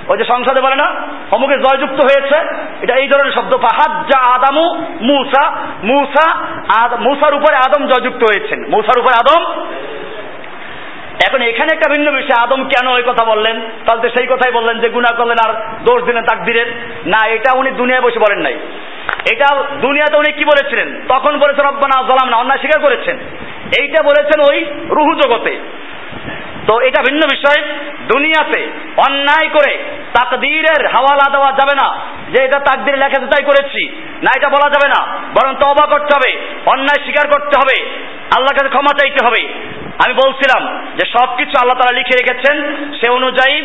ওই যে সংসদে বলে না অমুকে জয়যুক্ত হয়েছে, এটা এই ধরনের শব্দ, ফাহাজ্জা আদামু মুসা মুসা মুসার উপরে আদম জয়যুক্ত হয়েছেন। মুসার উপরে আদম? এখন এখানে একটা ভিন্ন বিষয়, আদম কেন ওই কথা বললেন? তাহলে সেই কথাই বললেন যে গুণা করলেন আর দোষ দিলেন তাকদিরের না, এটা উনি দুনিয়ায় বসে বলেন নাই। এটা দুনিয়াতে উনি কি বলেছিলেন? তখন বলেছেন, রব্বানা জলাম না অন্যায় স্বীকার করেছেন। এইটা বলেছেন ওই রুহু জগতে। তো এটা ভিন্ন বিষয়। দুনিয়াতে অন্যায় করে তাকদীরের হাওয়ালা দেওয়া যাবে না। যে এটা তাকদীর লেখা তাই করেছি, না এটা বলা যাবে না। বরং তবা করতে হবে, অন্যায় স্বীকার করতে হবে। আল্লাহ কাছে ক্ষমা চাইতে হবে। আমি বলছিলাম যে সব কিছু আল্লাহ তারা লিখে রেখেছেন, সে অনুযায়ী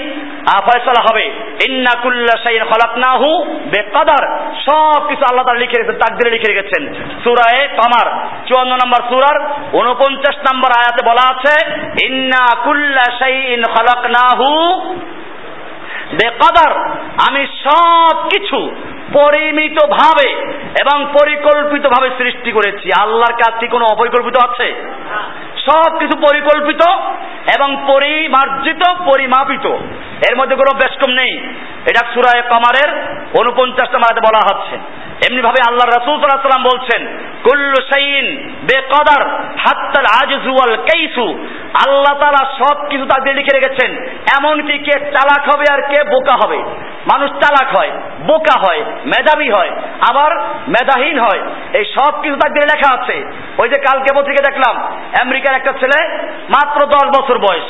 ফয়সলা হবে। ইন্না কুল্লা শাইন খলাকনাহু বেকাদার। সব কিছু আল্লাহ তারা লিখে রেখেছেন, তাকদিরে লিখে রেখেছেন। সূরায়ে কামার 54 নম্বর সূরার 49 নম্বর আয়াতে বলা আছে, ইন্না কুল্লা শাইন খলাকনাহু বেকাদার। আমি সব কিছু পরিমিত ভাবে এবং পরিকল্পিত ভাবে সৃষ্টি করেছি। আল্লাহর কাজ কি কোনো অপরিকল্পিত আছে? সব কিছু পরিকল্পিত এবং পরিমার্জিত, পরিমাপিত। এর মধ্যে কোনো ব্যস্তম নেই। এটা সুরায় কামারের উনপঞ্চাশ নম্বর বলা হচ্ছে। এমনি ভাবে আল্লাহ রসুল সাল্লাম বলছেন, কুল্লু সাইন বেকদার হাত্তাল আজজু আল কাইসু। আল্লাহ তালা সব কিছু তাদের লিখে রেখেছেন, এমনকি কে চালাক হবে আর কে বোকা হবে। মানুষ চালাক হয়, বোকা হয়, মেধাবী হয়, আবার মেধাহীন হয়। এই সব কিছু তাদের লেখা আছে। ওই যে কালকে পত্রিকা দেখলাম, আমেরিকার একটা ছেলে মাত্র দশ বছর বয়স,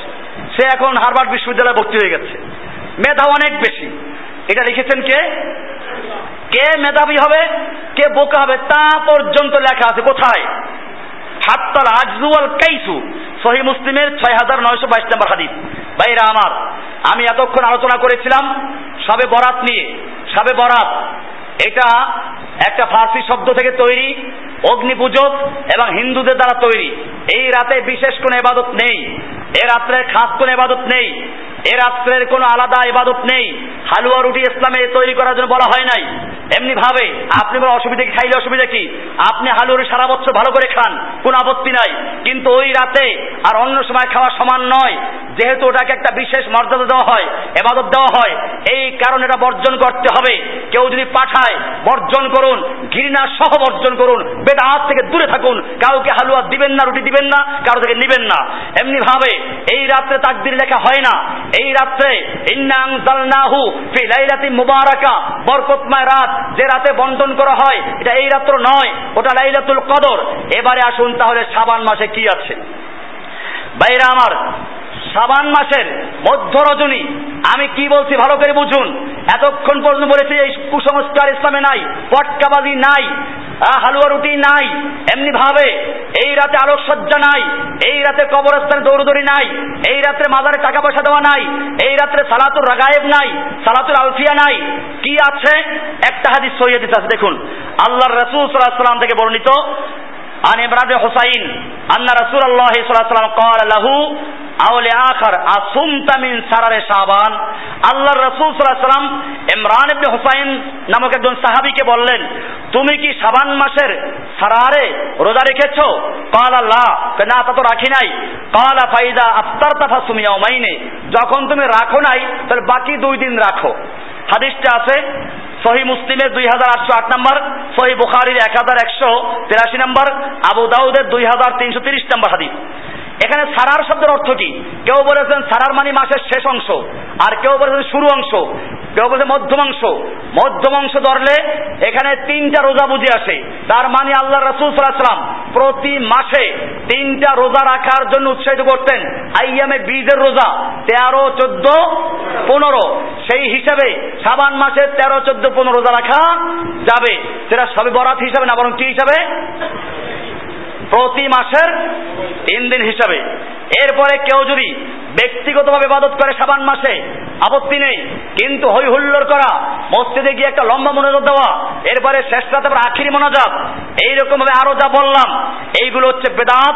সে এখন হারবার্ড বিশ্ববিদ্যালয়ে ভর্তি হয়ে গেছে। মেধা অনেক বেশি। এটা লিখেছেন কে? কে মেধাবী হবে, কে বোকা হবে, তা পর্যন্ত লেখা আছে। কোথায়? হাত্তাল আজজুয়াল কাইসু, সহি মুসলিমের ছয় হাজার নয়শো বাইশ নম্বর হাদিস। ভাইরা আমার, আমি এতক্ষণ আলোচনা করেছিলাম সবে বরাত নিয়ে। সবে বরাত, এটা একটা ফার্সি শব্দ থেকে তৈরি, অগ্নি পূজক এবং হিন্দুদের দ্বারা তৈরি। এই রাতে বিশেষ কোনো এবাদত নেই, এ রাত্রে খাস কোনো এবাদত নেই। এ রাত্রের কোনো আলাদা ইবাদত নেই। হালুয়া রুটি ইসলামে তৈরি করার জন্য বলা হয় নাই। এমনি ভাবে আপনি বলে অসুবিধা কি, খাইলে অসুবিধা কি? আপনি হালুয়া সারা বছর ভালো করে খান, কোন আপত্তি নাই। কিন্তু ওই রাতে আর অন্য সময় খাওয়া সমান নয়। যেহেতু ওটাকে একটা বিশেষ মর্যাদা দেওয়া হয় এবাদত দেওয়া হয়, এই কারণে এটা বর্জন করতে হবে। কেউ যদি পাঠায়, বর্জন করুন, ঘৃণা সহ বর্জন করুন, বেদাত থেকে দূরে থাকুন, কাউকে হালুয়া দিবেন না, রুটি দিবেন না, কারও থেকে নিবেন না। এমনি ভাবে এই রাত্রে তাকদির লেখা হয় না। এই রাত্রে, ইন্নাং জালনাহু ফি লাইলাতি মুবারাকা বরকতময় রাত যে রাতে বন্টন করা হয়, এটা এই রাত্র নয়, ওটা লাইলাতুল কদর। এবারে আসুন তাহলে সাবান মাসে কি আছে? বাইরা আমার সাবান মাসের মধ্য রজনী। আমি কি বলছি ভালো করে বুঝুন। এতক্ষণ পর্যন্ত বলেছি এই কুসংস্কার ইসলামে নাই, পটকাবাজি নাই হালুয়া রুটি নাই, এমনি ভাবে এই রাতে আলোকসজ্জা নাই, এই রাতে কবরস্থানে দৌড়দৌড়ি নাই, এই রাত্রে মাজারে টাকা পয়সা দেওয়া নাই, এই রাত্রে সালাতুর রাগায়েব নাই সালাতুর আলফিয়া নাই। কি আছে? একটা হাদিস সহিয়ে দিতে আছে, দেখুন। আল্লাহর রসুল সাল্লাহ সাল্লাম থেকে বর্ণিত عن إبراهيم حسين أن رسول الله صلى الله عليه وسلم قال له আওলে আখার আসুমতা মিন সারারে শাবান আল্লাহর রাসূল সাল্লাল্লাহু আলাইহি সাল্লাম ইমরান ইবনে হুসাইন নামক একজন সাহাবীকে বললেন তুমি কি শাবান মাসের সারারে রোজা রেখেছো কাল আল্লাহ না তা তো রাখি নাই কালা ফাইদা আফতারতা ফাসুম ইয়াউমাইনে যখন তুমি রাখো নাই তাহলে বাকি দুই দিন রাখো হাদিসটা আছে সহি মুসলিমের দুই হাজার আটশো আট নম্বর, সহি বুখারির এক হাজার একশো তিরাশি নম্বর, আবু দাউদের দুই হাজার তিনশো তিরিশ নম্বর হাদিস। এখানে সারার শব্দের অর্থ কি? কেউ বলেছেন সারার মানে মাসের শেষ অংশ, আর কেউ বলেছেন শুরু অংশ। কেউ বলছে মধ্যম অংশ মধ্যম অংশ ধরলে এখানে তিনটা রোজা বুঝে আসে। তার মানে আল্লাহ রসুল সাল্লাম প্রতি মাসে তিনটা রোজা রাখার জন্য উৎসাহিত করতেন। আইয়ামে বীজের রোজা, তেরো, চোদ্দ, পনেরো। সেই হিসাবে সাবান মাসে তেরো, চোদ্দ, পনেরো রোজা রাখা যাবে। সেটা সবে বরাত হিসাবে না, বরং কি হিসাবে? প্রতি মাসের তিন দিন হিসাবে। এরপরে কেউ যদি ব্যক্তিগতভাবে ইবাদত করে সাবান মাসে, আপত্তি নেই। কিন্তু হই হুল্লোর করা, মসজিদে গিয়ে একটা লম্বা মনোযোগ দেওয়া, এরপরে শেষ রাতে আখিরি মনোযোগ এইরকম ভাবে আরও যা বললাম, এইগুলো হচ্ছে বেদাত,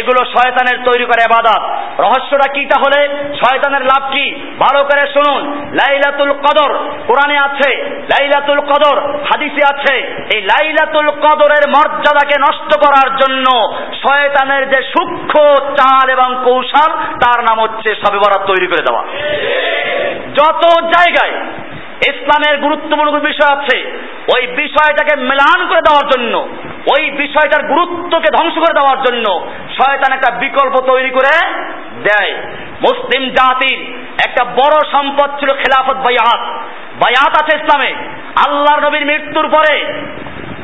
এগুলো শয়তানের তৈরি করে এবাদাত রহস্যটা কি তাহলে? শয়তানের লাভ কি? ভালো করে শুনুন। লাইলাতুল কদর, কোরআনে আছে, লাইলাতুল কদর, হাদিসে আছে, এই লাইলাতুল কদরের মর্যাদাকে নষ্ট করার জন্য শয়তানের যে সূক্ষ্ম চাল এবং কৌশল, তার নাম হচ্ছে সবে বরাত তৈরি করে দেওয়া। যত জায়গায় ইসলামের গুরুত্বপূর্ণ বিষয় আছে, ওই বিষয়টাকে মেলান করে দেওয়ার জন্য, ওই বিষয়টার গুরুত্বকে ধ্বংস করে দেওয়ার জন্য শয়তান একটা বিকল্প তৈরি করে দেয়। মুসলিম জাতির একটা বড় সম্পদ ছিল খেলাফত বায়াত। বায়াত আছে ইসলামে। আল্লাহর নবীর মৃত্যুর পরে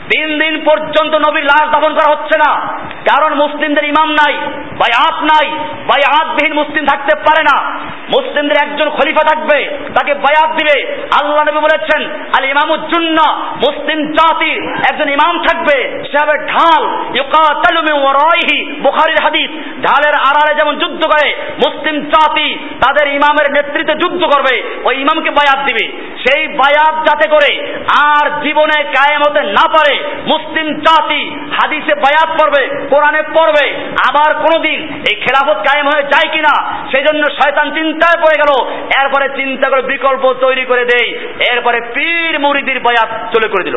তিন দিন পর্যন্ত নবীর লাশ দাফন করা হচ্ছে না। কারণ মুসলিমদের ইমাম নাই বায়াত নাই বায়াতবিহীন মুসলিম থাকতে পারে না। মুসলিমদের একজন খলিফা থাকবে, তাকে বায়াত দিবে। আল্লাহ নবী বলেছেন, আল ইমামুজ্জুন্না মুসলিম জাতির একজন ইমাম থাকবে, সে হবে ঢাল। ইউকাতালু ওয়ারাইহি, বুখারীর হাদিস। ঢালের আড়ালে যেমন যুদ্ধ করে, মুসলিম জাতি তাদের ইমামের নেতৃত্বে যুদ্ধ করবে, ওই ইমামকে বায়াত দিবে। সেই বায়াত যাতে করে আর জীবনে কায়েম হতে না পারে মুসলিম জাতি হাদিসে বায়াত পড়বে, কোরআনে পড়বে, আবার কোনোদিন এই খেলাফত কায়েম হয়ে যায় কিনা সেই জন্য শয়তান চিন্তায় পড়ে গেল। এরপরে চিন্তা করে বিকল্প তৈরি করে দেই, এরপরে পীর মুরিদির বায়াত চলে করে দিল।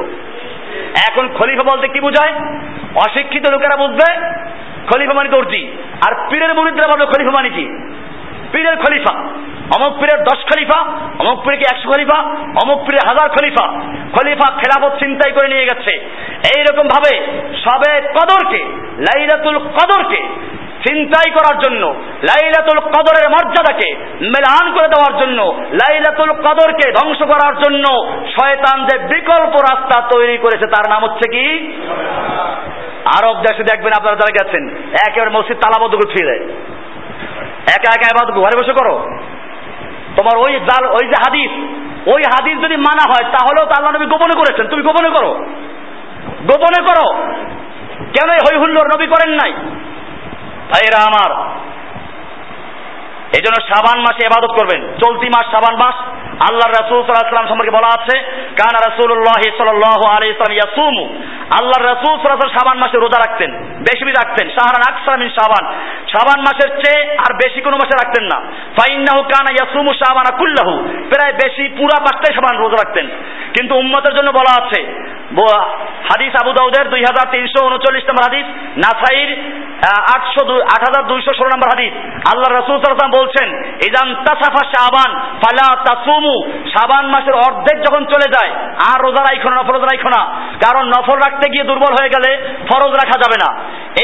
এখন খলিফা বলতে কি বোঝায়? অশিক্ষিত লোকেরা বুঝবে, খলিফা মানে দর্জি আর পীরের মুরিদরা বলবে খলিফা মানে কি? পীরের খলিফা, অমুক পীরের দশ খলিফা, অমুক পীরকে একশো খলিফা, অমুক পীরের হাজার খলিফা। খলিফা খেলাফত চিন্তাই করে নিয়ে গেছে। এইরকম ভাবে সবে কদরকে, লাইলাতুল কদরকে চিন্তাই করার জন্য, লাইলাতুল কদরের মর্যাদাকে মেলান করে দেওয়ার জন্য, লাইলাতুল কদরকে ধ্বংস করার জন্য শয়তান যে বিকল্প রাস্তা তৈরি করেছে, তার নাম হচ্ছে কি? আরব দেশে দেখবেন আপনারা যারা গেছেন, একেবারে মসজিদ তালাবদ্ধ করে ফিরে একা একা এবার ঘরে বসে করো। তোমার ওই জাল, ওই যে হাদিস, ওই হাদিস যদি মানা হয়, তাহলেও তো আল্লাহ নবী গোপনে করেছেন। তুমি গোপনে করো। গোপনে করো। কেন হই হুল্লোর নবী করেন নাই? ভাইরা আমার, এই জন্য সাবান মাসে এবাদত করবেন। চলতি মাস সাবান মাস আল্লাহ রাসুল সাল্লাহাম সম্পর্কে বলা আছে, কানা রাসুল্লাহ সাল্লাহ আলী ইসলাম ইয়াসুমু। আল্লাহ রাসুল সাল্লাহ সাবান মাসে রোজা রাখতেন, বেশি বেশি রাখতেন, শাহরান আকসামিন সাবান সাবান মাসের চেয়ে আর বেশি কোনো মাসে রাখতেন না। ফাইন্নাহু কানা ইয়াসুমু সাবানা কুল্লাহু। প্রায় বেশি পুরা পাঁচটাই সাবান রোজা রাখতেন। কিন্তু উম্মতের জন্য বলা আছে হাদিস আবু দাউদের দুই হাজার তিনশো উনচল্লিশ নম্বর হাদিস, নাসাইর আটশো আট হাজার দুইশো ষোলো নম্বর হাদিস। আল্লাহ রসুল সাল্লাম বলছেন ইজান তাসাফা শাবান ফালা তাসুমু। শাবান মাসের অর্ধেক যখন চলে যায়, আর রোজা রাখো না, নফল রোজা রাখো না। কারণ নফল রাখতে গিয়ে দুর্বল হয়ে গেলে ফরজ রাখা যাবে না।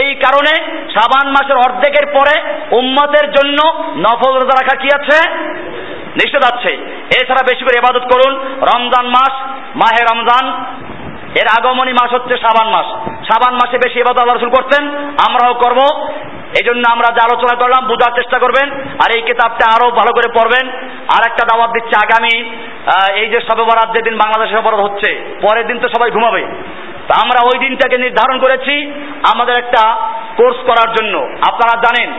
এই কারণে শাবান মাসের অর্ধেকের পরে উম্মতের জন্য নফল রোজা রাখা কি আছে? নিষেধ আছে। এছাড়া বেশি করে ইবাদত করুন। রমজান মাস, মাহে রমজান, এর আগমনী মাস হচ্ছে সাবান মাস। সাবান মাসে বেশি এবার আল্লাহ রসুল করতেন, আমরাও করব। এই জন্য আমরা যে আলোচনা করলাম, বোঝার চেষ্টা করবেন, আর এই কিতাবটা আরও ভালো করে পড়বেন। আর একটা দাওয়াত দিচ্ছে, আগামী এই যে সবে বরাত যেদিন বাংলাদেশে অপরাধ হচ্ছে, পরের দিন তো সবাই ঘুমাবে। তা আমরা ওই দিনটাকে নির্ধারণ করেছি আমাদের একটা কোর্স করার জন্য। আপনারা জানেন,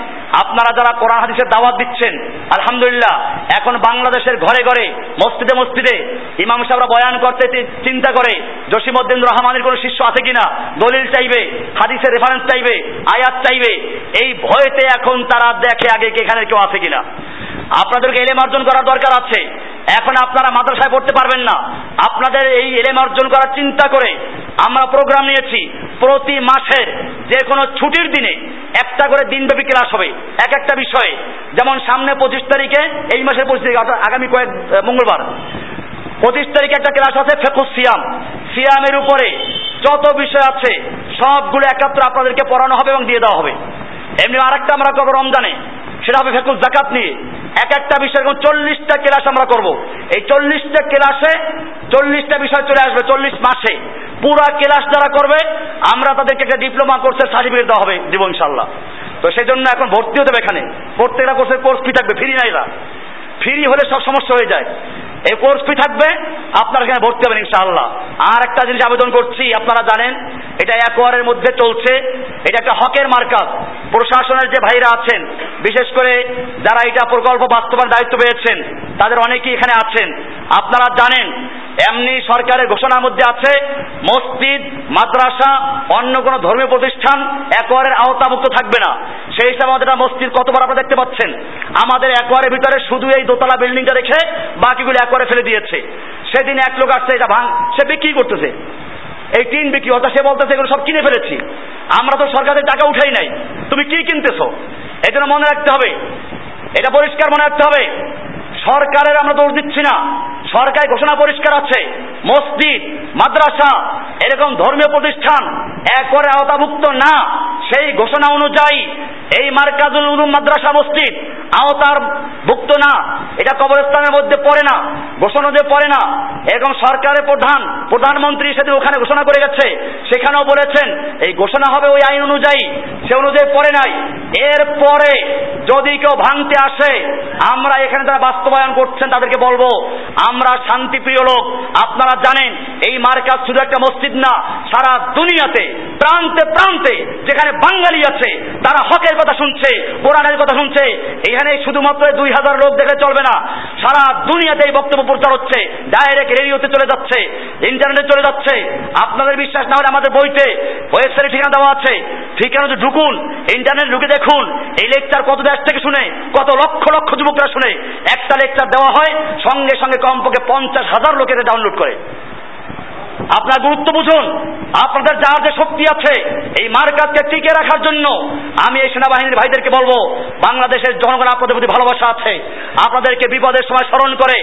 আপনারা যারা কোরআন হাদিসের দাওয়াত দিচ্ছেন, আলহামদুলিল্লাহ, এখন বাংলাদেশের ঘরে ঘরে, মসজিদে মসজিদে ইমাম সাহেবরা বয়ান করতে চিন্তা করে, জসিমউদ্দিন রহমানের কোনো শিষ্য আছে কিনা, দলিল চাইবে, হাদিসের রেফারেন্স চাইবে, আয়াত চাইবে, এই ভয়তে এখন তারা দেখে আগে এখানে কেউ আছে কিনা। আপনাদেরকে এলেম অর্জন করার দরকার আছে। এখন আপনারা মাদ্রাসায় পড়তে পারবেন না। আপনাদের এই এলেম অর্জন করার চিন্তা করে আমরা প্রোগ্রাম নিয়েছি। প্রতি মাসের যে কোনো ছুটির দিনে একটা করে দিনব্যাপী ক্লাস হবে। এক একটা বিষয়ে। যেমন সামনে পঁচিশ তারিখে এই মাসের পঁচিশ তারিখে আগামী কয়েক মঙ্গলবার। পঁচিশ তারিখে একটা ক্লাস আছে ফেকুস সিয়াম। সিয়ামের উপরে যত বিষয় আছে, সবগুলো একাত্র আপনাদেরকে পড়ানো হবে এবং দিয়ে দেওয়া হবে। এমনি আরেকটা আমরা করব রমজানে সেটা হবে ফেকুল জাকাত নিয়ে। এক একটা বিষয় এরকম চল্লিশটা ক্লাস আমরা করব। এই চল্লিশটা ক্লাসে চল্লিশটা বিষয় চলে আসবে চল্লিশ মাসে। পুরা ক্লাস যারা করবে, আমরা তাদেরকে একটা ডিপ্লোমা কোর্সের সার্টিফিকেট দেওয়া হবে, দিব ইনশাল্লাহ তো সেই জন্য এখন ভর্তি হতে হবে এখানে। প্রত্যেকটা কোর্সের কোর্স ফি থাকবে, ফ্রি নাই ফ্রি হলে সব সমস্যা হয়ে যায়। এই কোর্স ফি থাকবে? আপনারা এখানে ভর্তি হবেন, ইনশাআল্লাহ। আর একটা জিনিস আবেদন করছি, আপনারা জানেন, এটা একোয়ারের মধ্যে চলছে। এটা একটা হকের মার্কাজ। প্রশাসনের যে ভাইরা আছেন, বিশেষ করে যারা এটা প্রকল্প বাস্তবায়ন দায়িত্ব পেয়েছেন, তাদের অনেকেই এখানে আছেন। আপনারা জানেন এমনি সরকারের ঘোষণার মধ্যে আছে, মসজিদ, মাদ্রাসা, অন্য কোনো ধর্মীয় প্রতিষ্ঠান একোয়ারের আওতাভুক্ত থাকবে না। সেই হিসাবে আমাদের মসজিদ কতবার আপনারা দেখতে পাচ্ছেন? আমাদের একোয়ারের ভিতরে শুধু এই দোতলা বিল্ডিংটা রেখে বাকিগুলো একোয়ারে ফেলে দিয়েছে। সেদিন এক লোক আসছে, এটা ভাঙ সে বিক্রি করতেছে। এই টিন বিক্রি, অর্থাৎ সে বলতেছে, এগুলো সব কিনে ফেলেছি। আমরা তো সরকারের টাকা উঠাই নাই। তুমি কি কিনতেছো? জন্য মনে রাখতে হবে। এটা পরিষ্কার মনে রাখতে হবে। সরকারের আমরা দোষ দিচ্ছি না। সরকারি ঘোষণা পরিষ্কার আছে। মসজিদ, মাদ্রাসা, এরকম ধর্মীয় প্রতিষ্ঠান একরে আওতাভুক্ত না। সেই ঘোষণা অনুযায়ী এই মার্কাজুল উলুম মাদ্রাসা মসজিদ আওতার ভুক্ত না। এটা কবরস্থানের মধ্যে পড়ে না, ঘোষণা যে পড়ে না। এরকম সরকারের প্রধান, প্রধানমন্ত্রী সেদিন ওখানে ঘোষণা করে গেছে। সেখানেও বলেছেন, এই ঘোষণা হবে ওই আইন অনুযায়ী। সে অনুযায়ী পড়ে নাই। এরপরে যদি কেউ ভাঙতে আসে, আমরা এখানে যারা বাস্তবায়ন করছেন তাদেরকে বলব, আমরা শান্তিপ্রিয় লোক, আপনারা জানেন, এই মার্কাজ শুধু একটা মসজিদ না, সারা দুনিয়াতে, প্রান্তে প্রান্তে, যেখানে বাঙালি আছে, তারা হকের কথা শুনছে, কোরআনের কথা শুনছে, এখানে শুধুমাত্র দুই হাজার লোক দেখলে চলবে না, সারা দুনিয়াতে এই বক্তব্য প্রচার হচ্ছে, ডাইরেক্ট রেডিওতে চলে যাচ্ছে, ইন্টারনেটে চলে যাচ্ছে, আপনাদের বিশ্বাস না হলে আমাদের বইতে, ওয়েবসাইটে ঠিকানা দেওয়া আছে, ঠিকানা ঢুকুন, ইন্টারনেট ঢুকে দেখুন, এই লেকচার কত দেশ থেকে শুনে, কত লক্ষ লক্ষ যুবকরা শুনে, একটা লেকচার দেওয়া হয় সঙ্গে সঙ্গে কমপক্ষে পঞ্চাশ হাজার লোকের ডাউনলোড করে। আপনার গুরুত্ব বুঝুন, আপনাদের যার যে শক্তি আছে, এই মার্কাতকে টিকে রাখার জন্য আমি এই সেনাবাহিনীর ভাইদেরকে বলব, বাংলাদেশের জনগণ আপনাদের প্রতি ভালোবাসা আছে। আপনাদেরকে বিপদের সময় স্মরণ করে,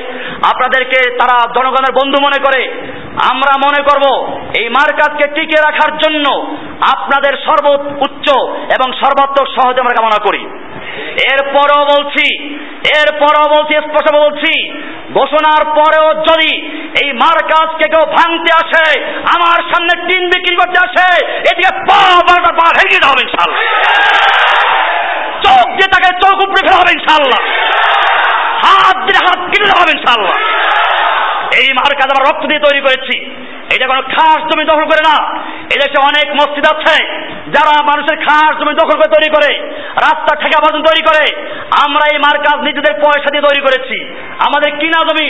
আপনাদেরকে তারা জনগণের বন্ধু মনে করে, আমরা মনে করব এই মার্কাতকে টিকে রাখার জন্য আপনাদের সর্ব উচ্চ এবং সর্বাত্মক সহজে আমরা কামনা করি। এরপরও বলছি এরপরও বলছি স্পষ্ট বলছি, ঘোষণার পরেও যদি এই মার্কাজকে কেউ ভাঙতে আসে আমার সামনে টিন বিক্রি করতে আসে এদিকে পা বারোটা পা ভেঙে দেওয়া হবে ইনশাল্লাহ চোখ দিয়ে তাকে চোখ উপরে ফেলা হবে ইনশাল্লাহ হাত দিয়ে হাত কিনে দেওয়া হবে ইনশাল্লাহ এই মার্কাজ আমরা রক্ত দিয়ে তৈরি করেছি। এটা কোনো খাস জমি দখল করে না। এদেশে অনেক মসজিদ আছে, যারা মানুষের খাস জমি দখল করে তৈরি করে, রাস্তা ঠেকা বাজন তৈরি করে। আমরা এই মার্কাজ নিজেদের পয়সা দিয়ে তৈরি করেছি। আমাদের কিনা জমি,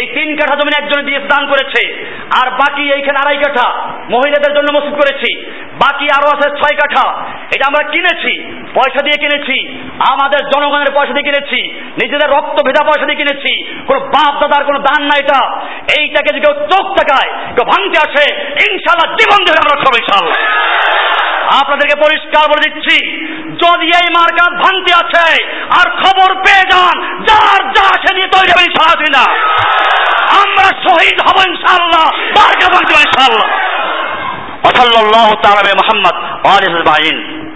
এই তিন কাঠা জমি একজনে দিয়ে দান করেছে। আর বাকি এইখানে আড়াই কাঠা মহিলাদের জন্য মসজিদ করেছি। বাকি আরও আছে ছয় কাঠা। এটা আমরা কিনেছি, পয়সা দিয়ে কিনেছি। আমাদের জনগণের পয়সা দিয়ে কিনেছি। নিজেদের রক্ত ভেজা পয়সা দিয়ে কিনেছি। কোন বাপ দাদার কোনো দান না এটা। এইটাকে যদি কেউ চোখ তাকায়, কেউ ভাঙতে আসে ইনশাল্লাহ জীবন ধরে আমরা সব ইনশাল্লাহ আপনাদেরকে পরিষ্কার বলে দিচ্ছি যদি এই মার্কাজ ভাঙতে আছে আর খবর পেয়ে যান যার যা সে নিয়ে তৈরি হবে ইনশাল্লাহ না আমরা শহীদ হব ইনশাল্লাহ মার্কা ভাঙতে ইনশাল্লাহ وصلى الله تعالى بمحمد وآله أجمعين